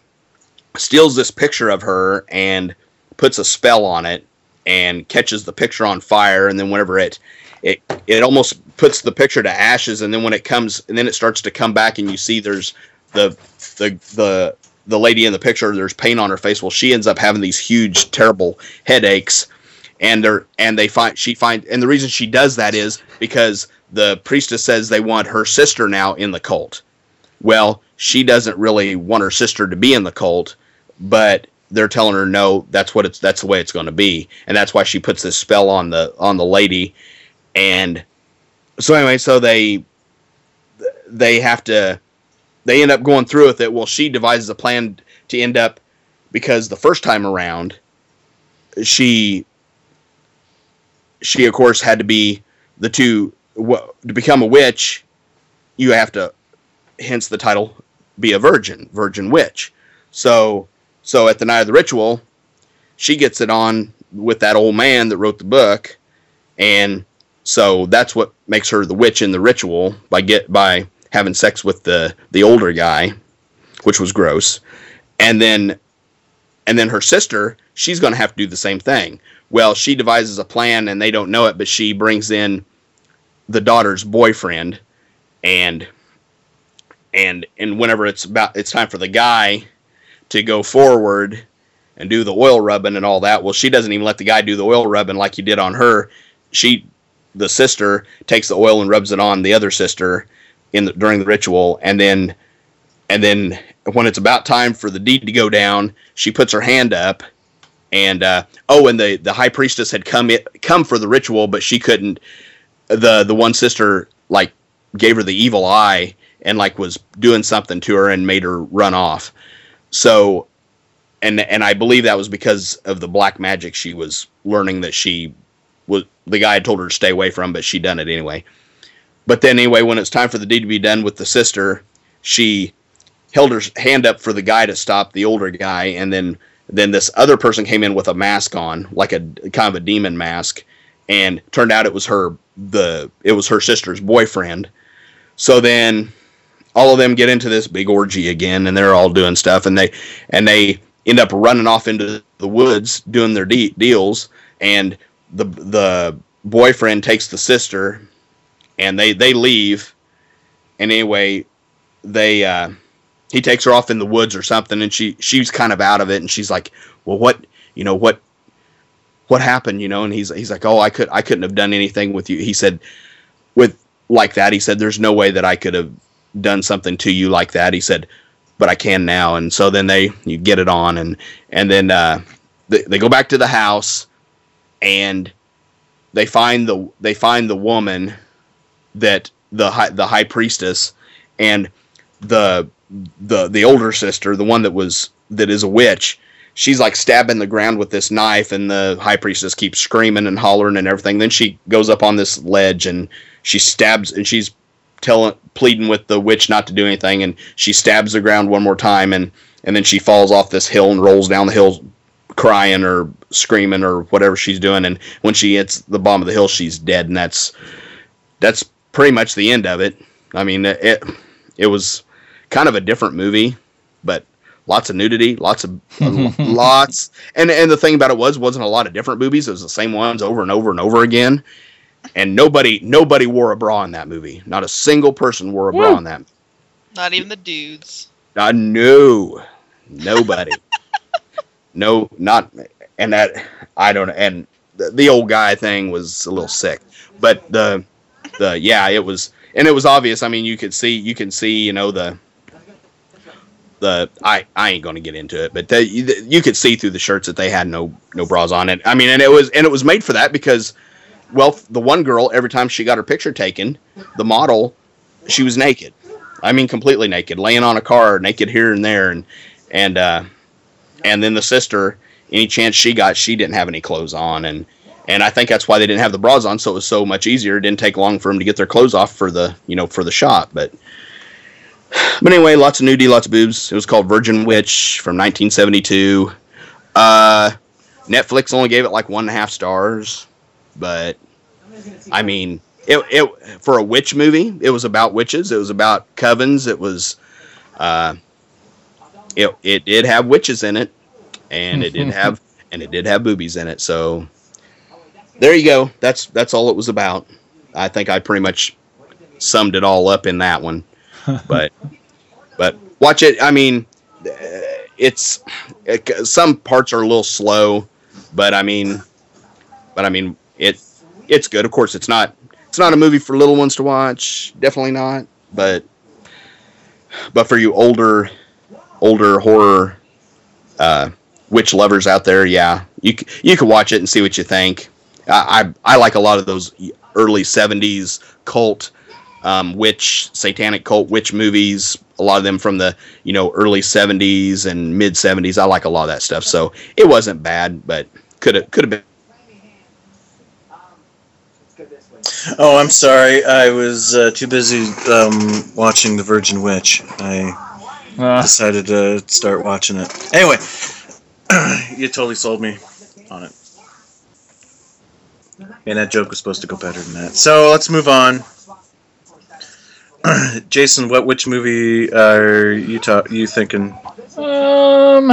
steals this picture of her and puts a spell on it and catches the picture on fire and then whenever it it it almost puts the picture to ashes and then when it comes and then it starts to come back and you see there's the the the the lady in the picture there's paint on her face. Well she ends up having these huge terrible headaches. And they're and they find she find and the reason she does that is because the priestess says they want her sister now in the cult. Well she doesn't really want her sister to be in the cult but they're telling her no that's what it's that's the way it's going to be. And that's why she puts this spell on the on the lady. And so anyway so they they have to they end up going through with it. Well she devises a plan to end up because the first time around she she of course had to be the two to become a witch you have to hence the title be a virgin virgin witch. So so at the night of the ritual she gets it on with that old man that wrote the book and so that's what makes her the witch in the ritual by get by having sex with the the older guy which was gross. And then and then her sister she's going to have to do the same thing. Well she devises a plan and they don't know it but she brings in the daughter's boyfriend and and and whenever it's about it's time for the guy to go forward and do the oil rubbing and all that well she doesn't even let the guy do the oil rubbing like he did on her. She the sister takes the oil and rubs it on the other sister in the, during the ritual and then and then when it's about time for the deed to go down she puts her hand up and uh, oh and the the high priestess had come it, come for the ritual but she couldn't the the one sister like gave her the evil eye and like was doing something to her and made her run off. So and and I believe that was because of the black magic she was learning that she was the guy had told her to stay away from but she done it anyway but then anyway when it's time for the deed to be done with the sister she held her hand up for the guy to stop the older guy and then then this other person came in with a mask on like a kind of a demon mask and turned out it was her the it was her sister's boyfriend. So then all of them get into this big orgy again and they're all doing stuff and they and they end up running off into the woods doing their de- deals and the the boyfriend takes the sister and they they leave. And anyway they uh he takes her off in the woods or something and she she's kind of out of it and she's like well what you know what what happened you know? And he's he's like oh i could i couldn't have done anything with you. He said with like that he said there's no way that i could have done something to you like that he said but i can now. And so then they you get it on and and then uh they, they go back to the house and they find the they find the woman that the high, the high priestess and the the the older sister, the one that was that is a witch, she's like stabbing the ground with this knife, and the high priestess keeps screaming and hollering and everything. Then she goes up on this ledge and she stabs, and she's telling pleading with the witch not to do anything, and she stabs the ground one more time, and and then she falls off this hill and rolls down the hill, crying or screaming or whatever she's doing. And when she hits the bottom of the hill, she's dead, and that's that's pretty much the end of it. I mean, it it was kind of a different movie, but lots of nudity, lots of lots. And and the thing about it was wasn't a lot of different movies. It was the same ones over and over and over again. And nobody nobody wore a bra in that movie. Not a single person wore a bra in that. Not even the dudes. Uh, no, nobody. no, not and that I don't know. And the, the old guy thing was a little sick, but the the yeah, it was and it was obvious. I mean, you could see you can see you know the the I I ain't gonna get into it, but you could see through the shirts that they had no no bras on it. I mean, and it was and it was made for that because well, the one girl every time she got her picture taken, the model she was naked. I mean, completely naked, laying on a car, naked here and there, and and uh, and then the sister, any chance she got, she didn't have any clothes on, and and I think that's why they didn't have the bras on, so it was so much easier. It didn't take long for them to get their clothes off for the you know for the shot, but. But anyway, lots of nudity, lots of boobs. It was called Virgin Witch from 1972. Uh, Netflix only gave it like one and a half stars, but I mean, it, it for a witch movie, it was about witches. It was about covens. It was, uh, it it did have witches in it, and it did have and it did have boobies in it. So there you go. That's that's all it was about. I think I pretty much summed it all up in that one. But but watch it. I mean, it's it, some parts are a little slow, but I mean, but I mean it it's good. Of course, it's not it's not a movie for little ones to watch. Definitely not. But but for you older older horror uh, witch lovers out there, yeah, you you can watch it and see what you think. I I, I like a lot of those early '70s cult um, witch satanic cult witch movies. A lot of them from the you know early '70s and mid '70s. I like a lot of that stuff. So it wasn't bad, but could have could have been. Oh, I'm sorry. I was uh, too busy um, watching The Virgin Witch. I Uh, decided to start watching it. Anyway, you totally sold me on it. And that joke was supposed to go better than that. So let's move on. Jason, what which movie are you ta- you thinking? um,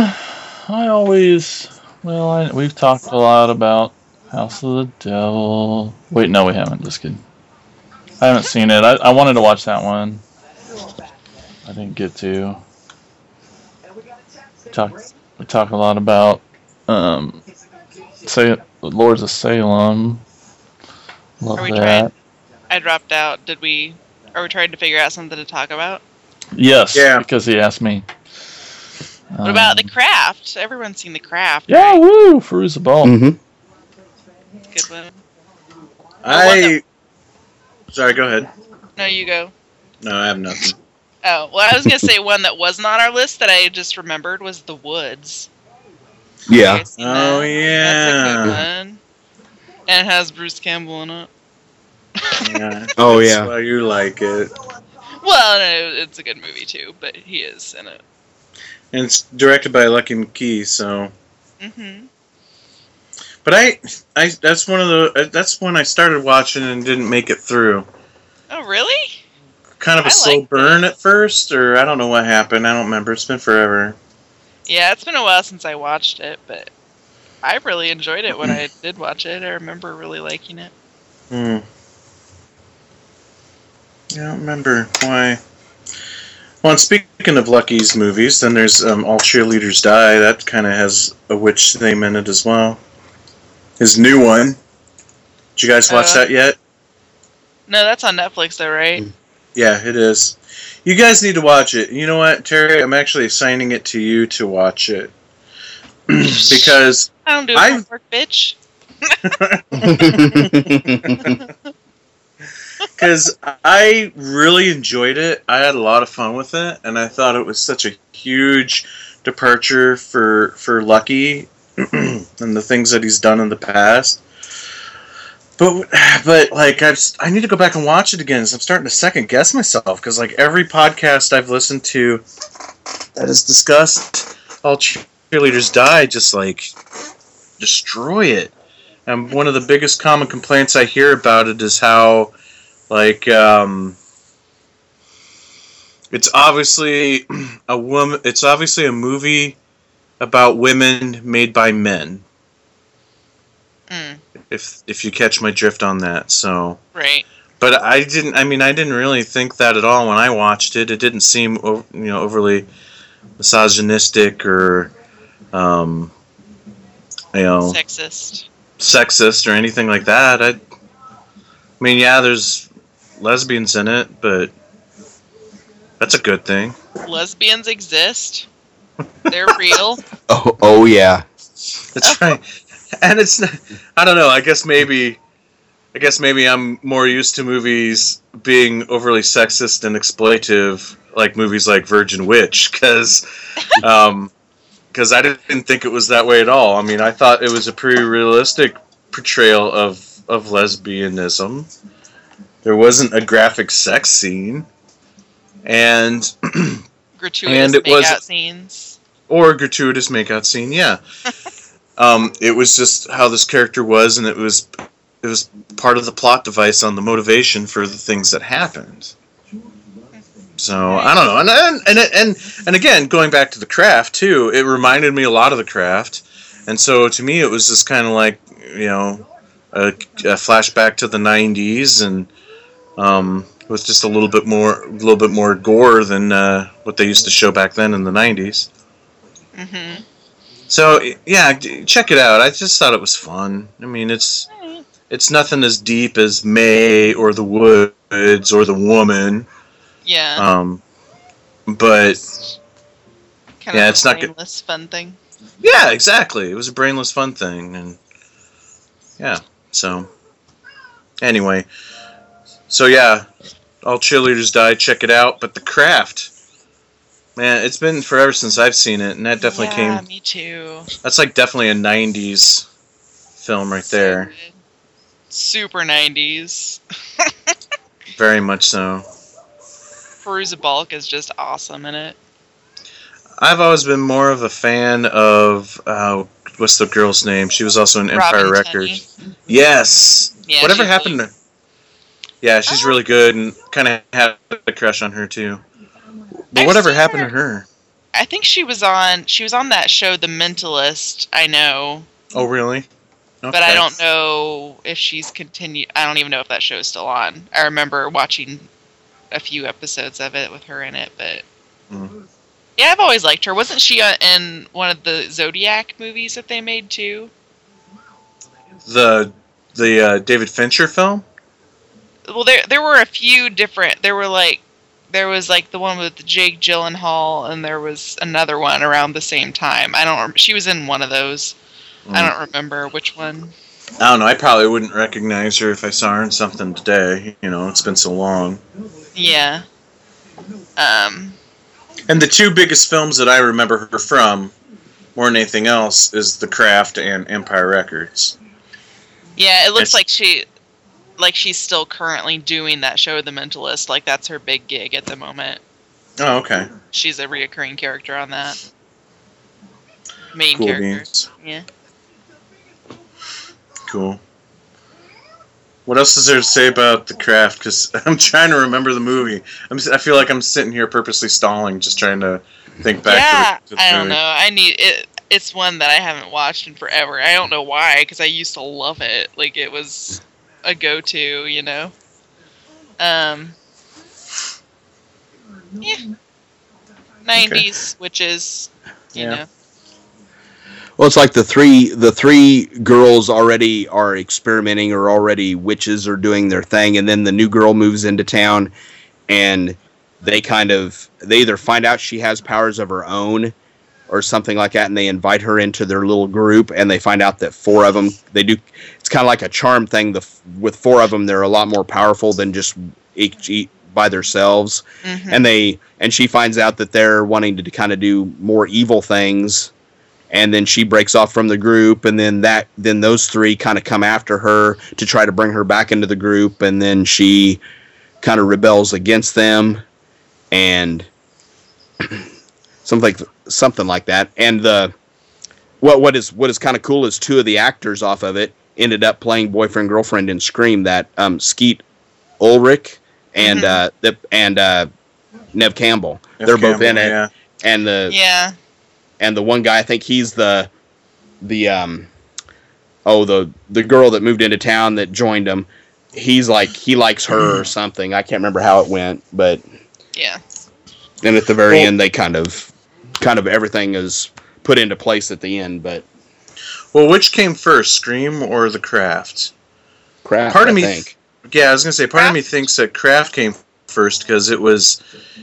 I always well, I, we've talked a lot about House of the Devil. Wait, no, we haven't. Just kidding. I haven't seen it. I, I wanted to watch that one. I didn't get to. Talk. We talk a lot about um, say Lords of Salem. Love Are we that. trying- I dropped out. Did we? Are we trying to figure out something to talk about? Yes, Yeah. because he asked me. What about the Um, craft? Everyone's seen the craft. Yeah, right? woo, Fairuza Balk. Mhm. Good one. I. Sorry, go ahead. No, you go. No, I have nothing. Oh, well, I was gonna say one that wasn't on our list that I just remembered was The Woods. You Yeah. Oh that? yeah. That's a good one. And it has Bruce Campbell in it. yeah. Oh, That's yeah. why you like it. Well, no, it's a good movie too, but he is in it. And it's directed by Lucky McKee, so. hmm But I, I that's one of the that's when I started watching and didn't make it through. Oh, really? Kind of a I slow liked burn it. at first, or I don't know what happened. I don't remember. It's been forever. Yeah, it's been a while since I watched it, but I really enjoyed it when I did watch it. I remember really liking it. Hmm. I don't remember why. Well, and speaking of Lucky's movies, then there's um, All Cheerleaders Die. That kind of has a witch theme in it as well. His new one. Did you guys watch Uh, that yet? No, that's on Netflix though, right? Yeah, it is. You guys need to watch it. You know what, Terry? I'm actually assigning it to you to watch it because I don't do I- homework, bitch. because I really enjoyed it. I had a lot of fun with it, and I thought it was such a huge departure for for Lucky and the things that he's done in the past. But but like I've I need to go back and watch it again. So I'm starting to second guess myself because like every podcast I've listened to that has discussed all cheerleaders die just like destroy it. And one of the biggest common complaints I hear about it is how like um it's obviously a woman it's obviously a movie about women made by men Mm, if if you catch my drift on that so right. but i didn't i mean i didn't really think that at all when i watched it it didn't seem you know overly misogynistic or um you know Sexist. sexist or anything like that i i mean yeah there's lesbians in it but that's a good thing Lesbians exist. They're real. Oh, oh yeah. That's right. And it's not- I don't know, I guess maybe I guess maybe I'm more used to movies being overly sexist and exploitive like movies like Virgin Witch cuz um cuz I didn't think it was that way at all. I mean, I thought it was a pretty realistic portrayal of of lesbianism. There wasn't a graphic sex scene and Gratuitous And it was- scenes. or gratuitous makeout scene. Yeah, um, it was just how this character was, and it was it was part of the plot device on the motivation for the things that happened. So I don't know, and and and and, and again, going back to the craft too, it reminded me a lot of the craft, and so to me, it was just kind of like you know a, a flashback to the '90s and um, with just a little bit more, a little bit more gore than uh, what they used to show back then in the '90s. hmm So yeah, check it out. I just thought it was fun. I mean, it's it's nothing as deep as May or the Woods or the Woman. Yeah. Um, but yeah, it's not good- brainless fun thing. yeah, exactly. It was a brainless fun thing, and yeah. So anyway, so yeah, all cheerleaders die. Check it out. But the craft, man, it's been forever since I've seen it, and that definitely came. yeah, came. me too. That's like definitely a '90s film right So there. good. Super 90s. Very much so. Fairuza Balk is just awesome in it. I've always been more of a fan of uh, what's the girl's name? She was also in Empire Robin Records. Yes. Yeah, Whatever happened really- to? Yeah, she's Oh. really good, and kind of had a crush on her too. But I've whatever happened her- to her? I think she was on she was on that show The Mentalist, I know. Oh, really? But I don't know if she's continued I don't even know if that show's still on. I remember watching a few episodes of it with her in it, but Mm. Yeah, I've always liked her. Wasn't she in one of the Zodiac movies that they made too? The the uh, David Fincher film. Well, there there were a few different. There were like there was like the one with Jake Gyllenhaal, and there was another one around the same time. I don't. She was in one of those. I Mm. don't remember which one. I don't know. I probably wouldn't recognize her if I saw her in something today. You know, it's been so long. Yeah. Um. And the two biggest films that I remember her from, more than anything else, is The Craft and Empire Records. Yeah, it looks like she, like she's still currently doing that show, The Mentalist. Like that's her big gig at the moment. Oh, okay. She's a reoccurring character on that. Main Cool character. beans. Yeah. Cool. What else is there to say about the craft? Because I'm trying to remember the movie. I'm, si feel like I'm sitting here purposely stalling, just trying to think back. yeah, to the, to the I don't movie. know. I need it. It's one that I haven't watched in forever. I don't know why, because I used to love it. Like it was a go-to, you know. Um. Yeah. Nineties, which is, you Yeah. know, Well, it's like the three the three girls already are experimenting or already witches are doing their thing, and then the new girl moves into town, and they kind of they either find out she has powers of her own or something like that, and they invite her into their little group, and they find out that four of them they do. It's kind of like a charm thing. The with four of them, they're a lot more powerful than just each, each by themselves mhm. and they and she finds out that they're wanting to kind of do more evil things and then she breaks off from the group and then that then those three kind of come after her to try to bring her back into the group and then she kind of rebels against them and something something like that and the what what is what is kind of cool is two of the actors off of it ended up playing boyfriend girlfriend in Scream that um Skeet Ulrich and Mhm. uh the and uh Neve Campbell Jeff they're both in it Yeah. and the yeah, and the one guy I think he's the the um oh the the girl that moved into town that joined him he's like he likes her or something I can't remember how it went but yeah. and at the very Well- end they kind of kind of everything is put into place at the end but Well, which came first, Scream or The Craft? crap Part of I me- think Yeah, I was gonna say part of me thinks that Craft came first because it was,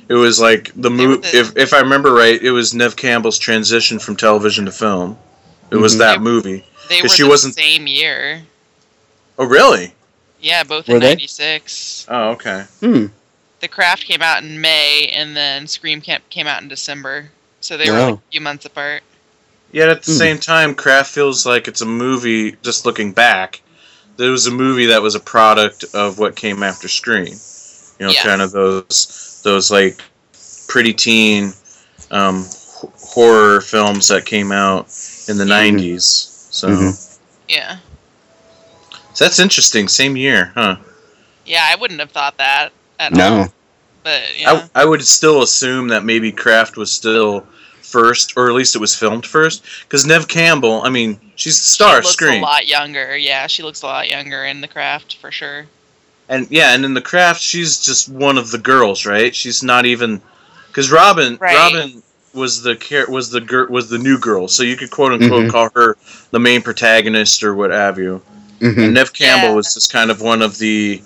it was like the They were move. the- If if I remember right, it was Neve Campbell's transition from television to film. It was Mhm. that They- movie. They were 'Cause she the wasn't- same year. Oh, really? Yeah, both Were in '96. Oh, okay. hmm The Craft came out in May, and then Scream came, came out in December. So they were like a few months apart. Yet at the Hmm. same time, Craft feels like it's a movie. Just looking back, there was a movie that was a product of what came after Scream. You know, Yeah. kind of those those like pretty teen um, h- horror films that came out in the Mhm. '90s. So, Mhm. Yeah. so that's interesting. Same year, huh? Yeah, I wouldn't have thought that at all. No But yeah. I, I would still assume that maybe Craft was still first, or at least it was filmed first, because Neve Campbell. I mean, she's the star she looks Scream. a lot younger. Yeah, she looks a lot younger in The Craft for sure. And yeah, and in the craft, she's just one of the girls, right? She's not even because Robin, Right. Robin was the char- was the gir- was the new girl, so you could quote unquote Mhm. call her the main protagonist or what have you. Mhm. And Neve Campbell Yeah. was just kind of one of the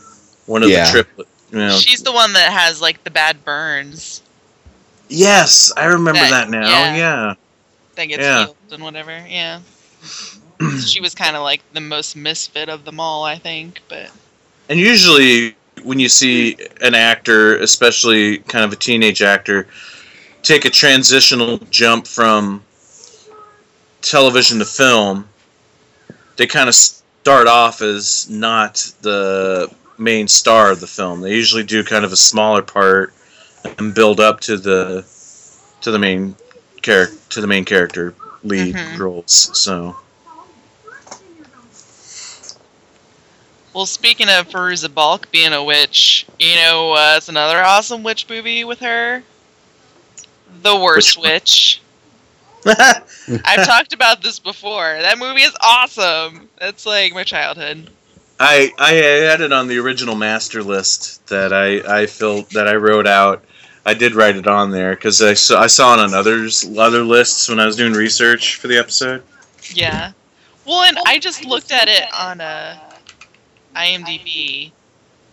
one of Yeah. the triplet. You know. She's the one that has like the bad burns yes, I remember That- that, now. yeah. Yeah. that gets Yeah. healed and whatever. Yeah. she was kind of like the most misfit of them all, I think. But And usually, when you see an actor, especially kind of a teenage actor, take a transitional jump from television to film, they kind of start off as not the main star of the film. They usually do kind of a smaller part and build up to the to the main character to the main character lead Mhm. roles. So well, speaking of Fairuza Balk being a witch, you know, uh, it's another awesome witch movie with her. The Worst Which Witch. I've talked about this before. That movie is awesome. It's like my childhood. I I had it on the original master list that I I filled that I wrote out. I did write it on there because I saw I saw it on others other lists when I was doing research for the episode. Yeah. Well, and I just looked at it on uh, IMDb,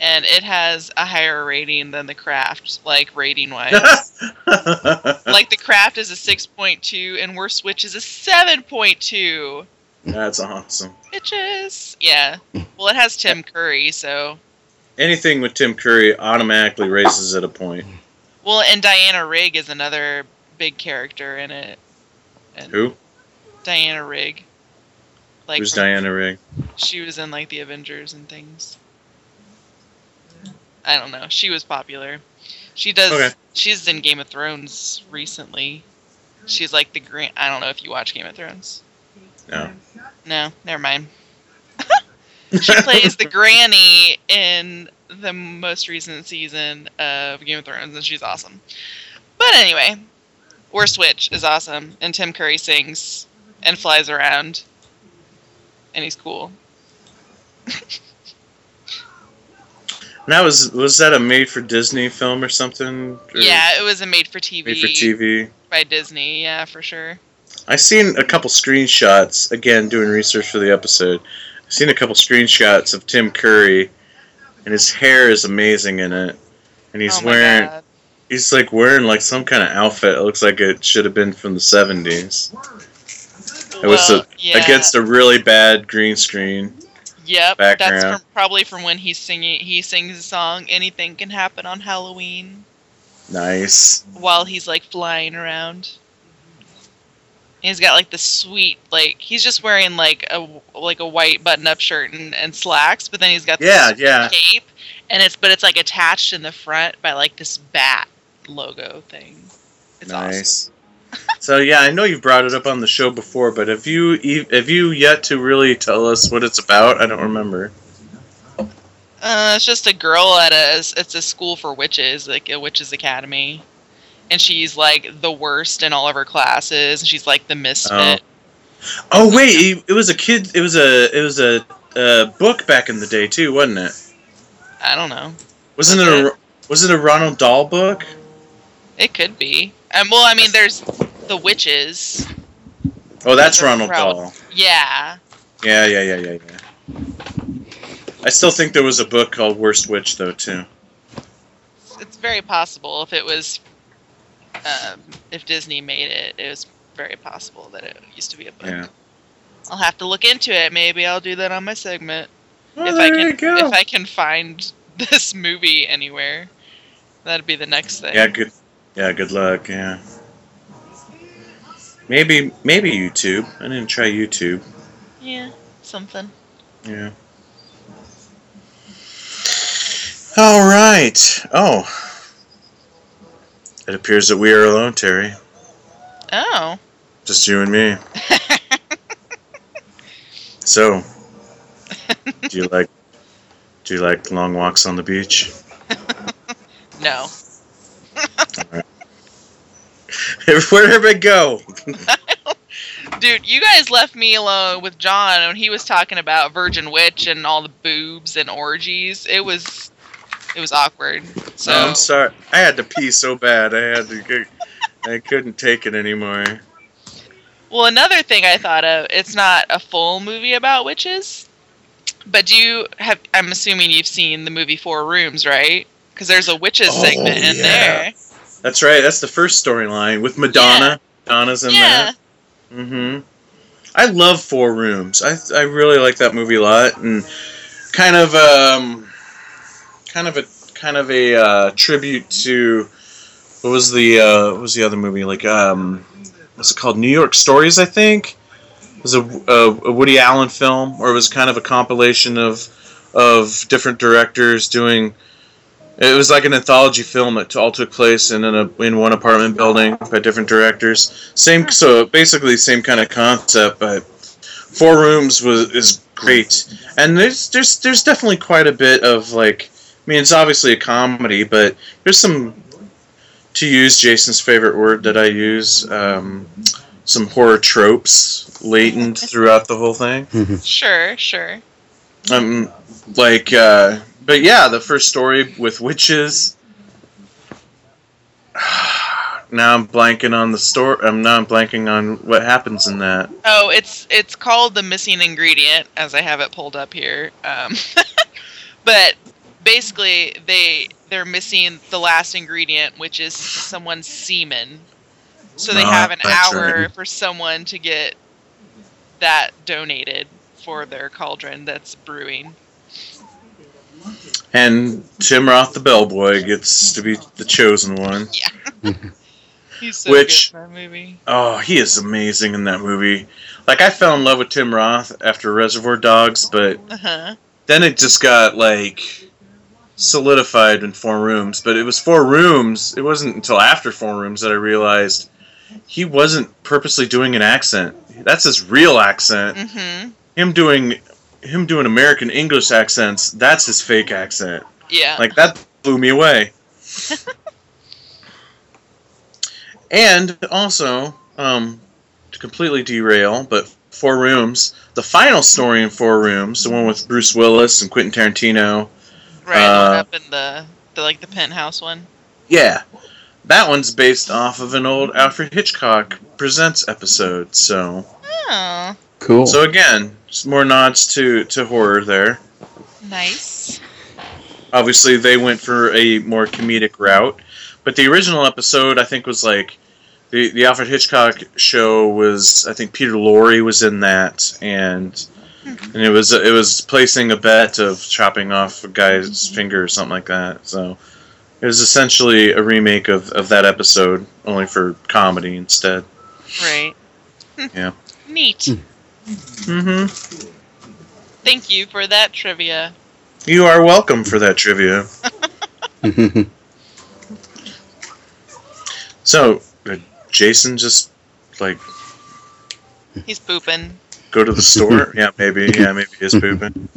and it has a higher rating than The Craft, like rating wise. like The Craft is a 6.2, and Worst Witch is a 7.2. That's awesome. Bitches. Yeah. Well, it has Tim Curry, so. Anything with Tim Curry automatically raises it a point. Well, and Diana Rigg is another big character in it. And Who? Diana Rigg. Like Who's from- Diana Rigg? She was in like the Avengers and things. I don't know. She was popular. She does. Okay. She's in Game of Thrones recently. She's like the grand. I don't know if you watch Game of Thrones. No. No, never mind. she plays the granny in the most recent season of Game of Thrones, and she's awesome. But anyway, Worst Witch is awesome, and Tim Curry sings and flies around, and he's cool. That was was that a made for Disney film or something? Or Yeah, it was a made for TV, Made for TV. by Disney. Yeah, for sure. I seen a couple screenshots again doing research for the episode. I've seen a couple screenshots of Tim Curry, and his hair is amazing in it. And he's oh wearing God. he's like wearing like some kind of outfit. It looks like it should have been from the seventies. It was Well, a, yeah. against a really bad green screen. Yep, that's background. from, probably from when he's singing. He sings the song "Anything Can Happen on Halloween" Nice. while he's like flying around. He's got like the sweet, like he's just wearing like a like a white button-up shirt and, and slacks, but then he's got this Yeah, yeah. cape, and it's but it's like attached in the front by like this bat logo thing. It's awesome. nice. so yeah, I know you've brought it up on the show before, but have you have you yet to really tell us what it's about? I don't remember. Uh, it's just a girl at a it's a school for witches, like a witches academy, and she's like the worst in all of her classes. and She's like the misfit. Oh wait, it, it was a kid. It was a it was a, uh book back in the day too, wasn't it? I don't know. Wasn't it a was it a Ronald Dahl book? It could be. Um, well, I mean, there's the witches. Oh, that's That's Ronald Ronald. Dahl. Yeah. Yeah, yeah, yeah, yeah, yeah. I still think there was a book called Worst Witch though too. It's very possible if it was, um, if Disney made it, it was very possible that it used to be a book. Yeah. I'll have to look into it. Maybe I'll do that on my segment. If I can if I can find this movie anywhere. That'd be the next thing. Yeah, good. Yeah, good luck. Yeah. Maybe maybe YouTube. I didn't try YouTube. Yeah, something. Yeah. All right. Oh. It appears that we are alone, Terry. Oh. Just you and me. So, do you like do you like long walks on the beach? no. Wherever I go. Dude, you guys left me alone with John when he was talking about Virgin Witch and all the boobs and orgies. It was, it was awkward. So I'm sorry. I had to pee so bad. I had to. Get, I couldn't take it anymore. Well, another thing I thought of, it's not a full movie about witches, but do you have, I'm assuming you've seen the movie Four Rooms, right? Because there's a witches Oh, segment in yeah. there. That's right. That's the first storyline with Madonna. Yeah. Madonna's in there. Yeah. that. hmm I love Four Rooms. I I really like that movie a lot, and kind of um, kind of a kind of a uh, tribute to what was the uh, what was the other movie like um, what's it called? New York Stories, I think. It was a, a, a Woody Allen film, or it was kind of a compilation of of different directors doing. It was like an anthology film that all took place in an, in one apartment building by different directors. Same, so basically same kind of concept, but Four Rooms was is great, and there's there's there's definitely quite a bit of like. I mean, it's obviously a comedy, but there's some to use Jason's favorite word that I use. Um, some horror tropes latent throughout the whole thing. Sure, sure. Um, like, uh, but yeah, the first story with witches. now I'm blanking on the story. I'm now I'm blanking on what happens in that. Oh, it's it's called the missing ingredient, as I have it pulled up here. Um, but basically, they they're missing the last ingredient, which is someone's semen. So they have an hour right. for someone to get that donated for their cauldron that's brewing. And Tim Roth, the bellboy, gets to be the chosen one. Yeah. He's so Which- good in that movie. Oh, he is amazing in that movie. Like I fell in love with Tim Roth after Reservoir Dogs, but Uh-huh. then it just got like solidified in four rooms but it was four rooms it wasn't until after four rooms that i realized he wasn't purposely doing an accent that's his real accent Mm-hmm. him doing him doing american english accents that's his fake accent Yeah. like that blew me away and also um to completely derail but four rooms the final story in four rooms the one with bruce willis and quentin tarantino right. uh, up in the the like the penthouse one. Yeah, that one's based off of an old Alfred Hitchcock Presents episode. So, Oh, Cool. so again, just more nods to to horror there. nice. Obviously, they went for a more comedic route, but the original episode I think was like the the Alfred Hitchcock show was I think Peter Lorre was in that and. And it was it was placing a bet of chopping off a guy's finger or something like that. So it was essentially a remake of, of that episode, only for comedy instead. Right. Yeah. Neat. Mm-hmm. Thank you for that trivia. You are welcome for that trivia. So, Jason just like He's pooping. Go to the store? yeah, maybe. Yeah, maybe he's pooping.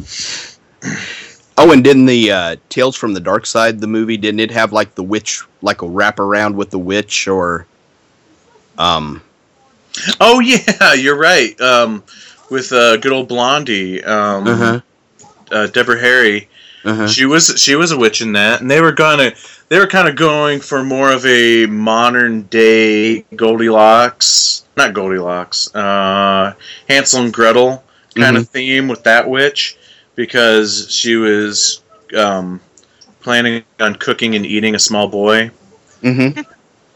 oh, and didn't the uh, Tales from the Dark Side, the movie, didn't it have like the witch, like a wraparound with the witch, or um, Oh yeah, you're right. Um, with uh, good old Blondie, um, uh-huh, uh, Deborah Harry. uh-huh. She was she was a witch in that, and they were gonna they were kind of going for more of a modern day Goldilocks, not Goldilocks, uh, Hansel and Gretel kind of theme with that witch, because she was um, planning on cooking and eating a small boy. Mm-hmm.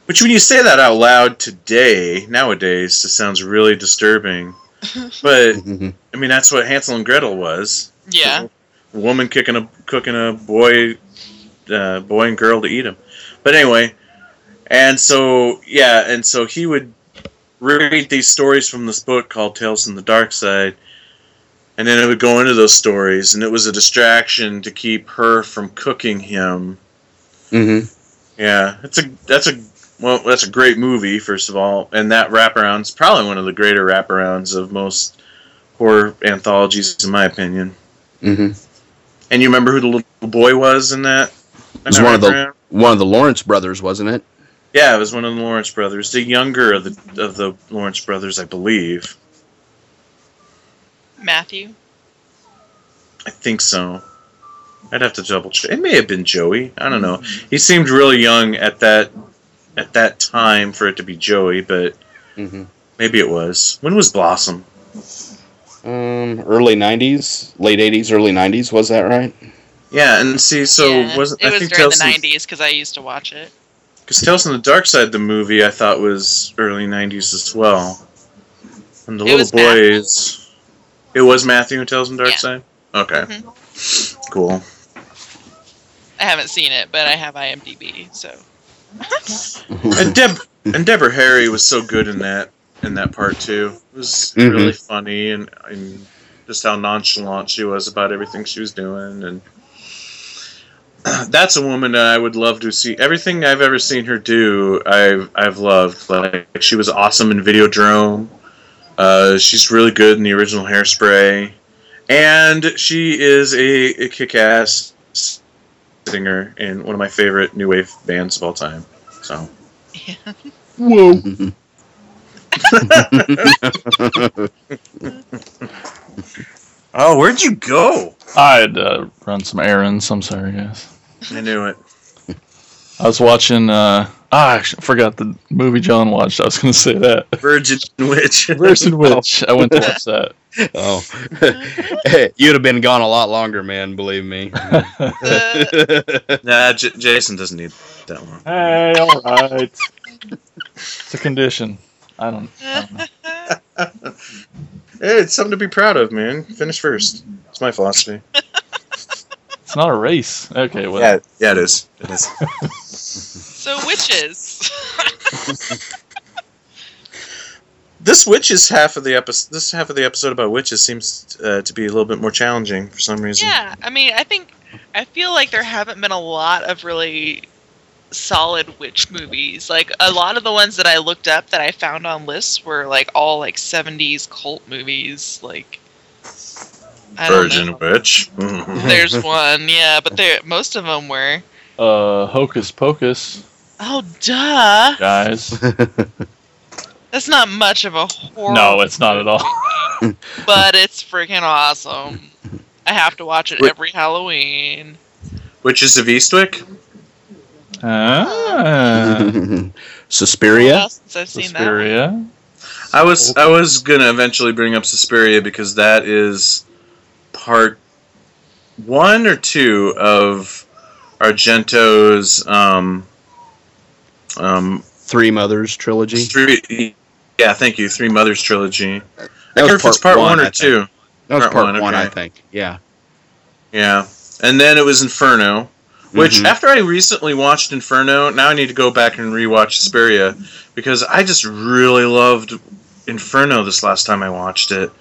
Which, when you say that out loud today, nowadays, it sounds really disturbing. But Mm-hmm. I mean, that's what Hansel and Gretel was Yeah. a woman kicking a cooking a boy uh, boy and girl to eat him but anyway and so yeah and so he would read these stories from this book called tales from the dark side and then it would go into those stories and it was a distraction to keep her from cooking him Mm-hmm. yeah it's a that's a well that's a great movie first of all and that wraparound's probably one of the greater wraparounds of most horror anthologies in my opinion Mm-hmm. and you remember who the little boy was in that? It was one of the one of the Lawrence brothers, wasn't it? Yeah, it was one of the Lawrence brothers, the younger of the of the Lawrence brothers, I believe. Matthew. I think so. I'd have to double check. It may have been Joey. I don't know. He seemed really young at that at that time for it to be Joey, but hmm maybe it was. When was Blossom? Um, early '90s, late '80s, early '90s. Was that right? Yeah, and see, so Yeah, wasn't it I was think during Tales the '90s because I used to watch it. Because Tales from the Dark Side, the movie, I thought was early '90s as well. And the It little was Matthew. boys, it was Matthew in Tales from the Dark Yeah. Side. Okay, Mhm. cool. I haven't seen it, but I have IMDb, so And Deb and Deborah Harry was so good in that in that part too. It was Mhm. really funny and, and just how nonchalant she was about everything she was doing and that's a woman that I would love to see. Everything I've ever seen her do, I've I've loved. Like she was awesome in Videodrome. Uh, she's really good in the original Hairspray, and she is a, a kick-ass singer in one of my favorite new wave bands of all time. So. Whoa. Oh, where'd you go? I had to run some errands. I'm sorry, guys. I knew it. I was watching. Uh, ah, I actually forgot the movie John watched. I was going to say that. Virgin Witch. Virgin Witch. I went to watch that. oh, hey, you'd have been gone a lot longer, man. Believe me. nah, J- Jason doesn't need that one. hey, all right. It's a condition. I don't. I don't know. Hey, it's something to be proud of, man. Finish first. It's my philosophy. It's not a race. Okay, well. Yeah, yeah, it is. It is. so witches. this witches half of the episode. This half of the episode about witches seems uh, to be a little bit more challenging for some reason. yeah, I mean, I think I feel like there haven't been a lot of really solid witch movies. Like a lot of the ones that I looked up that I found on lists were like all like 70s cult movies. Like I don't Virgin know. Witch. There's one, yeah, but there most of them were. Uh, Hocus Pocus, Oh, duh! guys. That's not much of a horror. No, it's not at all. but it's freaking awesome. I have to watch it Wait. every Halloween. Witches of Eastwick. Ah, Suspiria. I've seen that. Suspiria. I was I was gonna eventually bring up Suspiria because that is part one or two of Argento's um um Three Mothers trilogy. three yeah thank you three mothers trilogy. That I wonder if it's part one, I or think. two. That was Part part, one, one, I think. Yeah. Yeah, and then it was Inferno. Which, Mhm. after I recently watched Inferno, now I need to go back and rewatch Suspiria because I just really loved Inferno this last time I watched it.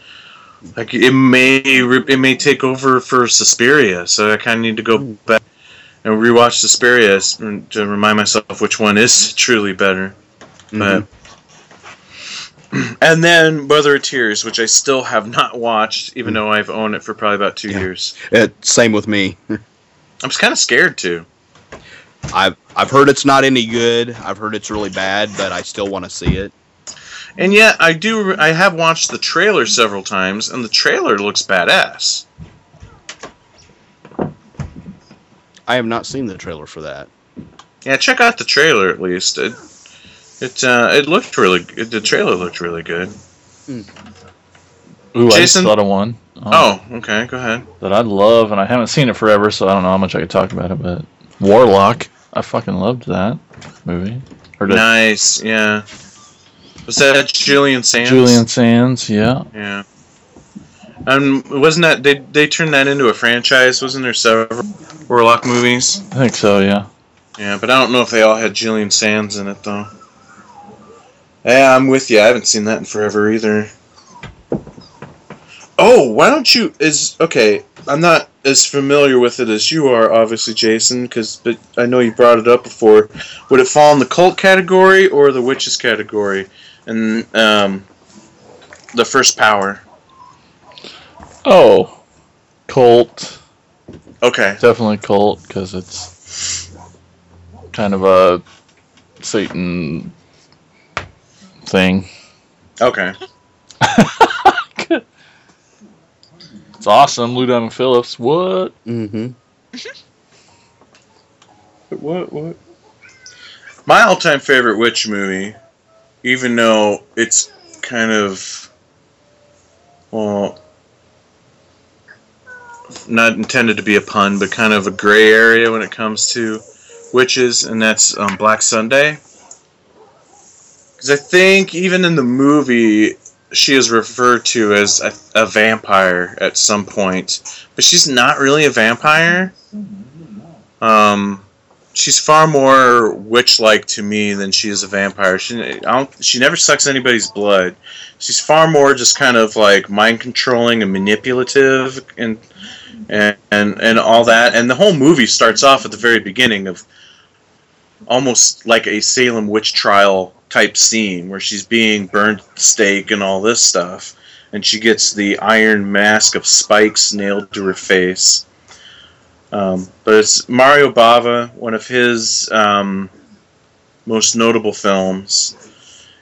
Like it may it may take over for Suspiria, so I kind of need to go back and rewatch Suspiria to remind myself which one is truly better. Mhm. But and then Mother of Tears, which I still have not watched, even though I've owned it for probably about two Yeah. years. Uh, same with me. I'm just kind of scared to. I've I've heard it's not any good. I've heard it's really bad, but I still want to see it. And yet, I do. I have watched the trailer several times, and the trailer looks badass. I have not seen the trailer for that. Yeah, check out the trailer at least. It it uh, it looked really. It, the trailer looked really good. Ooh, I just Jason? thought of one. um, Oh, okay. Go ahead. That I love, and I haven't seen it forever, so I don't know how much I could talk about it. But Warlock, I fucking loved that movie. Nice. Yeah. Was that Julian Sands? Julian Sands, yeah. Yeah. Um, wasn't that they they turned that into a franchise? Wasn't there several Warlock movies? I think so, yeah. Yeah, but I don't know if they all had Julian Sands in it though. Yeah, I'm with you. I haven't seen that in forever either. Oh, why don't you? Is okay. I'm not as familiar with it as you are, obviously, Jason. Because, but I know you brought it up before. Would it fall in the cult category or the witches category? And um, the first power. Oh, cult. Okay. Definitely cult because it's kind of a Satan thing. Okay. It's awesome. Lou Diamond Phillips. What? Mm-hmm. What? What? My all-time favorite witch movie, even though it's kind of well, not intended to be a pun, but kind of a gray area when it comes to witches, and that's um, Black Sunday. Because I think even in the movie, she is referred to as a, a vampire at some point, but she's not really a vampire. Um, she's far more witch-like to me than she is a vampire. She, she never sucks anybody's blood. She's far more just kind of like mind controlling and manipulative and and and all that. And the whole movie starts off at the very beginning of almost like a Salem witch trial type scene where she's being burned at stake and all this stuff. And she gets the iron mask of spikes nailed to her face. Um, but it's Mario Bava, one of his um, most notable films,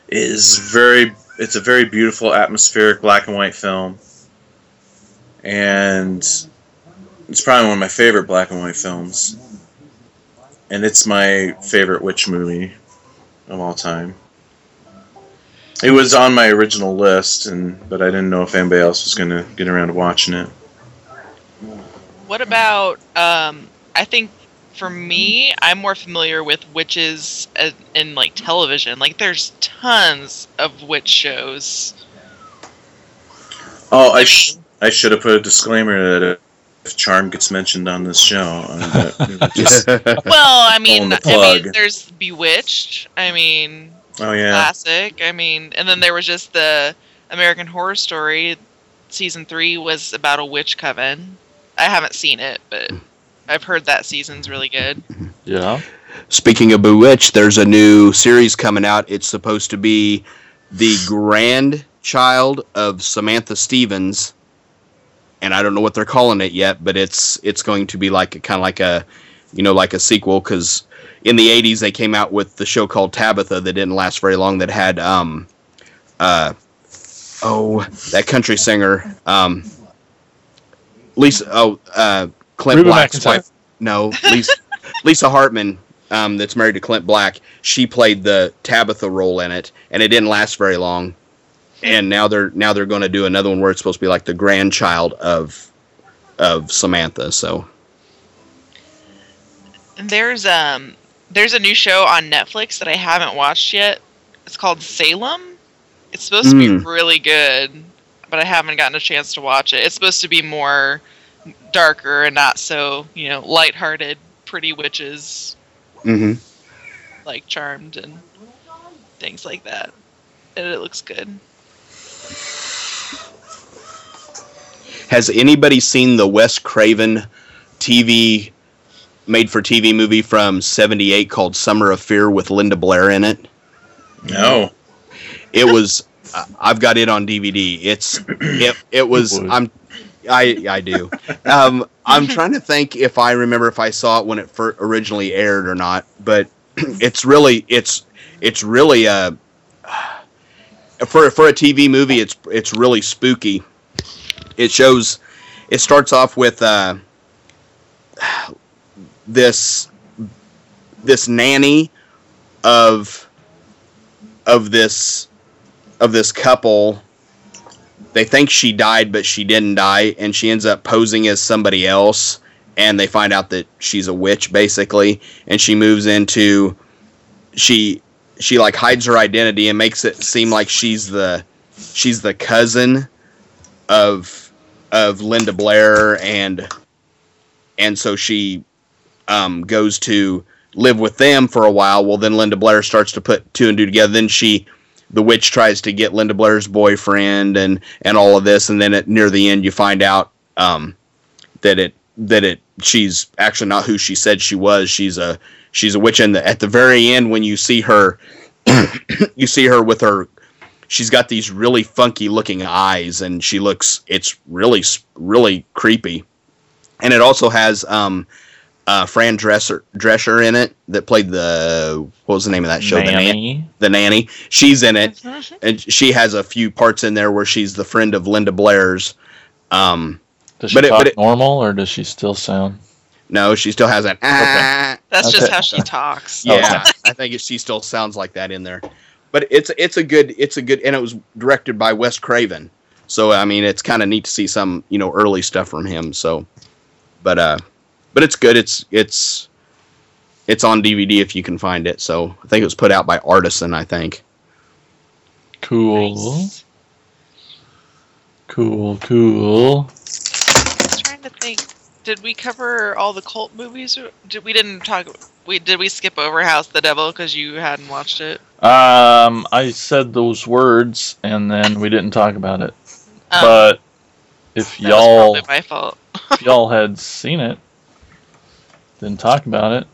is very. It's a very beautiful, atmospheric black and white film, and it's probably one of my favorite black and white films. And it's my favorite witch movie of all time. It was on my original list, and but I didn't know if anybody else was going to get around to watching it. What about? Um, I think for me, I'm more familiar with witches in like television. Like, there's tons of witch shows. Oh, I sh- I should have put a disclaimer that if Charm gets mentioned on this show, uh, that we would just Well, I mean, the I mean, there's Bewitched. I mean, oh yeah, classic. I mean, and then there was just the American Horror Story. Season three was about a witch coven. I haven't seen it, but I've heard that season's really good. Yeah. Speaking of Bewitched, there's a new series coming out. It's supposed to be the grandchild of Samantha Stephens, and I don't know what they're calling it yet, but it's it's going to be like kind of like a, you know, like a sequel because in the '80s they came out with the show called Tabitha that didn't last very long. That had um, uh, oh that country singer um, Lisa oh uh Clint Reba Black's McEntire. wife. No, Lisa Lisa Hartman, um, that's married to Clint Black. She played the Tabitha role in it, and it didn't last very long. And now they're now they're going to do another one where it's supposed to be like the grandchild of of Samantha. So there's um there's a new show on Netflix that I haven't watched yet. It's called Salem. It's supposed to be Mm. really good, but I haven't gotten a chance to watch it. It's supposed to be more darker and not so, you know, lighthearted, pretty witches hmm like Charmed and things like that. And it looks good. Has anybody seen the Wes Craven TV made for TV movie from '78 called Summer of Fear with Linda Blair in it? no, it was uh, I've got it on DVD. It's it, it was. I'm I I do. Um, I'm trying to think if I remember if I saw it when it fir- originally aired or not, but it's really it's it's really uh for for a TV movie it's it's really spooky. It shows it starts off with uh this this nanny of of this of this couple. They think she died but she didn't die and she ends up posing as somebody else and they find out that she's a witch basically and she moves into she she like hides her identity and makes it seem like she's the she's the cousin of of Linda Blair and and so she um, goes to live with them for a while. Well, then Linda Blair starts to put two and two together. Then she, the witch, tries to get Linda Blair's boyfriend and and all of this. And then at near the end, you find out um, that it that it she's actually not who she said she was. She's a she's a witch. And the, at the very end, when you see her, you see her with her. She's got these really funky looking eyes, and she looks. It's really really creepy. And it also has um, uh, Fran Dresser Drescher in it that played the what was the name of that show? The, nan- Nanny. the nanny. She's in it, and she has a few parts in there where she's the friend of Linda Blair's. Um, Does she But it- talk but it- normal or does she still sound? No, she still has that. Ah, That's just Okay. how she talks. Yeah, I think it, she still sounds like that in there. But it's it's a good it's a good and it was directed by Wes Craven. So I mean it's kind of neat to see some, you know, early stuff from him. So but uh but it's good. It's it's it's on DVD if you can find it. So I think it was put out by Artisan, I think. Cool. Nice. Cool, cool. I was trying to think. Did we cover all the cult movies? Did we didn't talk? We did we skip over House the Devil because you hadn't watched it? Um, I said those words and then we didn't talk about it. Um, but if that y'all was my fault. if y'all had seen it, then talk about it.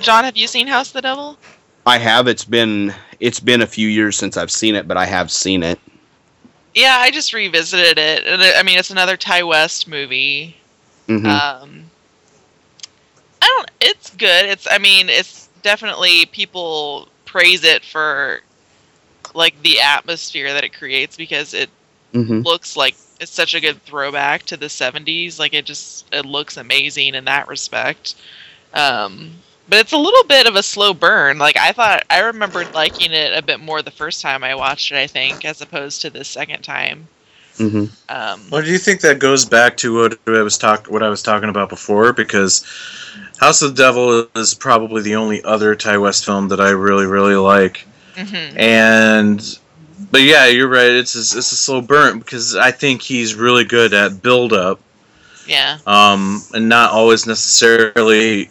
John, have you seen House the Devil? I have it's been it's been a few years since I've seen it, but I have seen it. Yeah, I just revisited it. and I mean, it's another Ti West movie. Mhm. Um, I don't. It's good. It's. I mean, it's definitely people praise it for like the atmosphere that it creates because it Mhm. looks like it's such a good throwback to the 70s like it just it looks amazing in that respect um but it's a little bit of a slow burn like i thought i remembered liking it a bit more the first time i watched it i think as opposed to the second time Mhm. um Well, do you think that goes back to what I was talk what I was talking about before? Because House of the Devil is probably the only other Ti West film that I really really like. mhm. And but yeah, you're right. It's a, it's a slow burn because I think he's really good at build up, yeah um, and not always necessarily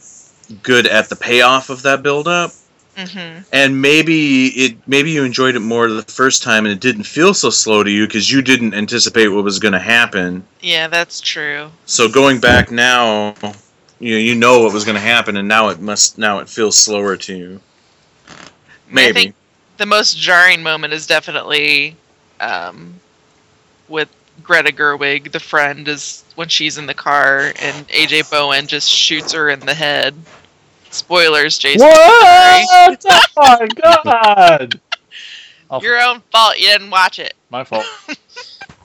good at the payoff of that build up. Hmm And maybe it maybe you enjoyed it more the first time and it didn't feel so slow to you because you didn't anticipate what was going to happen. yeah that's true So going back now, you know, you know what was going to happen, and now it must now it feels slower to you. I Maybe. think the most jarring moment is definitely um, with Greta Gerwig, the friend, is when she's in the car and AJ Bowen just shoots her in the head. Spoilers, Jason. What? oh my god! Your own fault. You didn't watch it, my fault.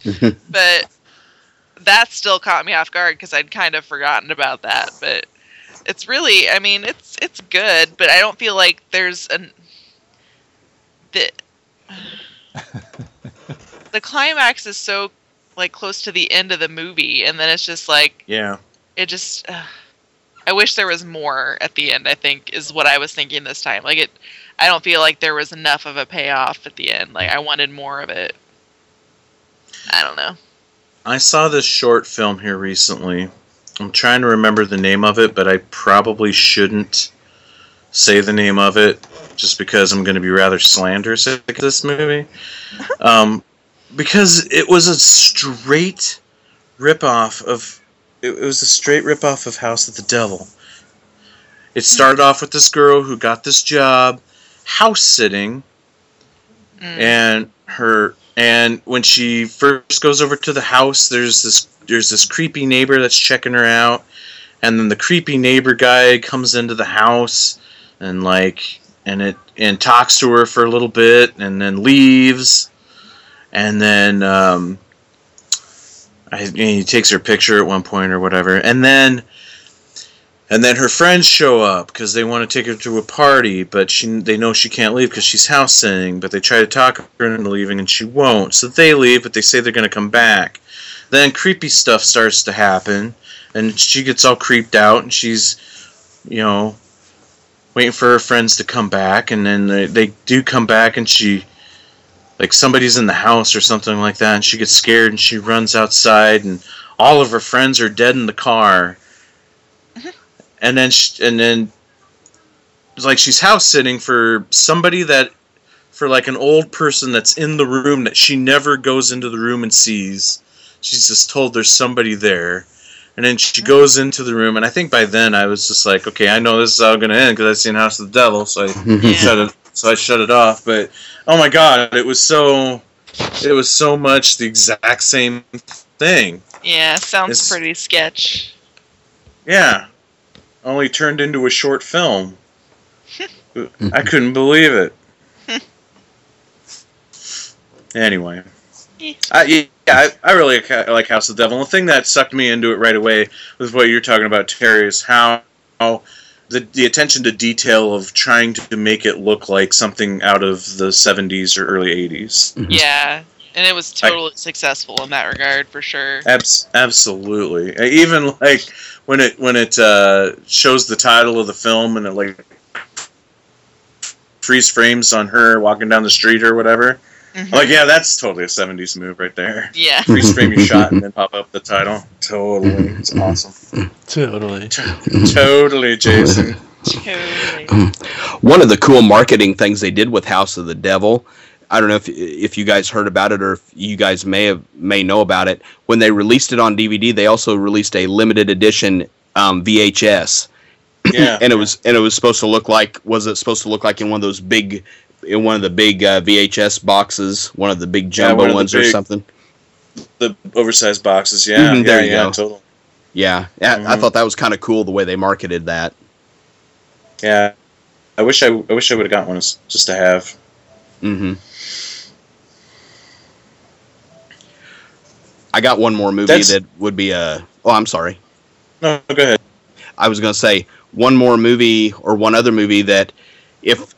but that still caught me off guard because I'd kind of forgotten about that. But it's really, I mean, it's it's good, but I don't feel like there's an the the climax is so like close to the end of the movie, and then it's just like yeah. it just. Uh, I wish there was more at the end. I think is what I was thinking this time. Like it, I don't feel like there was enough of a payoff at the end. Like I wanted more of it. I don't know. I saw this short film here recently. I'm trying to remember the name of it, but I probably shouldn't say the name of it just because I'm going to be rather slanderous at this movie. Um, because it was a straight ripoff of. It it was a straight ripoff of House of the Devil. It started off with this girl who got this job house sitting Mm. and her and when she first goes over to the house there's this there's this creepy neighbor that's checking her out and then the creepy neighbor guy comes into the house and like and it and talks to her for a little bit and then leaves and then um I, he takes her picture at one point or whatever and then and then her friends show up because they want to take her to a party, but she they know she can't leave because she's house sitting. But they try to talk her into leaving, and she won't. So they leave, but they say they're going to come back. Then creepy stuff starts to happen, and she gets all creeped out, and she's, you know, waiting for her friends to come back. And then they, they do come back, and she, like somebody's in the house or something like that, and she gets scared, and she runs outside, and all of her friends are dead in the car. Mm-hmm. And then sh- and then it's like she's house sitting for somebody that for like an old person that's in the room that she never goes into the room and sees. She's just told there's somebody there. And then she mm-hmm. goes into the room and i think by then i was just like okay i know this is how going to end because i've seen house of the devil so i shut it so i shut it off but oh my god it was so it was so much the exact same thing Yeah, sounds It's- pretty sketch. Yeah. Only turned into a short film. I couldn't believe it. Anyway, I, yeah, I, I really like House of the Devil. And the thing that sucked me into it right away was what you're talking about, Terry, is how, how the, the attention to detail of trying to make it look like something out of the 70s or early 80s. Yeah, and it was totally successful in that regard for sure. Abs- absolutely. Uh, Even like when it when it uh, shows the title of the film and it like freeze frames on her walking down the street or whatever. Mhm. I'm like, yeah, that's totally a 70s move right there. Yeah. Freeze frame your shot and then pop up the title. Totally. It's awesome. Totally. totally, Jason. Totally. One of the cool marketing things they did with House of the Devil, I don't know if if you guys heard about it or if you guys may have may know about it. When they released it on DVD, they also released a limited edition um, VHS, Yeah. and it was and it was supposed to look like was it supposed to look like in one of those big in one of the big uh, VHS boxes, one of the big jumbo one of the ones or something. the oversized boxes. Yeah. Mhm, yeah, there you yeah, go. totally. Yeah, yeah I Mhm. thought that was kind of cool the way they marketed that. Yeah. I wish I, I wish I would have got one just to have. hmm I got one more movie That's- that would be a. Oh, I'm sorry. No, go ahead. I was going to say one more movie or one other movie that if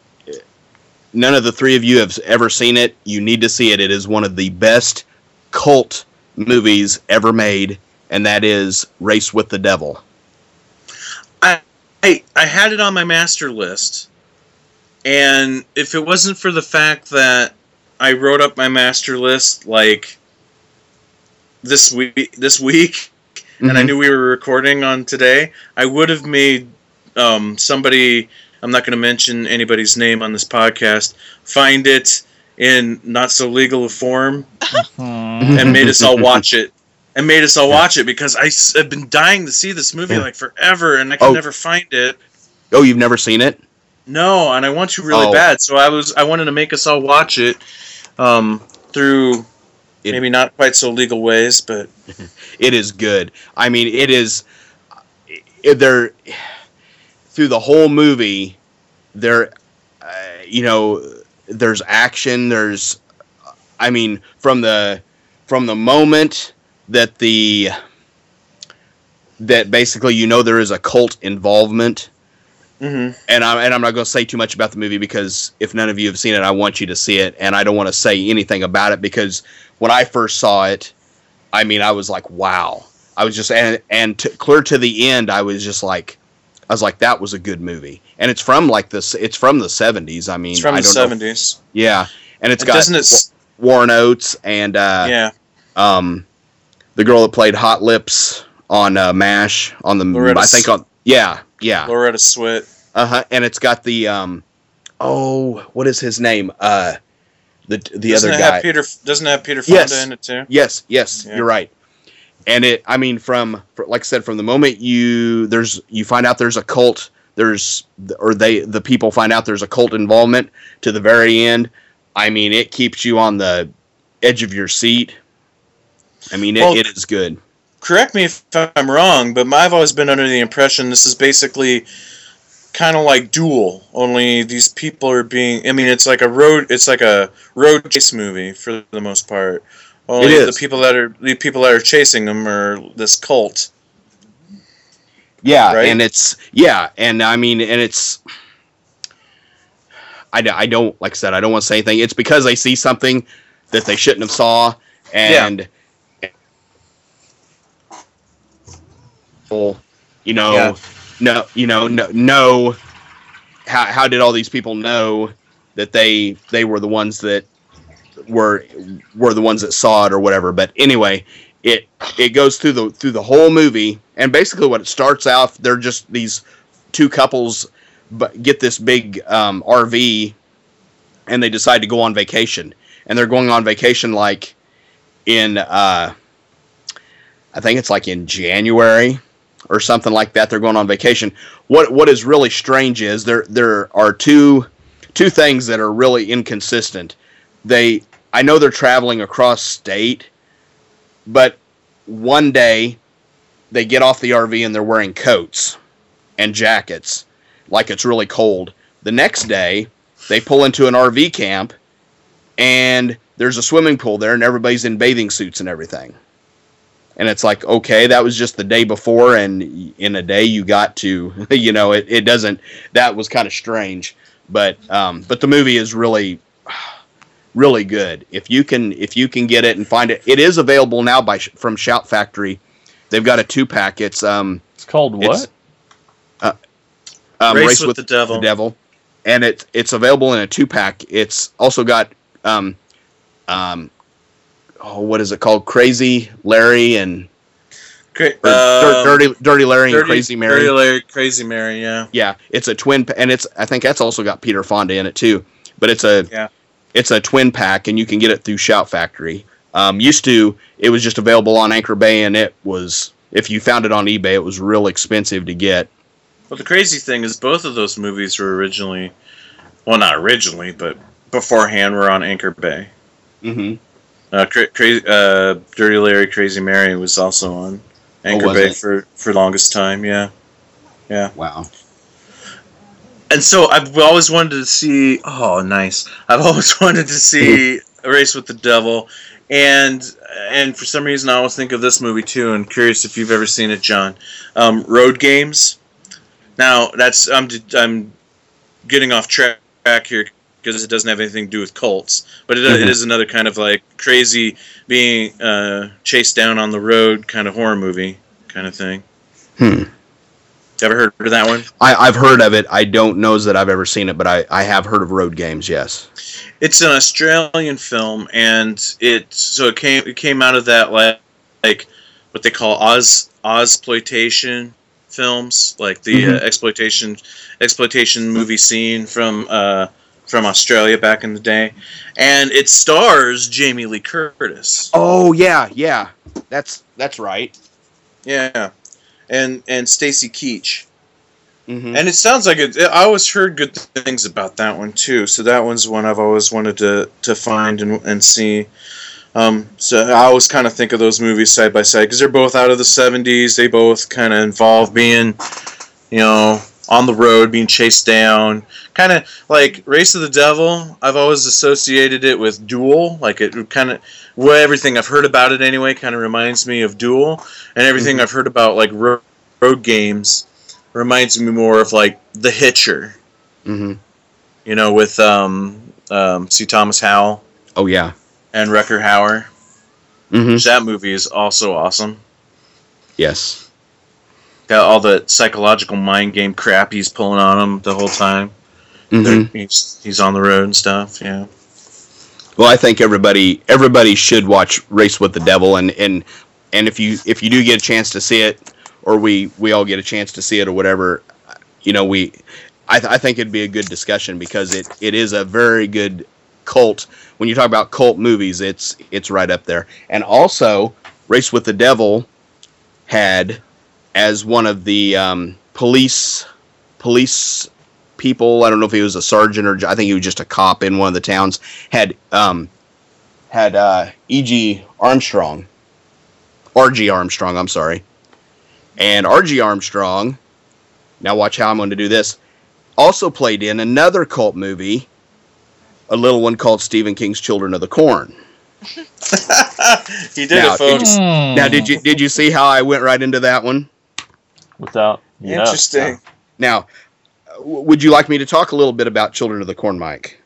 none of the three of you have ever seen it, you need to see it. It is one of the best cult movies ever made, and that is Race with the Devil. I I had it on my master list, and if it wasn't for the fact that I wrote up my master list like this week, this week, and I Mhm. knew we were recording on today, I would have made um, somebody. I'm not going to mention anybody's name on this podcast. Find it in not so legal a form Hmm. and made us all watch it. And made us all watch it because I s- have been dying to see this movie like forever, and I can Oh. never find it. Oh, you've never seen it? No, and I want to really Oh. bad. So I was I wanted to make us all watch it um, through It- maybe not quite so legal ways, but It is good. I mean, it is. There, through the whole movie, there, uh, you know, there's action. There's, I mean, from the from the moment that the that basically you know there is a cult involvement mhm. and I'm and I'm not going to say too much about the movie because if none of you have seen it, I want you to see it, and I don't want to say anything about it because when I first saw it, I mean, I was like, wow, I was just and and to, clear to the end, I was just like, I was like, that was a good movie, and it's from like this, it's from the '70s. I mean, it's from I the seventies. yeah, and it's And got doesn't it? Warren Oates and uh, yeah, um, the girl that played Hot Lips on uh, Mash on the Loretta I think on yeah yeah Loretta Swit. uh huh. And it's got the um, oh, what is his name? Uh, the the doesn't other guy. have Peter? Doesn't it have Peter Fonda Yes. in it too? yes, yes, Yeah. you're right. And it, I mean, from like I said, from the moment you there's you find out there's a cult, there's or they the people find out there's a cult involvement to the very end. I mean, it keeps you on the edge of your seat. I mean, it, Well- it is good. Correct me if I'm wrong, but I've always been under the impression this is basically kind of like Duel. Only these people are being. I mean, it's like a road. It's like a road chase movie for the most part. Only the people that are the people that are chasing them are this cult. Yeah, Right? and it's yeah, and I mean, and it's. I, I don't like I said I don't want to say anything. It's because they see something that they shouldn't have saw, and you know, Yeah. no, you know, no, no. How how did all these people know that they they were the ones that were were the ones that saw it or whatever? But anyway, it it goes through the through the whole movie. And basically what it starts out they're just these two couples but get this big um, RV and they decide to go on vacation. And they're going on vacation like in uh, I think it's like in January or something like that. They're going on vacation. What what is really strange is there there are two two things that are really inconsistent they I know they're traveling across state but one day they get off the RV and they're wearing coats and jackets like it's really cold. The next day they pull into an RV camp and there's a swimming pool there, and everybody's in bathing suits and everything. And it's like, okay, that was just the day before, and in a day you got to, you know, it, it doesn't. That was kind of strange, but um, but the movie is really, really good. If you can if you can get it and find it, it is available now by from Shout Factory. They've got a two pack. It's um It's called what? It's- um, Race with the Devil. the devil, and it it's available in a two pack. It's also got um um oh what is it called? Crazy Larry and Cra- or um, Dirty Dirty Larry and Crazy Mary. Dirty Larry, Crazy Mary, yeah. Yeah, it's a twin, and it's I think that's also got Peter Fonda in it too. But it's a Yeah. It's a twin pack, and you can get it through Shout Factory. Um, used to it was just available on Anchor Bay, and it was if you found it on eBay, it was real expensive to get. Well, the crazy thing is, both of those movies were originally, well, not originally, but beforehand were on Anchor Bay. Mm-hmm. Uh, cra- cra- uh, Dirty Larry, Crazy Mary was also on Anchor Oh, Bay it? for for longest time. Yeah, yeah, Wow. And so I've always wanted to see. Oh, nice! I've always wanted to see a race with the devil, and and for some reason I always think of this movie too. And curious if you've ever seen it, John. Um, Road Games. Now that's I'm I'm getting off track here because it doesn't have anything to do with cults, but it, it Mhm. is another kind of like crazy being uh, chased down on the road kind of horror movie kind of thing. Hmm. Ever heard of that one? I, I've heard of it. I don't know that I've ever seen it, but I, I have heard of Road Games. Yes. It's an Australian film, and it so it came it came out of that like like what they call Oz Ozploitation films, like the uh, exploitation exploitation movie scene from uh, from Australia back in the day, and it stars Jamie Lee Curtis. Oh yeah, yeah. That's that's right. Yeah, and and Stacy Keach. Mm-hmm. And it sounds like it. I always heard good things about that one too. So that one's one I've always wanted to to find and and see. Um, so I always kind of think of those movies side by side because they're both out of the '70s. They both kind of involve being, you know, on the road, being chased down. Kind of like Race of the Devil. I've always associated it with Duel. Like it kind of, well, everything I've heard about it anyway kind of reminds me of Duel, and everything Mhm. I've heard about like ro- road games reminds me more of like The Hitcher. Mm-hmm. You know, with um, um, C. Thomas Howell Oh yeah. and Rutger Hauer. Mm-hmm. That movie is also awesome. Yes. Got all the psychological mind game crap he's pulling on him the whole time. Mm-hmm. He's, he's on the road and stuff. Yeah. Well, I think everybody everybody should watch Race with the Devil, and and and if you if you do get a chance to see it, or we we all get a chance to see it, or whatever, you know, we I, th- I think it'd be a good discussion because it it is a very good cult. When you talk about cult movies, it's it's right up there. And also, Race with the Devil had as one of the um, police police people. I don't know if he was a sergeant or I think he was just a cop in one of the towns. Had um, had uh, E.G. Armstrong, R.G. Armstrong. I'm sorry, and R.G. Armstrong. Now watch how I'm going to do this. Also played in another cult movie, a little one called Stephen King's Children of the Corn. he did Now, it, did folks. Hmm. Now, did you did you see how I went right into that one? Without yeah. Interesting. Now, w- would you like me to talk a little bit about Children of the Corn, Mike?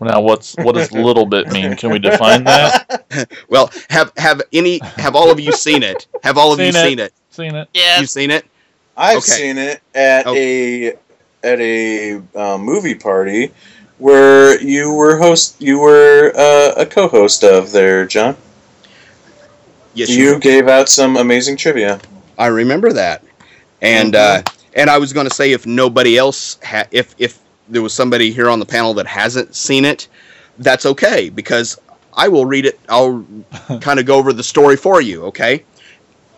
Now, what's what does little bit mean? Can we define that? Well, have have any have all of you seen it? Have all of you Seen it. seen it? Seen it? Yeah. You've seen it? I've Okay. seen it at Oh. a at a uh, movie party where you were host. You were uh, a co-host of there, John. Yes, You gave out some amazing trivia. I remember that. And uh, and I was going to say if nobody else ha- if if there was somebody here on the panel that hasn't seen it, that's okay because I will read it. I'll kind of go over the story for you. Okay,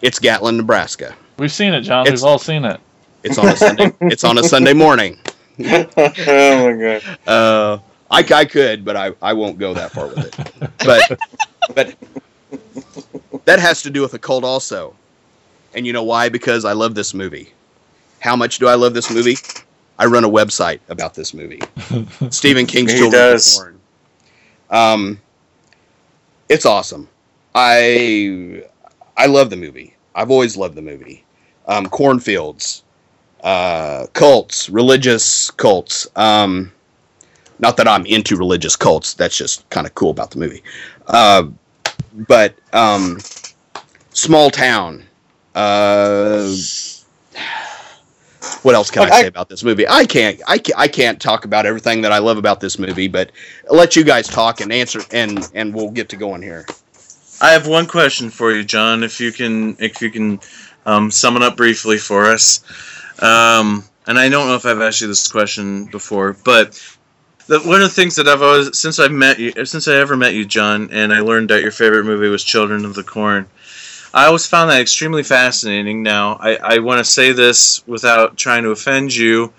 it's Gatlin, Nebraska. We've seen it, John. It's- We've all seen it. It's on a Sunday. it's on a Sunday morning. oh my god! Uh, I, I could, but I, I won't go that far with it. But but that has to do with a cult also. And you know why? Because I love this movie. How much do I love this movie? I run a website about this movie. Stephen King's He Children of does. Corn. Um, it's awesome. I I love the movie. I've always loved the movie. Um, cornfields, uh, cults, religious cults. Um, not that I'm into religious cults. That's just kind of cool about the movie. Uh, but um, small town. Uh, what else can Look, I I- say about this movie? I can't. I can't. I can't talk about everything that I love about this movie, but I'll let you guys talk and answer, and and we'll get to going here. I have one question for you, John. If you can, if you can, um, sum it up briefly for us. Um, and I don't know if I've asked you this question before, but the, one of the things that I've always, since I've met you, since I ever met you, John, and I learned that your favorite movie was Children of the Corn. I always found that extremely fascinating. Now, I, I want to say this without trying to offend you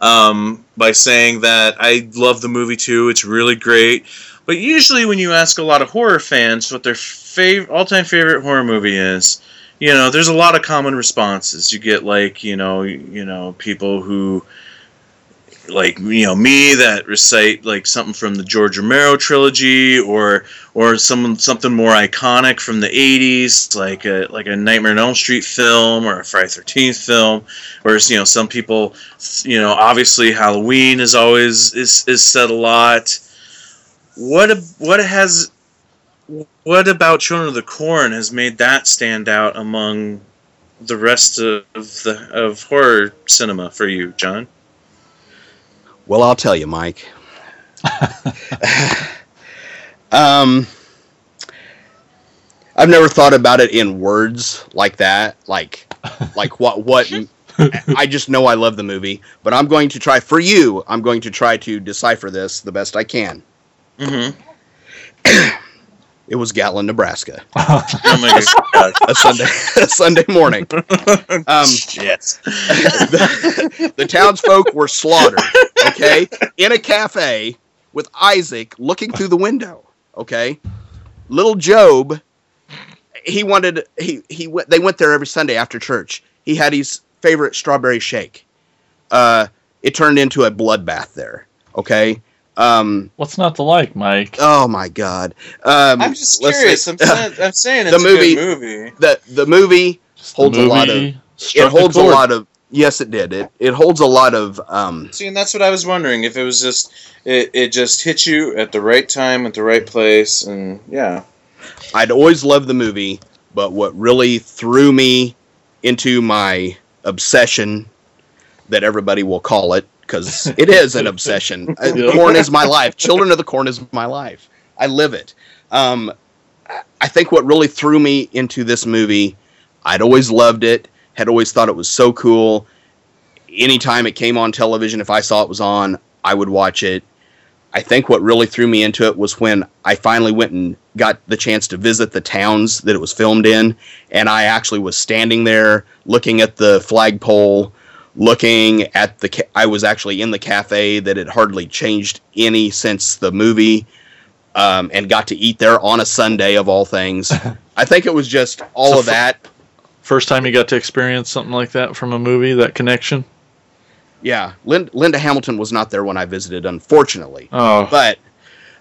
um, by saying that I love the movie too. It's really great. But usually, when you ask a lot of horror fans what their fav- all-time favorite horror movie is, you know, there's a lot of common responses. You get like, you know, you know, people who, like, you know, me that recite like something from the George Romero trilogy, or or some something more iconic from the '80s, like a like a Nightmare on Elm Street film or a Friday Thirteenth film. Whereas, you know, some people, you know, obviously Halloween is always is is said a lot what what has what about Children of the Corn has made that stand out among the rest of the of horror cinema for you, John? Well, I'll tell you, Mike. um, I've never thought about it in words like that. Like, like what? What? I just know I love the movie, but I'm going to try for you. I'm going to try to decipher this the best I can. Mm-hmm. It was Gatlin, Nebraska, Oh my god! a Sunday, a Sunday morning. Um, yes. the, the townsfolk were slaughtered, okay, in a cafe with Isaac looking through the window, okay. Little Job, he wanted he he went. They went there every Sunday after church. He had his favorite strawberry shake. Uh, it turned into a bloodbath there, okay. Um, What's not to like, Mike? oh my God. Um, I'm just curious. I'm saying, I'm saying The movie- a good movie. the the movie Just holds a lot of- it holds a lot of yes, it did. It it holds a lot of um. See, and that's what I was wondering if it was just it, it just hit you at the right time at the right place, and yeah. I'd always loved the movie, but what really threw me into my obsession, that everybody will call it, because it is an obsession. Uh, Yeah. Corn is my life. Children of the Corn is my life. I live it. Um, I think what really threw me into this movie, I'd always loved it, had always thought it was so cool. Anytime it came on television, if I saw it was on, I would watch it. I think what really threw me into it was when I finally went and got the chance to visit the towns that it was filmed in, and I actually was standing there looking at the flagpole, looking at the. Ca- I was actually in the cafe that had hardly changed any since the movie, um, and got to eat there on a Sunday of all things. I think it was just all So of that. First time you got to experience something like that from a movie, that connection. Yeah, Lin- Linda Hamilton was not there when I visited, unfortunately. Oh, But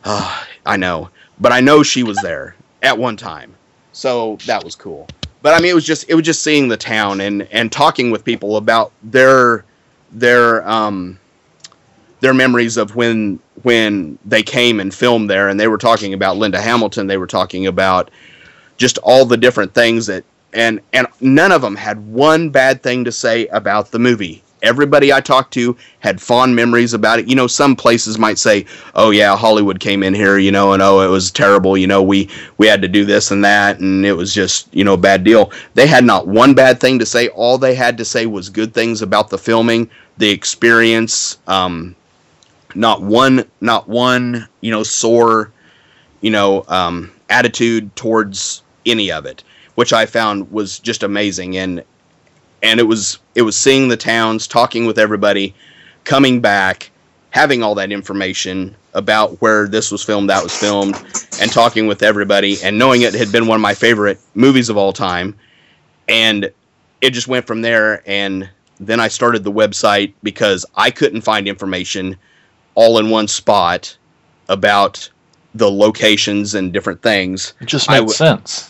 uh, I know, but I know she was there at one time, so that was cool. But I mean, it was just it was just seeing the town and and talking with people about their their um their memories of when when they came and filmed there, and they were talking about Linda Hamilton. They were talking about just all the different things that and and none of them had one bad thing to say about the movie. Everybody I talked to had fond memories about it. You know, some places might say, "Oh yeah, Hollywood came in here, you know, and oh, it was terrible. You know, we we had to do this and that, and it was just you know a bad deal." They had not one bad thing to say. All they had to say was good things about the filming, the experience. Um, not one, not one, you know, sore, you know, um, attitude towards any of it, which I found was just amazing. And and it was it was seeing the towns, talking with everybody, coming back, having all that information about where this was filmed, that was filmed, and talking with everybody, and knowing it had been one of my favorite movies of all time, and it just went from there. And then I started the website because I couldn't find information all in one spot about the locations and different things. It just made w- sense.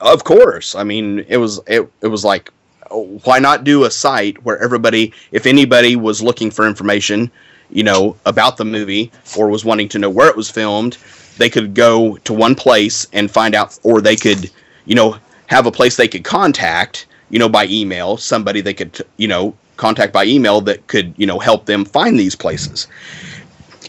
Of course. I mean, it was it, it was like why not do a site where everybody if anybody was looking for information, you know, about the movie or was wanting to know where it was filmed, they could go to one place and find out or they could, you know, have a place they could contact, you know, by email, somebody they could, you know, contact by email that could, you know, help them find these places.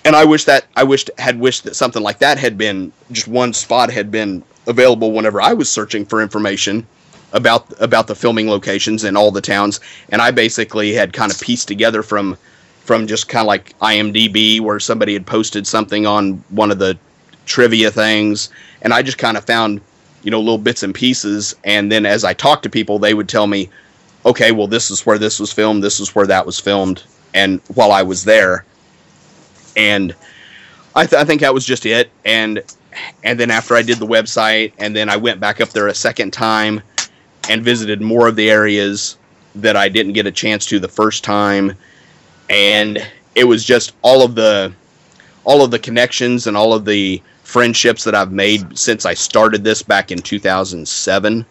And I wish that I wished had wished that something like that had been just one spot had been available whenever I was searching for information about about the filming locations in all the towns. And I basically had kind of pieced together from from just kind of like IMDb where somebody had posted something on one of the trivia things. And I just kind of found you know little bits and pieces. And then as I talked to people they would tell me okay well this is where this was filmed. This is where that was filmed. And while I was there and I, th- I think that was just it. And and then after I did the website and then I went back up there a second time and visited more of the areas that I didn't get a chance to the first time. And it was just all of the all of the connections and all of the friendships that I've made since I started this back in 2007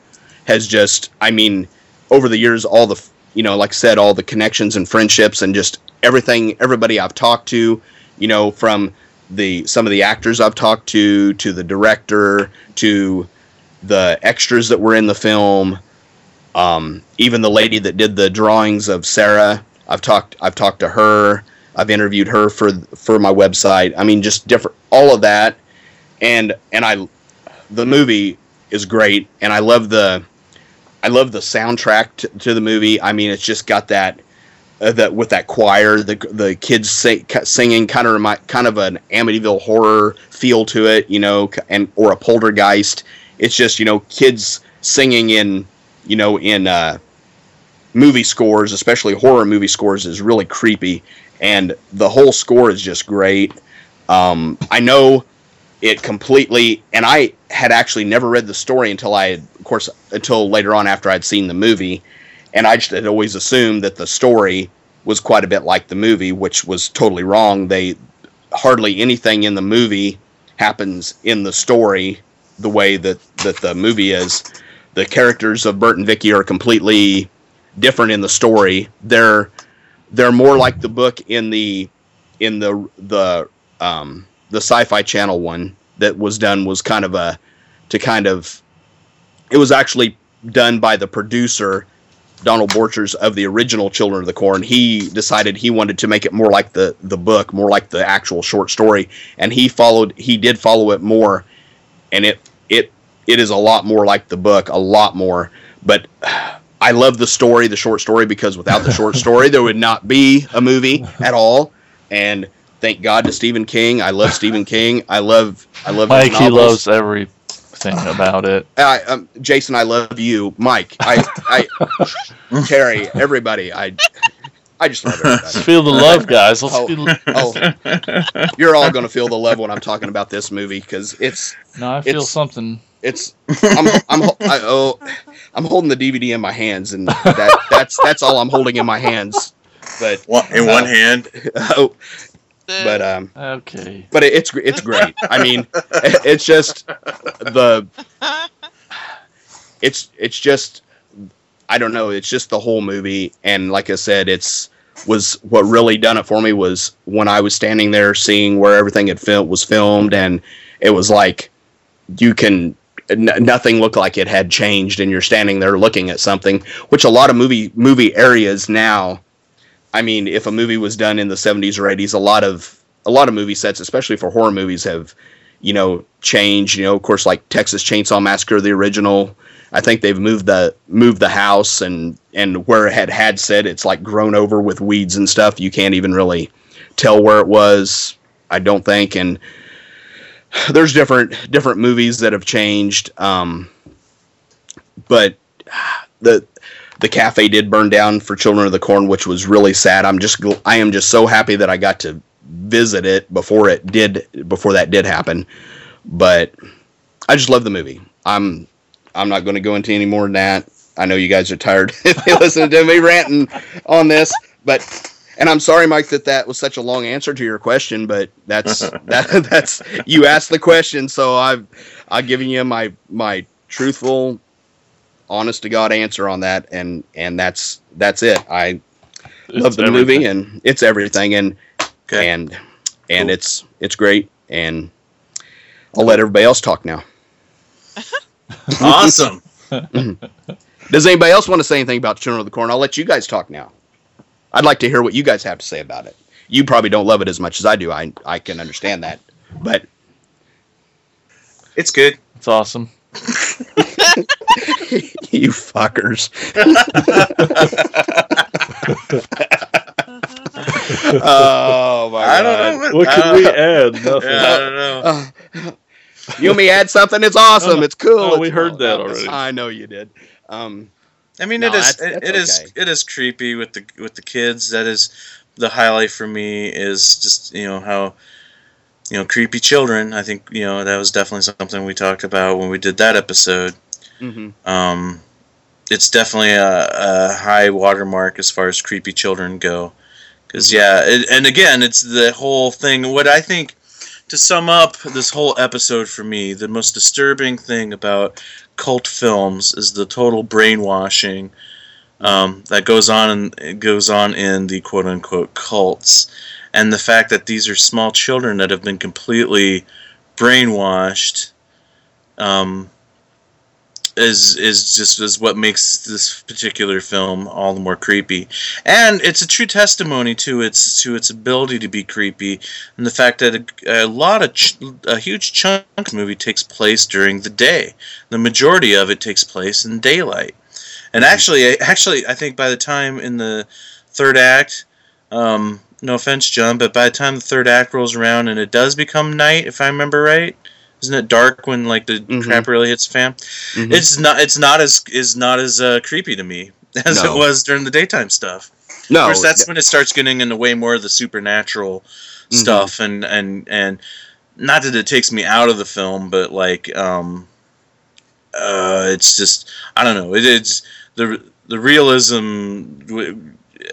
has just I mean over the years all the you know like I said all the connections and friendships and just everything everybody I've talked to you know from the some of the actors I've talked to to the director to the extras that were in the film um, even the lady that did the drawings of Sarah. I've talked I've talked to her. I've interviewed her for for my website. I mean just different all of that. And and I the movie is great and I love the I love the soundtrack to, to the movie. I mean it's just got that uh, that with that choir, the the kids sing, singing kind of remind, kind of an Amityville horror feel to it, you know, and or a poltergeist. It's just you know kids singing in you know in uh, movie scores, especially horror movie scores, is really creepy, and the whole score is just great. Um, I know it completely, and I had actually never read the story until I, of course, until later on after I'd seen the movie and I just had always assumed that the story was quite a bit like the movie, which was totally wrong. They hardly anything in the movie happens in the story the way that that the movie is. The characters of Burt and Vicky are completely different in the story. They're they're more like the book in the in the the um, the Sci-Fi Channel one that was done was kind of a to kind of it was actually done by the producer Donald Borchers of the original Children of the Corn, he decided he wanted to make it more like the the book, more like the actual short story, and he followed he did follow it more, and it it it is a lot more like the book, a lot more. But I love the story, the short story, because without the short story, there would not be a movie at all. And thank God to Stephen King. I love Stephen King. I love I love Mike, he loves everything about it. I, um, Jason, I love you. Mike, I, I, Terry, everybody. I, I just love Let's feel the love, guys. Let's Oh. feel. Oh, you're all gonna feel the love when I'm talking about this movie because it's, No, I feel it's- something. it's. I'm, I'm, I, oh, I'm holding the DVD in my hands, and that, that's, that's all I'm holding in my hands. But, One, in one hand, oh, but um, Okay. but it, it's, it's great. I mean, it- it's just the it's it's just I don't know. It's just the whole movie, and like I said, it's was what really done it for me was when I was standing there seeing where everything had fil- was filmed, and it was like you can n- nothing looked like it had changed, and you're standing there looking at something, which a lot of movie movie areas now. I mean, if a movie was done in the 70s or 80s, a lot of a lot of movie sets, especially for horror movies, have you know changed. You know, of course, like Texas Chainsaw Massacre, the original. I think they've moved the moved the house and and where it had had said it's like grown over with weeds and stuff. You can't even really tell where it was. I don't think. And there's different different movies that have changed. Um, but the the cafe did burn down for Children of the Corn, which was really sad. I'm just I am just so happy that I got to visit it before it did before that did happen. But I just love the movie. I'm I'm not going to go into any more than that. I know you guys are tired if you listen to me ranting on this, but And I'm sorry, Mike, that that was such a long answer to your question, but that's that that's you asked the question, so I've I've given you my my truthful, honest to God answer on that, and and that's that's it. I love It's the everything. movie, and it's everything, and Okay. and and Cool. it's it's great, and I'll let everybody else talk now. Awesome. Does anybody else want to say anything about Children of the Corn? I'll let you guys talk now. I'd like to hear what you guys have to say about it. You probably don't love it as much as I do. I I can understand that, but It's good. It's awesome. you fuckers. oh my I don't know. What I can don't we add? Nothing. Yeah, I don't know. Uh, you and me add something. It's awesome. It's cool. no, it's, we heard that already. I know you did. Um, I mean, No, it is that's- it, that's it is okay. it is creepy with the with the kids. That is the highlight for me. Is just you know how you know creepy children. I think you know that was definitely something we talked about when we did that episode. mhm. Um, it's definitely a, a high watermark as far as creepy children go. Because yeah, it, and again, it's the whole thing. What I think to sum up this whole episode for me, the most disturbing thing about cult films is the total brainwashing um, that goes on and goes on in the quote unquote cults, and the fact that these are small children that have been completely brainwashed. Um, is is just is what makes this particular film all the more creepy, and it's a true testimony to its to its ability to be creepy, and the fact that a, a lot of ch- a huge chunk of the movie takes place during the day. The majority of it takes place in daylight, and actually, actually, I think by the time in the third act, um, no offense, John, but by the time the third act rolls around and it does become night, if I remember right. Isn't it dark when like the Mhm. crap really hits the fan? Mhm. It's not. It's not as is not as uh, creepy to me as No. it was during the daytime stuff. no, of course, that's when it starts getting into way more of the supernatural Mhm. stuff, and and and not that it takes me out of the film, but like um, uh, it's just I don't know. It, it's the the realism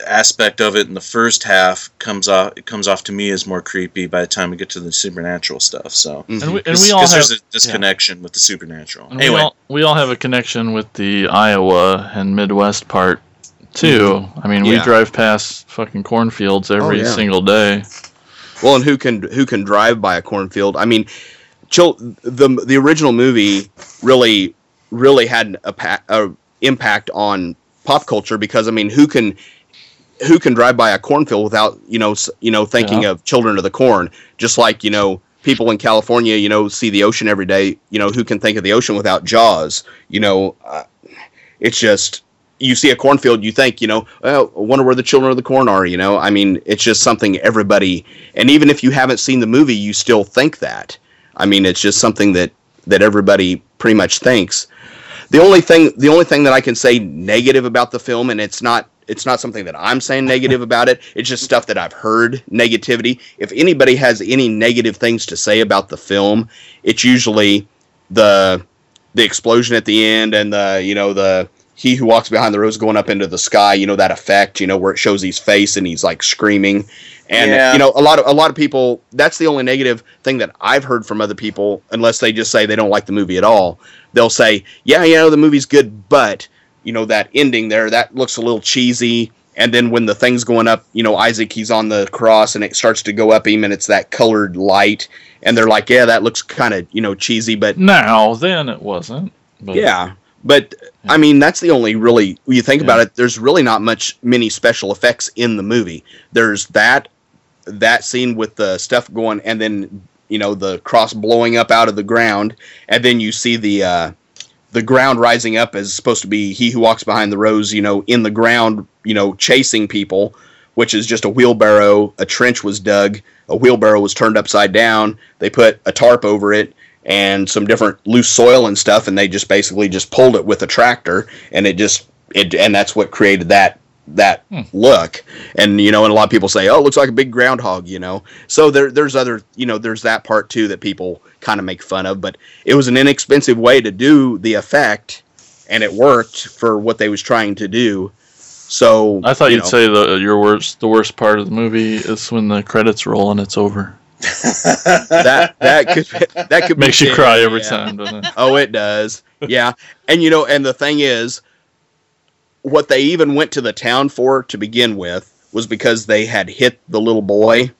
aspect of it in the first half comes off it comes off to me as more creepy by the time we get to the supernatural stuff. So. Mhm. And we, and we all have there's a disconnection with the supernatural. and Anyway, we all we all have a connection with the Iowa and Midwest part too. I mean, we drive past fucking cornfields every yeah. single day. Well, and who can who can drive by a cornfield? I mean, chil- the the original movie really really had a, pa- a impact on pop culture because I mean, who can who can drive by a cornfield without you know you know thinking Yeah. of Children of the Corn? Just like you know people in California, you know, see the ocean every day. You know, who can think of the ocean without Jaws? You know, uh, it's just you see a cornfield, you think, you know, well, I wonder where the children of the corn are. You know, I mean, it's just something everybody, and even if you haven't seen the movie, you still think that. I mean, it's just something that that everybody pretty much thinks. The only thing, the only thing that I can say negative about the film, and it's not, it's not something that I'm saying negative about it. It's just stuff that I've heard negativity. If anybody has any negative things to say about the film, it's usually the the explosion at the end and the you know the he who walks behind the rose going up into the sky you know that effect you know where it shows his face and he's like screaming and Yeah. you know a lot of a lot of people that's the only negative thing that i've heard from other people unless they just say they don't like the movie at all they'll say yeah you know the movie's good but you know that ending there that looks a little cheesy and then when the thing's going up you know isaac he's on the cross and it starts to go up him and it's that colored light and they're like yeah that looks kind of you know cheesy but Now, then it wasn't. But yeah, but I mean that's the only really when you think Yeah. about it. There's really not much many special effects in the movie. There's that that scene with the stuff going, and then you know the cross blowing up out of the ground, and then you see the uh, the ground rising up as supposed to be he who walks behind the rose. You know, in the ground, you know, chasing people, which is just a wheelbarrow. A trench was dug. A wheelbarrow was turned upside down. They put a tarp over it and some different loose soil and stuff, and they just basically just pulled it with a tractor, and it just it and that's what created that that Hmm. look. And you know, and a lot of people say, "Oh, it looks like a big groundhog," you know. So there there's other you know there's that part too that people kind of make fun of, but it was an inexpensive way to do the effect, and it worked for what they was trying to do. So I thought you you'd know, say the your worst the worst part of the movie is when the credits roll and it's over. that that could that could Makes you cry every yeah. time, doesn't it? Oh, it does. Yeah, and you know, and the thing is, what they even went to the town for to begin with was because they had hit the little boy,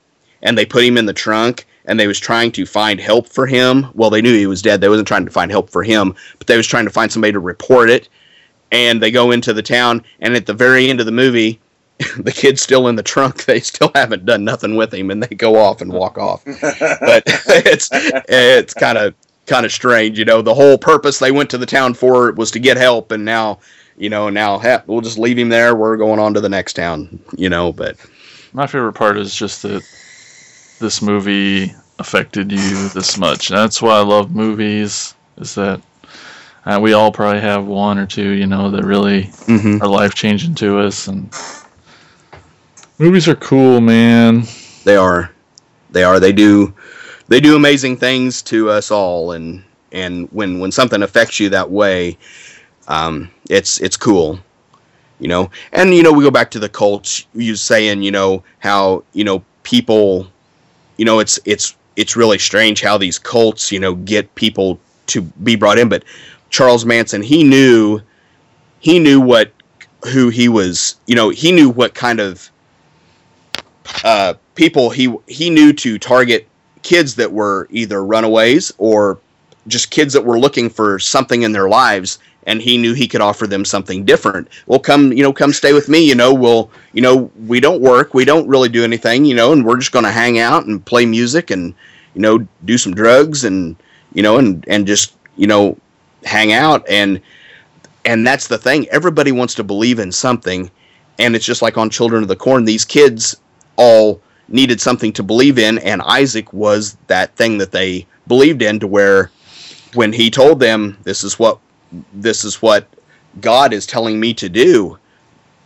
and they put him in the trunk, and they was trying to find help for him. Well, they knew he was dead. They wasn't trying to find help for him, but they was trying to find somebody to report it. And they go into the town, and at the very end of the movie, the kid's still in the trunk. They still haven't done nothing with him, and they go off and walk off. but it's it's kind of kind of strange, you know. The whole purpose they went to the town for was to get help, and now, you know, now heck, we'll just leave him there. We're going on to the next town, you know. But My favorite part is just that this movie affected you this much. That's why I love movies. Is that uh, we all probably have one or two, you know, that really mhm. are life changing to us. And movies are cool, man. they are, they are, they do, they do amazing things to us all, and and when when something affects you that way, um, it's it's cool. You know, and you know, we go back to the cults. You saying, you know, how you know people you know it's it's it's really strange how these cults you know get people to be brought in but charles manson he knew he knew what who he was you know he knew what kind of uh, people he he knew to target kids that were either runaways or just kids that were looking for something in their lives and he knew he could offer them something different. Well come you know come stay with me you know we'll you know we don't work we don't really do anything you know and we're just going to hang out and play music and you know do some drugs and you know and and just you know hang out. And and that's the thing. Everybody wants to believe in something and it's just like on children of the corn these kids all needed something to believe in and isaac was that thing that they believed in to where when he told them this is what this is what god is telling me to do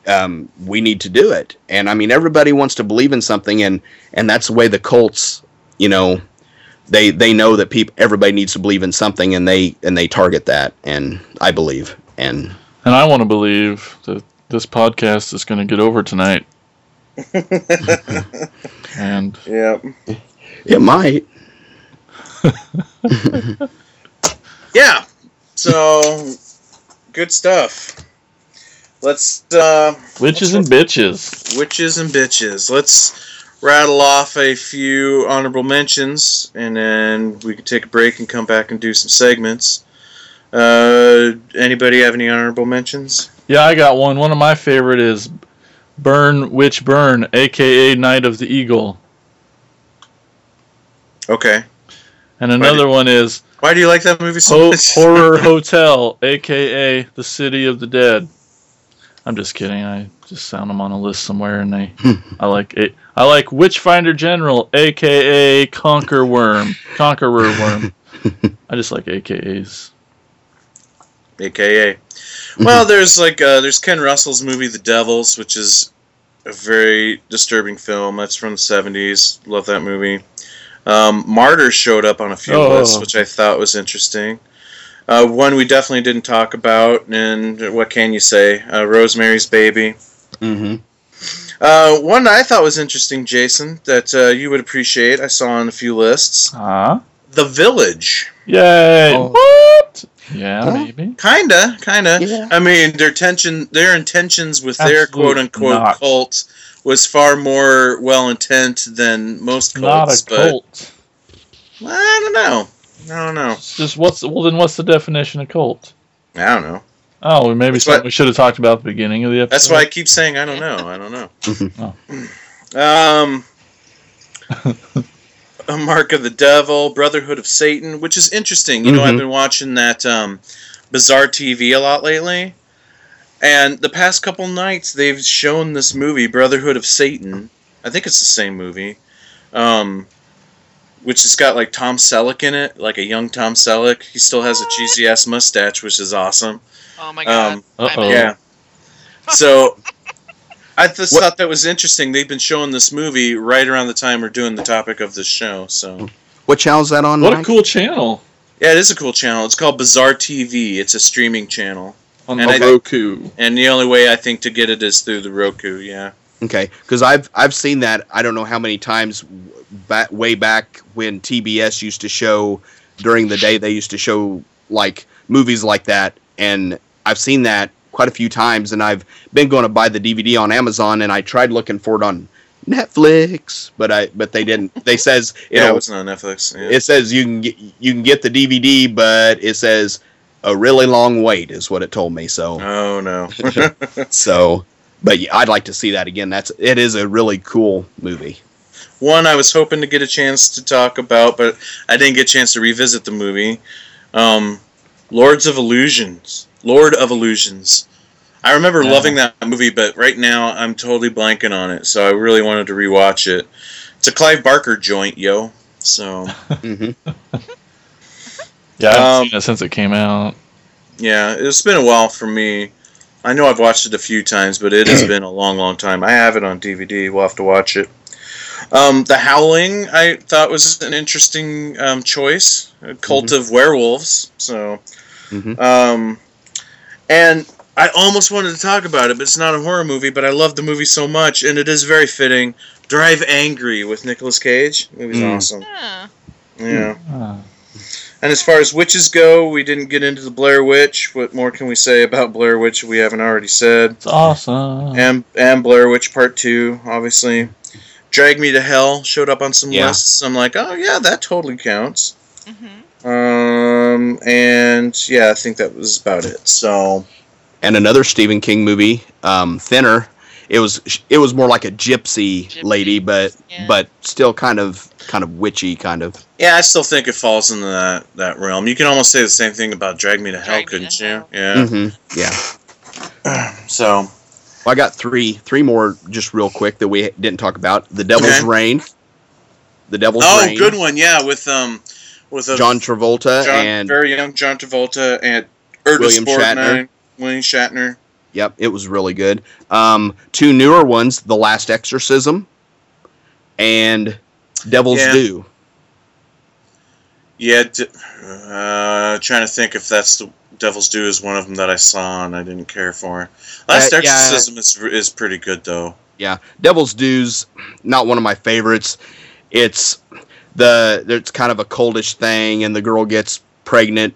um, we need to do it and i mean everybody wants to believe in something and and that's the way the cults you know they they know that people everybody needs to believe in something and they and they target that and i believe and And I want to believe that this podcast is going to get over tonight. and yeah. it might Yeah. So good stuff. Let's uh witches and bitches. witches and bitches. Let's rattle off a few honorable mentions and then we can take a break and come back and do some segments. Uh anybody have any honorable mentions? Yeah, I got one. One of my favorite is Burn Witch Burn, aka Night of the Eagle. Okay. And another one is Why do you like that movie so much? Horror Hotel, aka The City of the Dead. I'm just kidding. I just found them on a list somewhere, and they. I like it. I like Witchfinder General, aka Conquer Worm, Conqueror Worm. I just like AKAs. AKA. Well, there's like uh, there's Ken Russell's movie The Devils, which is a very disturbing film. That's from the '70s. Love that movie. Um, Martyrs showed up on a few Oh. lists, which I thought was interesting. Uh, one we definitely didn't talk about, and what can you say? Uh, Rosemary's Baby. mm-hmm. Uh, one I thought was interesting, Jason, that uh, you would appreciate. I saw on a few lists. Huh? The Village. Yay! Oh. What? Yeah, Huh? maybe. Kinda, kinda. Yeah. I mean, their tension, their intentions with their quote unquote not. cult was far more well intent than most Not cults. a cult. But I don't know. I don't know. It's just what's well then what's the definition of cult? I don't know. Oh, well, maybe That's something what- we should have talked about at the beginning of the episode. That's why I keep saying I don't know. I don't know. Oh. Um, a mark of the devil, Brotherhood of Satan, which is interesting. You know, I've Mhm. been watching that um, Bizarre TV a lot lately, and the past couple nights they've shown this movie, Brotherhood of Satan. I think it's the same movie, um, which has got like Tom Selleck in it, like a young Tom Selleck. He still has a cheesy ass mustache, which is awesome. Oh my god. Um, Uh-oh. Yeah. So I just What- thought that was interesting. They've been showing this movie right around the time we're doing the topic of this show. So what channel's that on What a cool channel. yeah, it is a cool channel. It's called Bizarre TV. It's a streaming channel. On And the I- Roku. And the only way I think to get it is through the Roku. Yeah. Okay, because I've I've seen that I don't know how many times back way back when TBS used to show during the day they used to show like movies like that, and I've seen that quite a few times, and I've been going to buy the DVD on Amazon, and I tried looking for it on Netflix, but I but they didn't. They says Yeah, it it'll- wasn't on Netflix. Yeah. it says you can get you can get the DVD, but it says a really long wait is what it told me. So oh no. so, but yeah, I'd like to see that again. That's it is a really cool movie. One I was hoping to get a chance to talk about, but I didn't get a chance to revisit the movie. Um, Lords of Illusions. Lord of Illusions. I remember Yeah. loving that movie, but right now I'm totally blanking on it, so I really wanted to rewatch it. It's a Clive Barker joint, yo. So hmm Yeah, I haven't Um, seen it since it came out. yeah, it's been a while for me. I know I've watched it a few times, but it has been a long, long time. I have it on DVD. We'll have to watch it. Um, the Howling, I thought was an interesting um, choice. A cult of werewolves. So, Mhm. um, and I almost wanted to talk about it, but it's not a horror movie. But I love the movie so much, and it is very fitting. Drive Angry with Nicolas Cage. It was Mm. awesome. Huh. Yeah. Ah. And as far as witches go, we didn't get into the Blair Witch. What more can we say about Blair Witch we haven't already said? It's awesome. And and Blair Witch Part Two, obviously. Drag Me to Hell showed up on some Yeah. lists. I'm like, oh yeah, that totally counts. hmm Um, and yeah, I think that was about it. So And another Stephen King movie, um, Thinner. It was it was more like a gypsy, Gypsy. lady, but Yeah. but still kind of kind of witchy, kind of. yeah, I still think it falls into that that realm. You can almost say the same thing about Drag Me to Hell, Drag couldn't to you? Hell. Yeah. hmm Yeah. So Well, I got three three more just real quick that we didn't talk about. The Devil's Okay. Rain. The Devil's oh, Rain. good one. Yeah, with um with a John Travolta John, and very young John Travolta and Ernest William Shatner. William Shatner. Yep, it was really good. Um, two newer ones, The Last Exorcism and Devil's Yeah. Due. Yeah, d- uh, trying to think if that's the Devil's Due is one of them that I saw and I didn't care for. Last Uh, yeah. Exorcism is is pretty good though. Yeah, Devil's Due's not one of my favorites. It's the it's kind of a coldish thing, and the girl gets pregnant,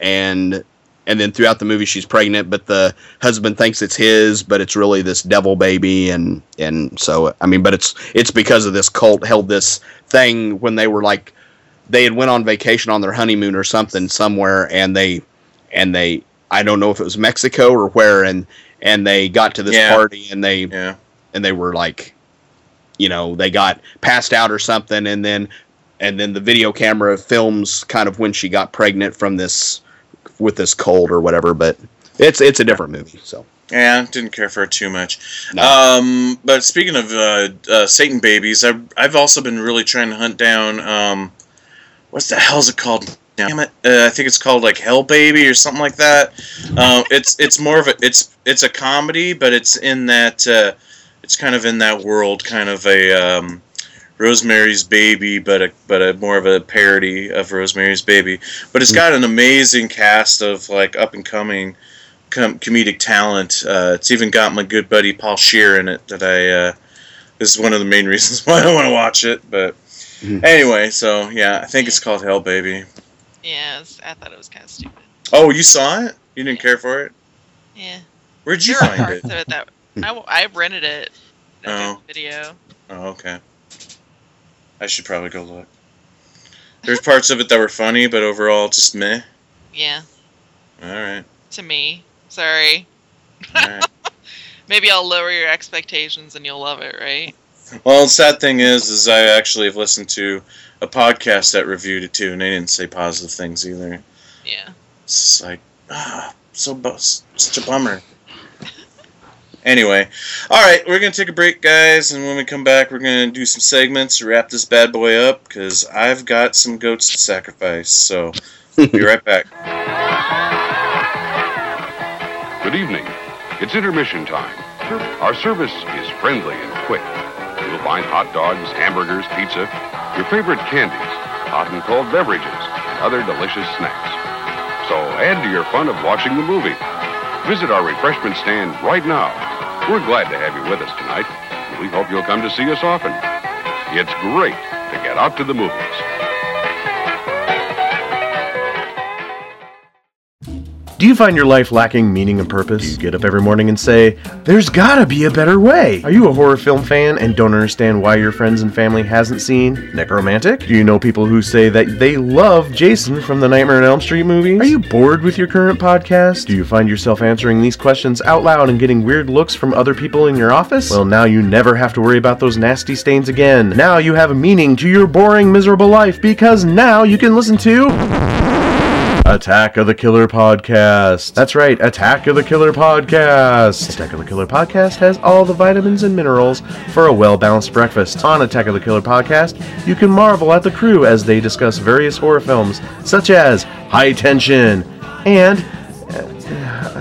and and then throughout the movie she's pregnant, but the husband thinks it's his, but it's really this devil baby, and and so I mean, but it's it's because of this cult held this thing when they were like they had went on vacation on their honeymoon or something somewhere, and they and they I don't know if it was Mexico or where, and and they got to this Yeah. party and they Yeah. and they were like you know they got passed out or something and then and then the video camera films kind of when she got pregnant from this with this cold or whatever but it's it's a different movie so Yeah, didn't care for it too much. No. Um, but speaking of uh, uh, Satan babies, I've I've also been really trying to hunt down um, what's the hell's it called? Damn it! Uh, I think it's called like Hell Baby or something like that. Uh, it's it's more of a it's it's a comedy, but it's in that uh, it's kind of in that world, kind of a um, Rosemary's Baby, but a but a more of a parody of Rosemary's Baby. But it's got an amazing cast of like up and coming com- comedic talent. Uh, it's even got my good buddy Paul Scheer in it. That I uh, this is one of the main reasons why I want to watch it. But Mhm. anyway, so yeah, I think it's called Hell Baby. Yeah, I thought it was kind of stupid. Oh, you saw it? You didn't care for it? Yeah. Where'd you there find it? it that I, I rented it. Oh. Video. Oh, okay. I should probably go look. There's parts of it that were funny, but overall just meh. Yeah. All right. To me. Sorry. Right. Maybe I'll lower your expectations and you'll love it, right? Well, the sad thing is, is I actually have listened to a podcast that reviewed it too, and they didn't say positive things either. Yeah. It's like, ah, so bu- such a bummer. Anyway, all right, we're gonna take a break, guys, and when we come back, we're gonna do some segments to wrap this bad boy up because I've got some goats to sacrifice. So, be right back. Good evening. It's intermission time. Our service is friendly and quick. You'll find hot dogs, hamburgers, pizza, your favorite candies, hot and cold beverages, and other delicious snacks. So add to your fun of watching the movie. Visit our refreshment stand right now. We're glad to have you with us tonight. We hope you'll come to see us often. It's great to get out to the movies. Do you find your life lacking meaning and purpose? Do you get up every morning and say, There's gotta be a better way? Are you a horror film fan and don't understand why your friends and family hasn't seen Nekromantik? Do you know people who say that they love Jason from the Nightmare on Elm Street movies? Are you bored with your current podcast? Do you find yourself answering these questions out loud and getting weird looks from other people in your office? Well, now you never have to worry about those nasty stains again. Now you have a meaning to your boring, miserable life because now you can listen to. Attack of the Killer Podcast. That's right, Attack of the Killer Podcast. Attack of the Killer Podcast has all the vitamins and minerals for a well balanced breakfast. On Attack of the Killer Podcast, you can marvel at the crew as they discuss various horror films such as High Tension and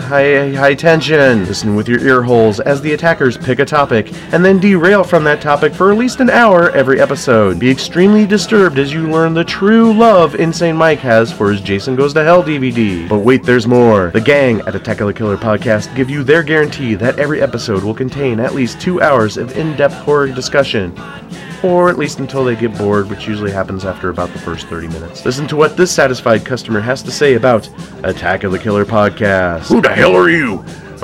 High, high tension. Listen with your ear holes as the attackers pick a topic and then derail from that topic for at least an hour every episode. Be extremely disturbed as you learn the true love Insane Mike has for his Jason Goes to Hell DVD. But wait, there's more. The gang at Attack of the Killer podcast give you their guarantee that every episode will contain at least two hours of in depth horror discussion or at least until they get bored, which usually happens after about the first 30 minutes. Listen to what this satisfied customer has to say about Attack of the Killer podcast. Who the hell are you?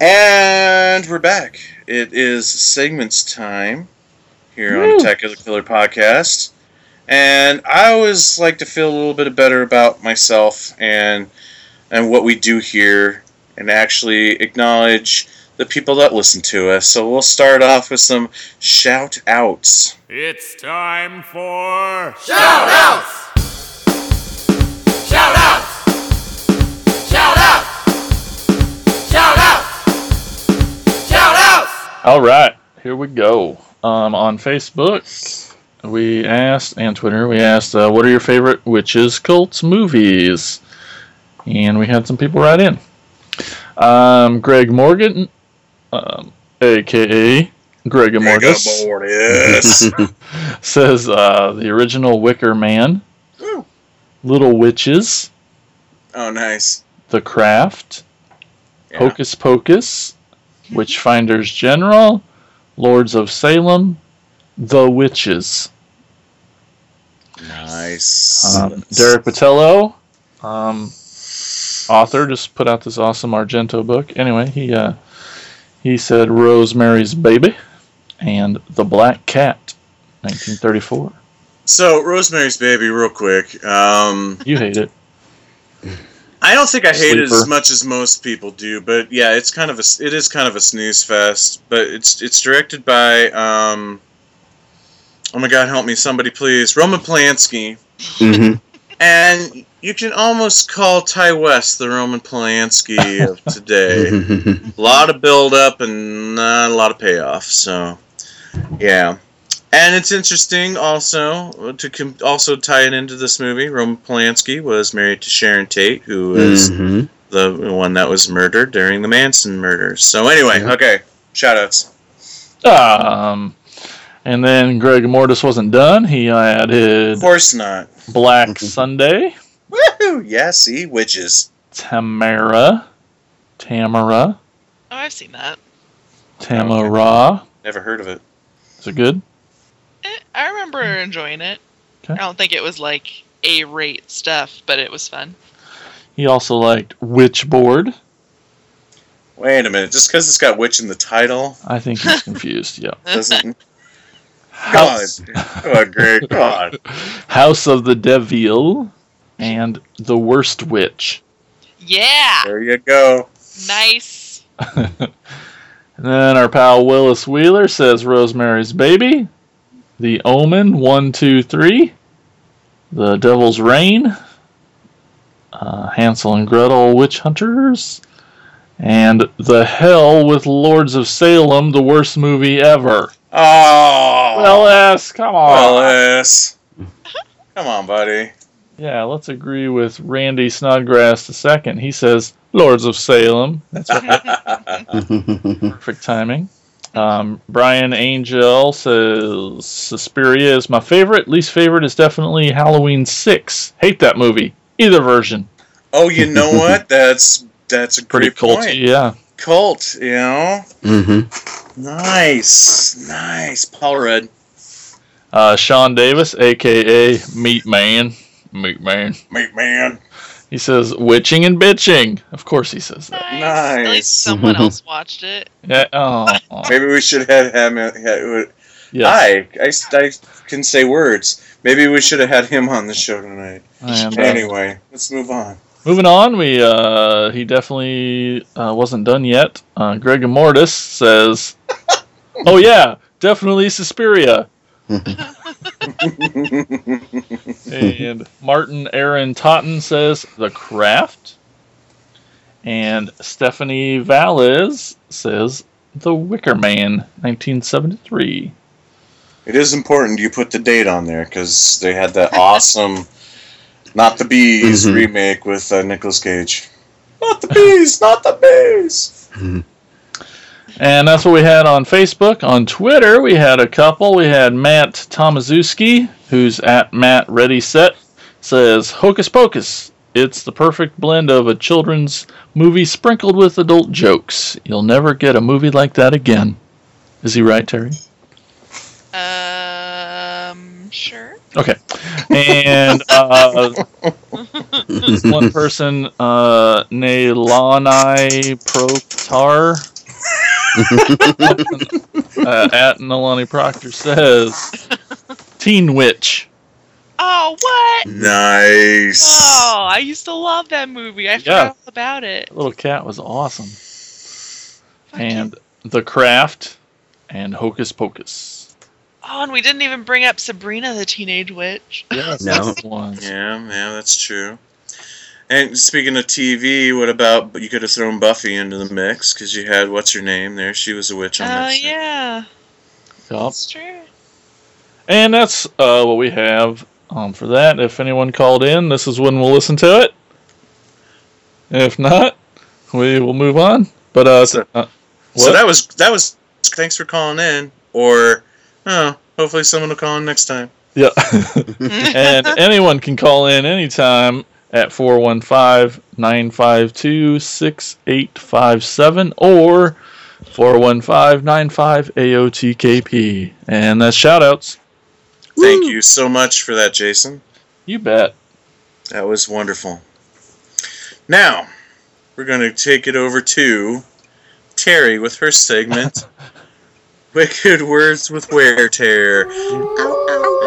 And we're back. It is segments time here on Attack of the Killer podcast. And I always like to feel a little bit better about myself and and what we do here and actually acknowledge the people that listen to us. So we'll start off with some shout outs. It's time for Shout outs! Shout outs! All right, here we go. Um, on Facebook, we asked, and Twitter, we asked, uh, what are your favorite witches, cults, movies? And we had some people write in. Um, Greg Morgan, um, aka Greg Mortis. says uh, the original Wicker Man, Woo. Little Witches, oh, nice. The Craft, Yeah. Hocus Pocus, Witchfinders General, Lords of Salem, The Witches. Nice. Um, Derek Botelho, um, author, just put out this awesome Argento book. Anyway, he uh, he said Rosemary's Baby and The Black Cat, 1934. So, Rosemary's Baby, real quick. Um, You hate it. I don't think I hate it as much as most people do, but yeah, it's kind of a it is kind of a snooze fest. But it's it's directed by um, oh my god, help me, somebody please, Roman Polanski, hmm and you can almost call Ti West the Roman Polanski of today. a lot of build up and not a lot of payoff. So, yeah. And it's interesting also to com- also tie it into this movie. Roman Polanski was married to Sharon Tate, who is was hmm the one that was murdered during the Manson murders. So anyway, okay, shoutouts. Um, and then Greg Mortis wasn't done. He added Of course not. Black Sunday, Woohoo! Yeah, see, witches. Tamara, Tamara, Oh, I've seen that. Tamara. Never heard of it. Is it good? Eh, I remember enjoying it. Okay. I don't think it was like A rate stuff, but it was fun. He also liked Witchboard. Wait a minute. Just because it's got witch in the title I think he's confused. Yeah. doesn't. House, God. Oh, great God. House of the Devil and The Worst Witch. Yeah, There you go. nice. And then our pal Willis Wheeler says Rosemary's Baby, The Omen, one, two, three, The Devil's Rain, uh, Hansel and Gretel Witch Hunters, And The Hell with Lords of Salem, the worst movie ever. Oh, Willis, come on. Willis. Come on, buddy. Yeah, let's agree with Randy Snodgrass the second. He says, Lords of Salem. That's right. Perfect timing. Um, Brian Angel says Suspiria is my favorite. Least favorite is definitely Halloween 6. Hate that movie. Either version. Oh, you know what? That's that's a Pretty great culty, point. yeah. Cult, you know. mm-hmm. Nice, nice. Paul Rudd. Uh, Sean Davis, aka Meat Man. Meat Man. Meat man. He says witching and bitching. Of course he says that. Nice. At least someone else watched it. Yeah. Oh. Maybe we should have him. Had, yes. Hi, I, I can say words. Maybe we should have had him on the show tonight. And, uh, Anyway, let's move on. Moving on, we uh, he definitely uh, wasn't done yet. Uh, Greg Mortis says, "Oh yeah, definitely Suspiria." and Martin Aaron Totten says, "The Craft." And Stephanie Valles says, "The Wicker Man, 1973." It is important you put the date on there because they had that awesome "Not the Bees" Mhm. remake with uh, Nicolas Cage. Not the bees, not the bees. And that's what we had on Facebook. On Twitter, we had a couple. We had Matt Tomaszewski, who's at Matt Ready Set, says Hocus Pocus. It's the perfect blend of a children's movie sprinkled with adult jokes. You'll never get a movie like that again. Is he right, Terry? Um, sure. Okay. And uh, one person, uh, Nailani Proctor, uh, at Nalani Proctor says, Teen Witch. Oh, what? Nice. Oh, I used to love that movie. I forgot all about it. Little cat was awesome. Fuck And The Craft and Hocus Pocus. Oh, and we didn't even bring up Sabrina the Teenage Witch. Yes, No. that's the one. Yeah, yeah, that's true. And speaking of TV, what about you could have thrown Buffy into the mix because you had what's her name there? She was a witch Oh, on that show. yeah. Yup. That's true. And that's uh, what we have um, for that. If anyone called in, this is when we'll listen to it. If not, we will move on. But uh, So- uh, So that was that was. Thanks for calling in. Or oh, hopefully someone will call in next time. yeah. and anyone can call in anytime at 415 952 6857 or 415 95 AOTKP. And that's shoutouts. Thank you so much for that, Jason. You bet. That was wonderful. Now we're going to take it over to Terry with her segment. Wicked words with wear tear. Wicked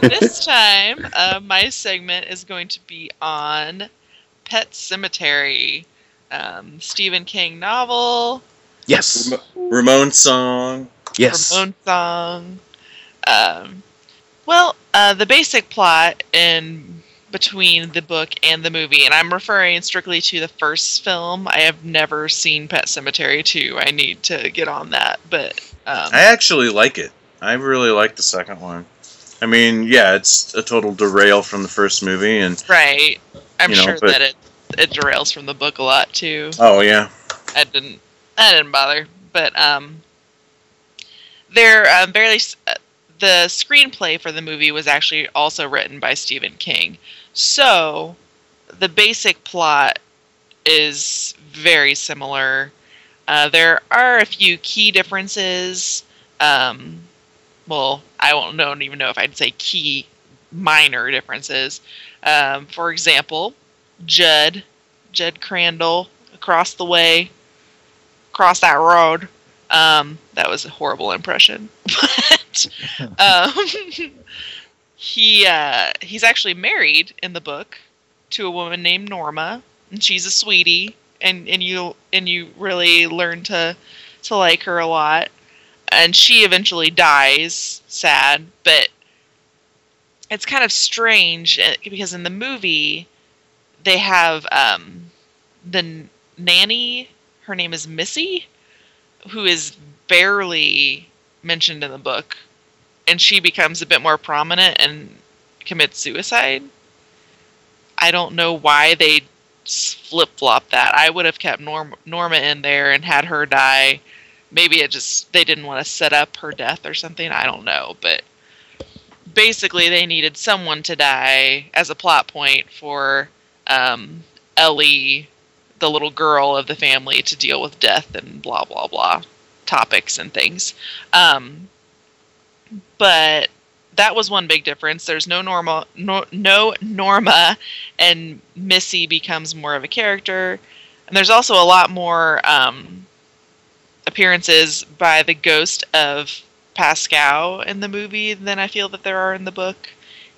this time, uh, my segment is going to be on Pet Sematary, um, Stephen King novel, Yes. Ramones song. Yes. Ramones song. Um, well, uh, the basic plot in between the book and the movie, and I'm referring strictly to the first film. I have never seen Pet Sematary 2. I need to get on that, but um, I actually like it. I really like the second one. I mean, yeah, it's a total derail from the first movie, and right. I'm You know, sure but- that it it derails from the book a lot too. oh yeah, I didn't. I didn't bother. But um, they're um, barely. s- uh, The screenplay for the movie was actually also written by Stephen King. So, the basic plot is very similar. Uh, there are a few key differences. Um, well, I won't know, don't even know if I'd say key, minor differences. Um, for example, Judd, Judd Crandall, across the way, across that road. Um, that was a horrible impression, but um, he uh, he's actually married in the book to a woman named Norma, and she's a sweetie, and and you and you really learn to to like her a lot. And she eventually dies, sad, but it's kind of strange uh, because in the movie they have um, the nanny. Her name is Missy, who is barely mentioned in the book, and she becomes a bit more prominent and commits suicide. I don't know why they flip flop that. I would have kept Norm- Norma in there and had her die. Maybe it just they didn't want to set up her death or something. I don't know, but basically they needed someone to die as a plot point for um, Ellie, the little girl of the family, to deal with death and blah blah blah topics and things. Um, but that was one big difference. There's no Norma, no, no Norma, and Missy becomes more of a character, and there's also a lot more um, appearances by the ghost of Pascal in the movie than I feel that there are in the book.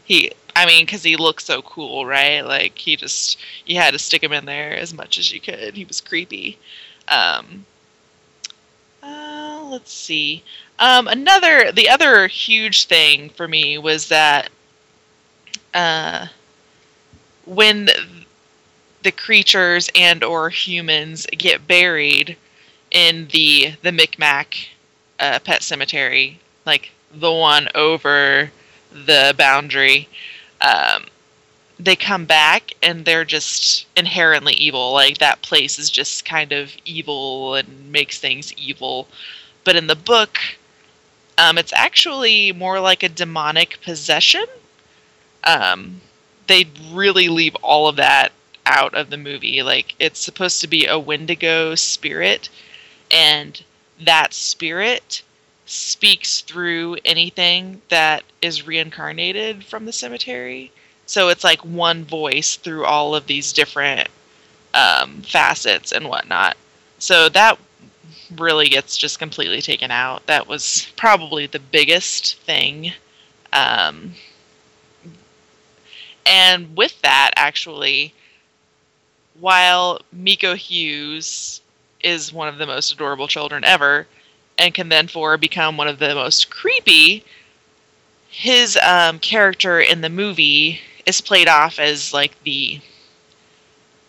He, I mean, because he looks so cool, right? Like he just, you had to stick him in there as much as you could. He was creepy. Um, uh, let's see. Um, another, the other huge thing for me was that uh, when the creatures and or humans get buried in the the Micmac uh, pet cemetery, like the one over the boundary, um, they come back and they're just inherently evil. Like that place is just kind of evil and makes things evil. But in the book, um, it's actually more like a demonic possession. Um, they really leave all of that out of the movie. Like it's supposed to be a Wendigo spirit, and that spirit speaks through anything that is reincarnated from the cemetery. So it's like one voice through all of these different um, facets and whatnot. So that really gets just completely taken out. That was probably the biggest thing. Um, and with that, actually, while Miko Hughes is one of the most adorable children ever, and can then for become one of the most creepy, his um, character in the movie is played off as like the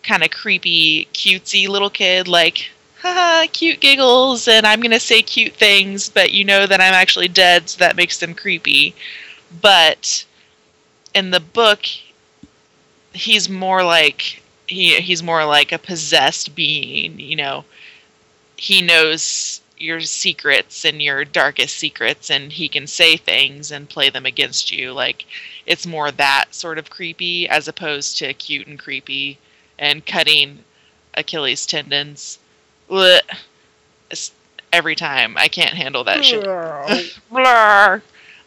kind of creepy, cutesy little kid, like, haha, cute giggles, and I'm gonna say cute things, but you know that I'm actually dead, so that makes them creepy. But in the book, he's more like he he's more like a possessed being, you know. He knows your secrets and your darkest secrets and he can say things and play them against you. Like it's more that sort of creepy as opposed to cute and creepy and cutting achilles tendons. Blech. Every time. I can't handle that shit. Blur.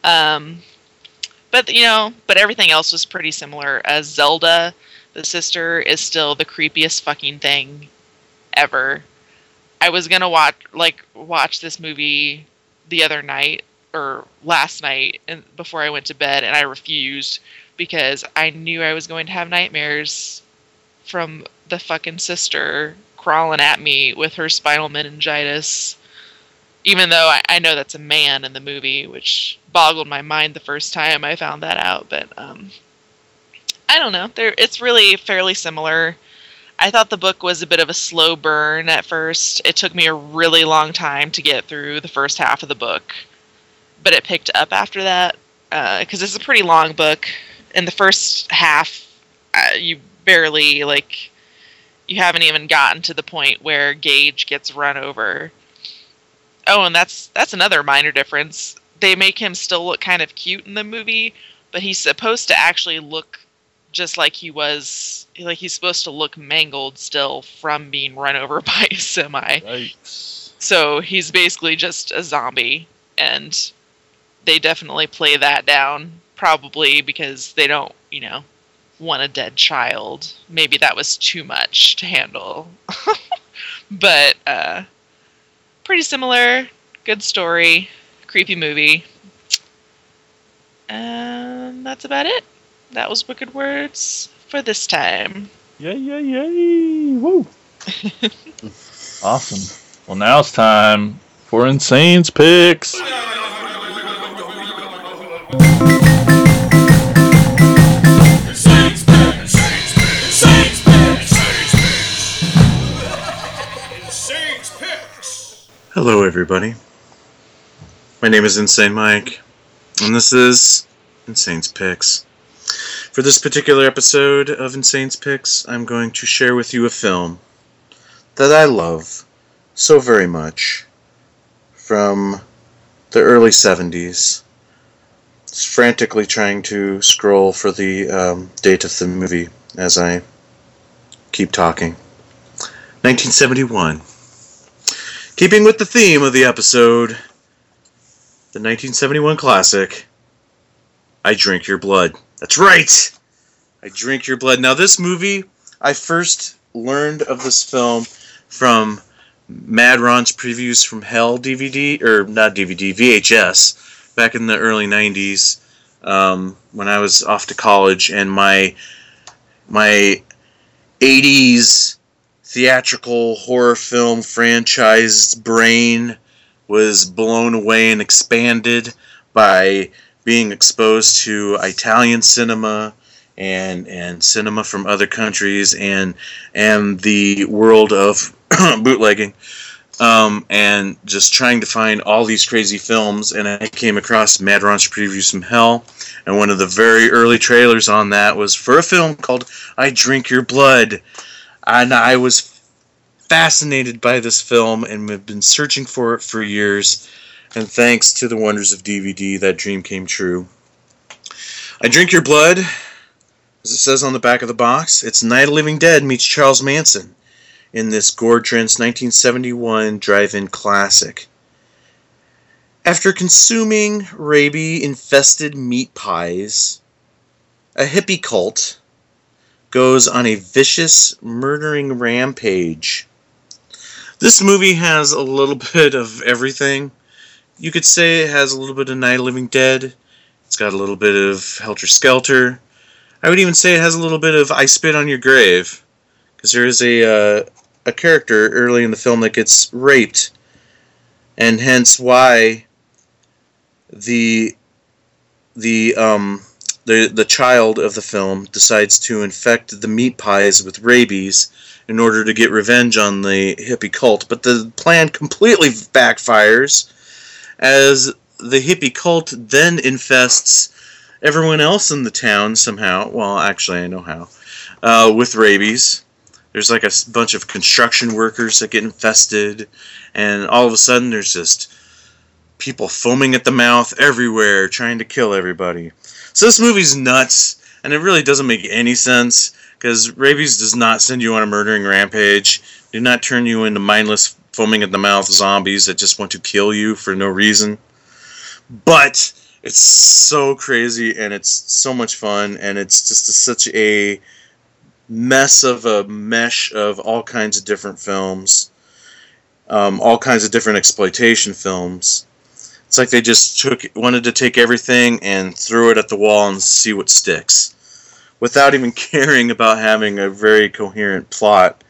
um but you know but everything else was pretty similar. As zelda the sister is still the creepiest fucking thing ever I was gonna watch like watch this movie the other night or last night and before I went to bed and I refused because I knew I was going to have nightmares from the fucking sister crawling at me with her spinal meningitis. Even though I, I know that's a man in the movie, which boggled my mind the first time I found that out, but um I don't know. There it's really fairly similar. I thought the book was a bit of a slow burn at first. It took me a really long time to get through the first half of the book, but it picked up after that because it's a pretty long book. In the first half, uh, you barely like you haven't even gotten to the point where Gage gets run over. Oh, and that's that's another minor difference. They make him still look kind of cute in the movie, but he's supposed to actually look just like he was like he's supposed to look mangled still from being run over by a semi. Yikes. So he's basically just a zombie and they definitely play that down probably because they don't, you know, want a dead child. Maybe that was too much to handle. but uh pretty similar, good story, creepy movie. And that's about it. That was Wicked Words for this time. Yay, yay, yay! Woo! awesome. Well, now it's time for Insane's picks. Hello, everybody. My name is Insane Mike, and this is Insane's Picks. For this particular episode of Insane's Picks, I'm going to share with you a film that I love so very much from the early 70s. Just frantically trying to scroll for the um, date of the movie as I keep talking. 1971. Keeping with the theme of the episode, the 1971 classic, I Drink Your Blood. That's right! I Drink Your Blood. Now, this movie, I first learned of this film from Mad Ron's Previews from Hell DVD, or not DVD, VHS, back in the early 90s um, when I was off to college, and my, my 80s theatrical horror film franchise brain was blown away and expanded by being exposed to Italian cinema and and cinema from other countries and and the world of bootlegging um, and just trying to find all these crazy films. And I came across Mad Ron's Previews from Hell. And one of the very early trailers on that was for a film called I Drink Your Blood. And I was fascinated by this film and have been searching for it for years. And thanks to the wonders of DVD, that dream came true. I Drink Your Blood, as it says on the back of the box, it's Night of Living Dead meets Charles Manson in this Trent's 1971 drive in classic. After consuming rabies infested meat pies, a hippie cult goes on a vicious murdering rampage. This movie has a little bit of everything. You could say it has a little bit of Night of Living Dead. It's got a little bit of Helter Skelter. I would even say it has a little bit of I Spit on Your Grave. Because there is a, uh, a character early in the film that gets raped. And hence why the the um the the child of the film decides to infect the meat pies with rabies in order to get revenge on the hippie cult. But the plan completely backfires as the hippie cult then infests everyone else in the town somehow. Well, actually, I know how. Uh, with rabies. There's like a bunch of construction workers that get infested, and all of a sudden there's just people foaming at the mouth everywhere trying to kill everybody. So this movie's nuts, and it really doesn't make any sense because rabies does not send you on a murdering rampage. Do not turn you into mindless, foaming at the mouth zombies that just want to kill you for no reason. But it's so crazy and it's so much fun, and it's just a, such a mess of a mesh of all kinds of different films, um, all kinds of different exploitation films. It's like they just took wanted to take everything and throw it at the wall and see what sticks, without even caring about having a very coherent plot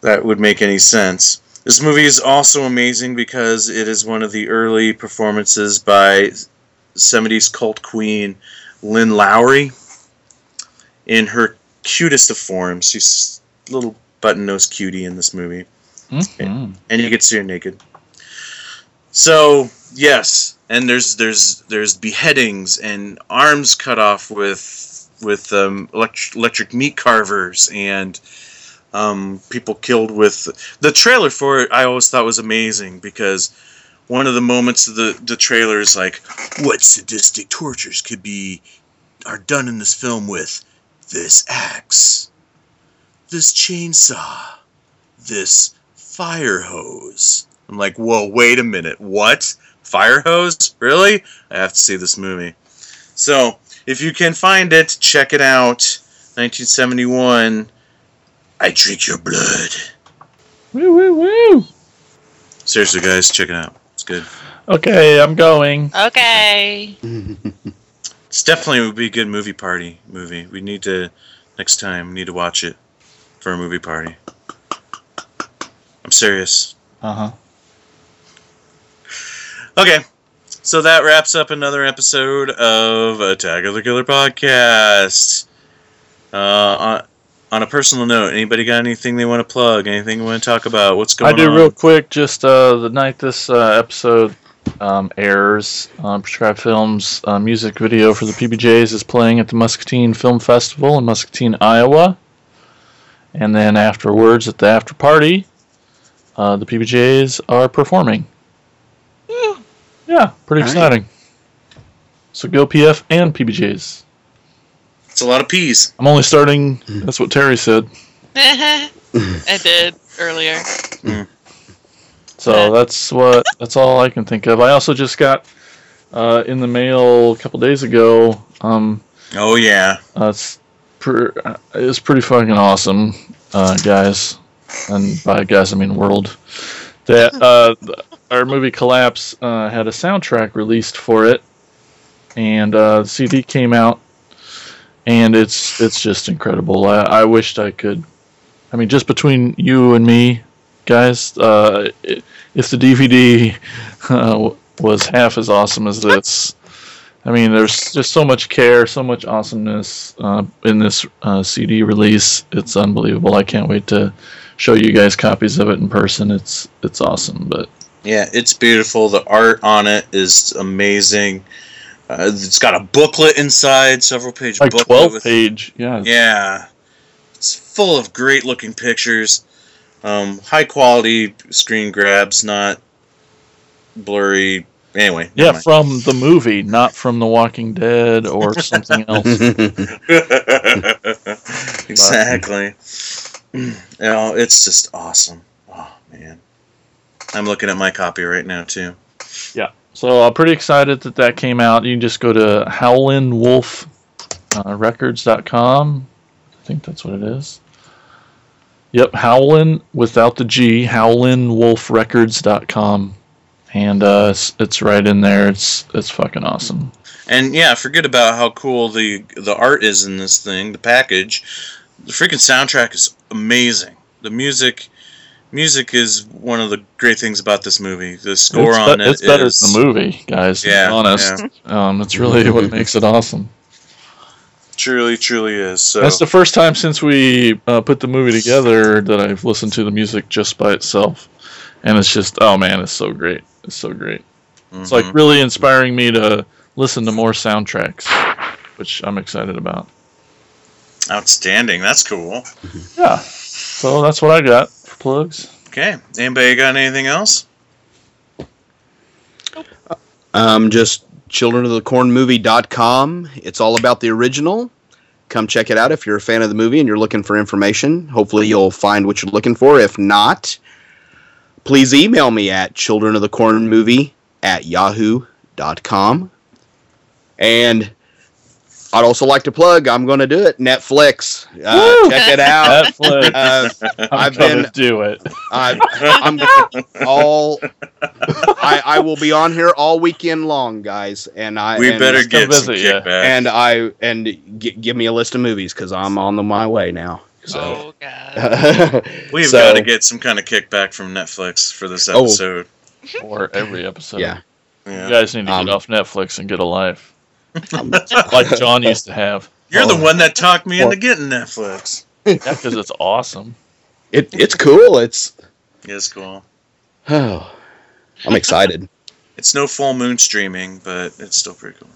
that would make any sense. This movie is also amazing because it is one of the early performances by 70s cult queen Lynn Lowry in her cutest of forms. She's a little button nosed cutie in this movie Mhm. and you get to see her naked. So yes, and there's there's there's beheadings and arms cut off with with um, electric, electric meat carvers and um, people killed with the trailer for it. I always thought was amazing because one of the moments of the the trailer is like, what sadistic tortures could be are done in this film with this axe, this chainsaw, this fire hose. I'm like, whoa, wait a minute, what? Fire hose? Really? I have to see this movie. So, if you can find it, check it out. 1971. I drink your blood. Woo, woo, woo. Seriously, guys, check it out. It's good. Okay, I'm going. Okay. It's definitely would be a good movie party movie. We need to next time we need to watch it for a movie party. I'm serious. Uh huh. Okay. So that wraps up another episode of Attack of the Killer podcast. Uh, on, on a personal note, anybody got anything they want to plug? Anything they want to talk about? What's going on? I do on? real quick. Just uh, the night this uh, episode um, airs, um, Prescribed Films uh, music video for the PBJs is playing at the Muscatine Film Festival in Muscatine, Iowa. And then afterwards, at the after party, uh, the PBJs are performing. Yeah, pretty All right. exciting. So go PF and PBJs. It's a lot of peas. I'm only starting. That's what Terry said. I did earlier. So that's what that's all I can think of. I also just got uh, in the mail a couple days ago. Um, Oh yeah. uh, it's per, uh, it's pretty fucking awesome, uh, guys, and by guys I mean world. That uh, our movie Collapse uh, had a soundtrack released for it, and uh, the CD came out, and it's it's just incredible. I, I wished I could. I mean, just between you and me, guys, uh, if the DVD uh, was half as awesome as this, I mean, there's just so much care, so much awesomeness uh, in this uh, CD release. It's unbelievable. I can't wait to show you guys copies of it in person. It's it's awesome. But Yeah, it's beautiful. The art on it is amazing. Uh, it's got a booklet inside, several page like booklet 12 with page, yeah. Yeah. It's full of great looking pictures. Um, high quality screen grabs, not blurry. Anyway. Yeah, from the movie, not from The Walking Dead or something else. exactly. You know, it's just awesome. Oh, man. I'm looking at my copy right now, too. So I'm pretty excited that that came out. You can just go to howlinwolfrecords.com. I think that's what it is. Yep, Howlin without the G, howlinwolfrecords.com. And uh, it's, it's right in there. It's it's fucking awesome. And yeah, forget about how cool the the art is in this thing, the package. The freaking soundtrack is amazing. The music music is one of the great things about this movie. The score it's, on be- it it's better is- than the movie, guys. Yeah, to be honest. Um, it's really what makes it awesome. truly truly is. So That's the first time since we uh, put the movie together that I've listened to the music just by itself, and it's just oh man, it's so great. It's so great. It's like mhm. really inspiring me to listen to more soundtracks, which I'm excited about. outstanding. That's cool. Yeah. So that's what I got for plugs. Okay. Anybody got anything else? Um, just childrenofthecornmovie.com. It's all about the original. Come check it out if you're a fan of the movie and you're looking for information. Hopefully, you'll find what you're looking for. If not, please email me at childrenofthecornmovie at yahoo.com. And I'd also like to plug, I'm going to do it, Netflix. Uh, check it out. Netflix. Uh, I'm I've been do it. I, I'm all. I, I will be on here all weekend long, guys, and I. we and, better get some visit ya. kickback. And I and g- give me a list of movies because I'm on the, my way now. So. Oh god. We've so- got to get some kind of kickback from Netflix for this Oh. episode. Or every episode. Yeah. Yeah. You guys need to Um, get off Netflix and get a life. like John used to have. You're the Oh. one that talked me into getting Netflix. Yeah, because it's awesome. It it's cool. It's It's cool. oh, I'm excited. It's no full moon streaming, but it's still pretty cool.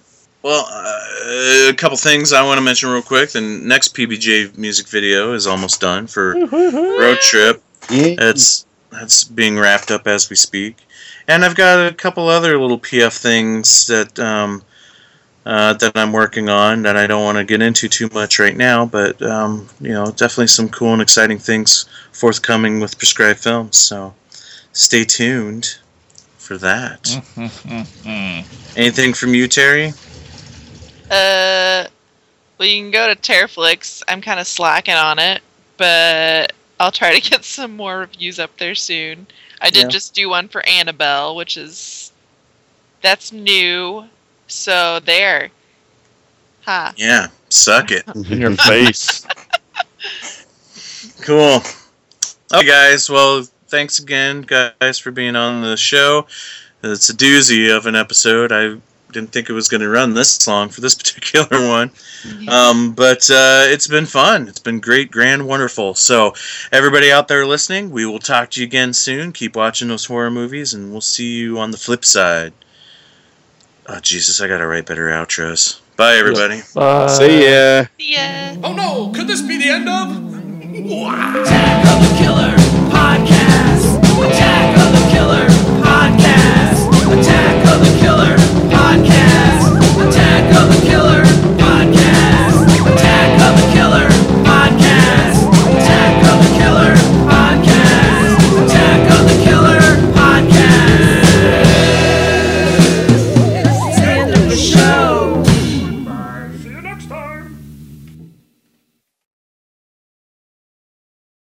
Well, uh, a couple things I want to mention real quick. The next PBJ music video is almost done for Road Trip. Yeah. That's that's being wrapped up as we speak, and I've got a couple other little PF things that um, uh, that I'm working on that I don't want to get into too much right now. But um, you know, definitely some cool and exciting things forthcoming with Prescribed Films. So stay tuned for that. Anything from you, Terry? Uh, well, you can go to Terraflix. I'm kind of slacking on it, but I'll try to get some more reviews up there soon. I did Yeah. just do one for Annabelle, which is that's new. So there, Huh. Yeah, suck it. In your face. Cool. Okay, guys. Well, thanks again, guys, for being on the show. It's a doozy of an episode. I didn't think it was going to run this long for this particular one. Um, but uh, it's been fun. It's been great, grand, wonderful. So, everybody out there listening, we will talk to you again soon. Keep watching those horror movies, and we'll see you on the flip side. Oh Jesus, I gotta write better outros. Bye everybody. Bye. See ya. See ya. Oh no, could this be the end of? Attack of the Killer Podcast. Attack of the Killer Podcast. Attack of the Killer Podcast. Attack of the Killer.